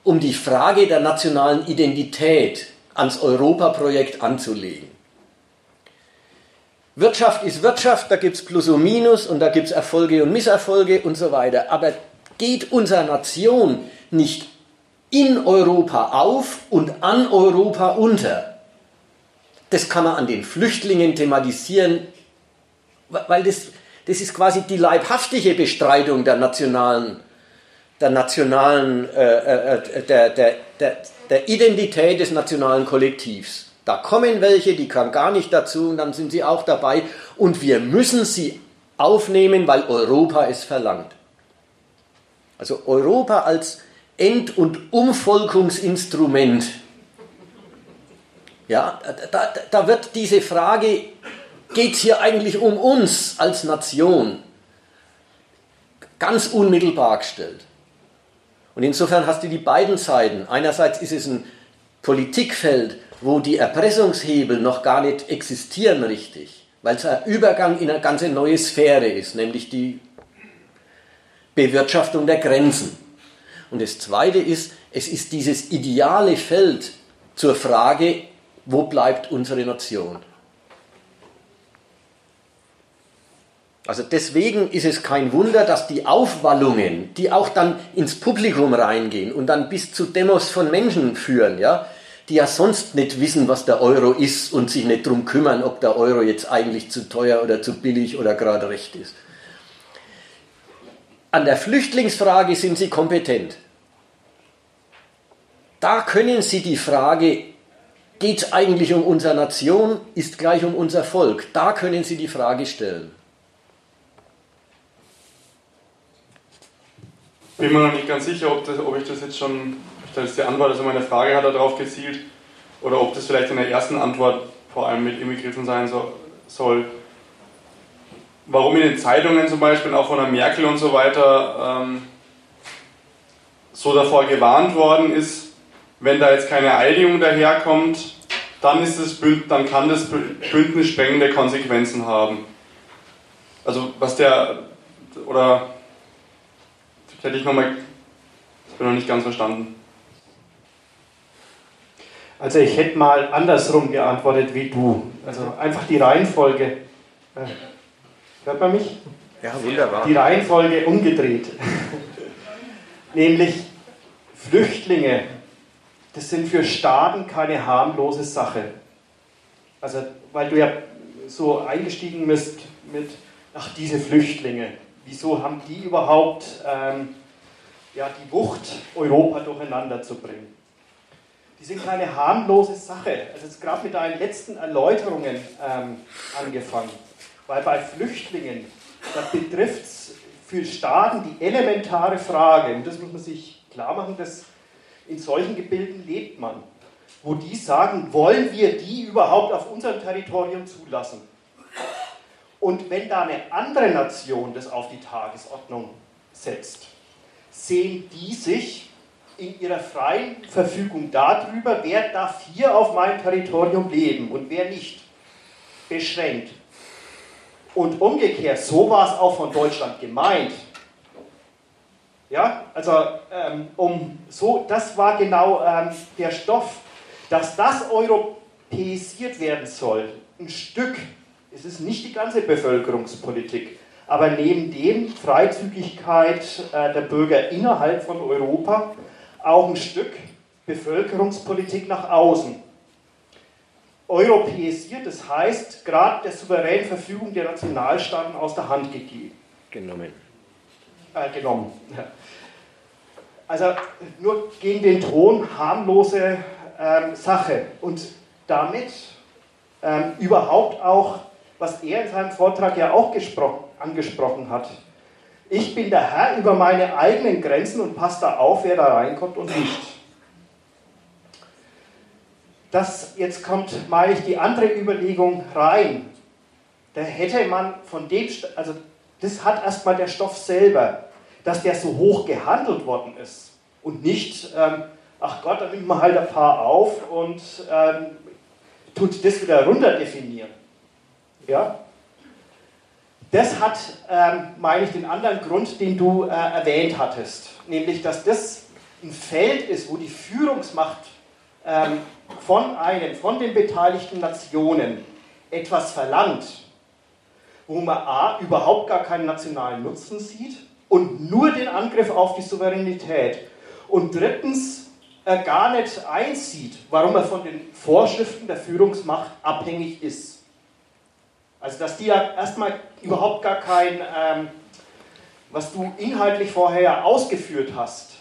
um die Frage der nationalen Identität ans Europaprojekt anzulegen. Wirtschaft ist Wirtschaft, da gibt es Plus und Minus und da gibt es Erfolge und Misserfolge und so weiter. Aber geht unsere Nation nicht in Europa auf und an Europa unter? Das kann man an den Flüchtlingen thematisieren, weil das, das ist quasi die leibhaftige Bestreitung der nationalen, der, nationalen äh, äh, der, der, der, der Identität des nationalen Kollektivs. Da kommen welche, die kann gar nicht dazu und dann sind sie auch dabei und wir müssen sie aufnehmen, weil Europa es verlangt. Also Europa als End- und Umvolkungsinstrument. Ja, da, da wird diese Frage, geht es hier eigentlich um uns als Nation, ganz unmittelbar gestellt. Und insofern hast du die beiden Seiten. Einerseits ist es ein Politikfeld, wo die Erpressungshebel noch gar nicht existieren richtig, weil es ein Übergang in eine ganz neue Sphäre ist, nämlich die Bewirtschaftung der Grenzen. Und das Zweite ist, es ist dieses ideale Feld zur Frage, wo bleibt unsere Nation? Also deswegen ist es kein Wunder, dass die Aufwallungen, die auch dann ins Publikum reingehen und dann bis zu Demos von Menschen führen, ja, die ja sonst nicht wissen, was der Euro ist und sich nicht darum kümmern, ob der Euro jetzt eigentlich zu teuer oder zu billig oder gerade recht ist. An der Flüchtlingsfrage sind Sie kompetent. Da können Sie die Frage, geht es eigentlich um unsere Nation, ist gleich um unser Volk, da können Sie die Frage stellen. bin mir noch nicht ganz sicher, ob, das, ob ich das jetzt schon, das die Antwort, also meine Frage hat darauf gezielt, oder ob das vielleicht in der ersten Antwort vor allem mit inbegriffen sein so, soll. Warum in den Zeitungen zum Beispiel, auch von der Merkel und so weiter, ähm, so davor gewarnt worden ist, wenn da jetzt keine Einigung daherkommt, dann, ist das dann kann das Bündnis sprengende Konsequenzen haben. Also was der, oder hätte ich nochmal, ich bin noch nicht ganz verstanden. Also ich hätte mal andersrum geantwortet wie du. Also einfach die Reihenfolge. Äh, hört man mich? Ja, wunderbar. Die Reihenfolge umgedreht. (laughs) Nämlich Flüchtlinge, das sind für Staaten keine harmlose Sache. Also, weil du ja so eingestiegen bist mit, ach, diese Flüchtlinge wieso haben die überhaupt ähm, ja, die Wucht, Europa durcheinander zu bringen. Die sind keine harmlose Sache. Also jetzt gerade mit deinen letzten Erläuterungen ähm, angefangen. Weil bei Flüchtlingen, da betrifft es für Staaten die elementare Frage, und das muss man sich klar machen, dass in solchen Gebilden lebt man, wo die sagen, wollen wir die überhaupt auf unserem Territorium zulassen? Und wenn da eine andere Nation das auf die Tagesordnung setzt, sehen die sich in ihrer freien Verfügung darüber, wer darf hier auf meinem Territorium leben und wer nicht, beschränkt. Und umgekehrt, so war es auch von Deutschland gemeint. Ja, also ähm, um so, das war genau ähm, der Stoff, dass das europäisiert werden soll, ein Stück es ist nicht die ganze Bevölkerungspolitik, aber neben dem Freizügigkeit äh, der Bürger innerhalb von Europa auch ein Stück Bevölkerungspolitik nach außen. Europäisiert, das heißt, gerade der souveränen Verfügung der Nationalstaaten aus der Hand gegeben. Genommen. Äh, genommen. (laughs) Also nur gegen den Thron harmlose ähm, Sache und damit ähm, überhaupt auch was er in seinem Vortrag ja auch angesprochen hat. Ich bin der Herr über meine eigenen Grenzen und passe da auf, wer da reinkommt und nicht. Das, jetzt kommt, meine ich, die andere Überlegung rein. Da hätte man von dem, also das hat erstmal der Stoff selber, dass der so hoch gehandelt worden ist und nicht, ähm, ach Gott, da nimmt man halt ein paar auf und ähm, tut das wieder runter definieren. Ja? Das hat, ähm, meine ich, den anderen Grund, den du äh, erwähnt hattest, nämlich, dass das ein Feld ist, wo die Führungsmacht ähm, von einen, von den beteiligten Nationen etwas verlangt, wo man a. überhaupt gar keinen nationalen Nutzen sieht und nur den Angriff auf die Souveränität und drittens äh, gar nicht einsieht, warum er von den Vorschriften der Führungsmacht abhängig ist. Also dass die ja erstmal überhaupt gar kein, ähm, was du inhaltlich vorher ausgeführt hast,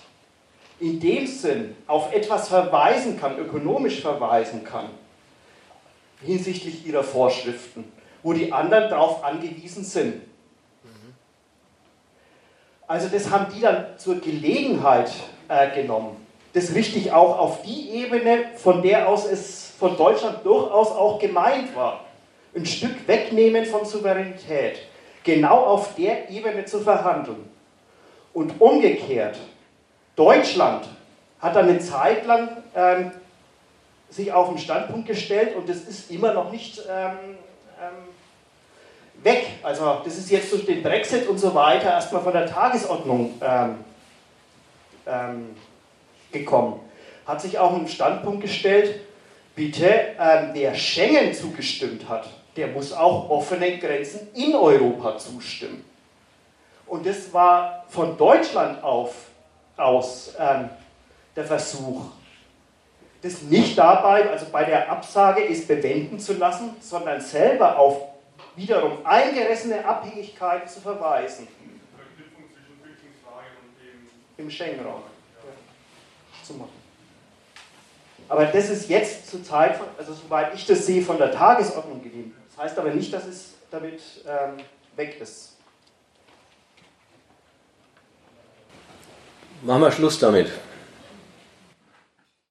in dem Sinn auf etwas verweisen kann, ökonomisch verweisen kann, hinsichtlich ihrer Vorschriften, wo die anderen darauf angewiesen sind. Also das haben die dann zur Gelegenheit äh, genommen. Das richtig auch auf die Ebene, von der aus es von Deutschland durchaus auch gemeint war ein Stück wegnehmen von Souveränität, genau auf der Ebene zu verhandeln. Und umgekehrt, Deutschland hat dann eine Zeit lang ähm, sich auf den Standpunkt gestellt und das ist immer noch nicht ähm, ähm, weg. Also das ist jetzt durch den Brexit und so weiter erstmal von der Tagesordnung ähm, ähm, gekommen. Hat sich auch einen Standpunkt gestellt, bitte, ähm, wer Schengen zugestimmt hat, der muss auch offenen Grenzen in Europa zustimmen. Und das war von Deutschland auf, aus ähm, der Versuch, das nicht dabei, also bei der Absage es bewenden zu lassen, sondern selber auf wiederum eingerissene Abhängigkeiten zu verweisen. Im Schengen-Raum ja. Aber das ist jetzt zur Zeit, also soweit ich das sehe, von der Tagesordnung gegeben. Heißt aber nicht, dass es damit ähm, weg ist. Machen wir Schluss damit.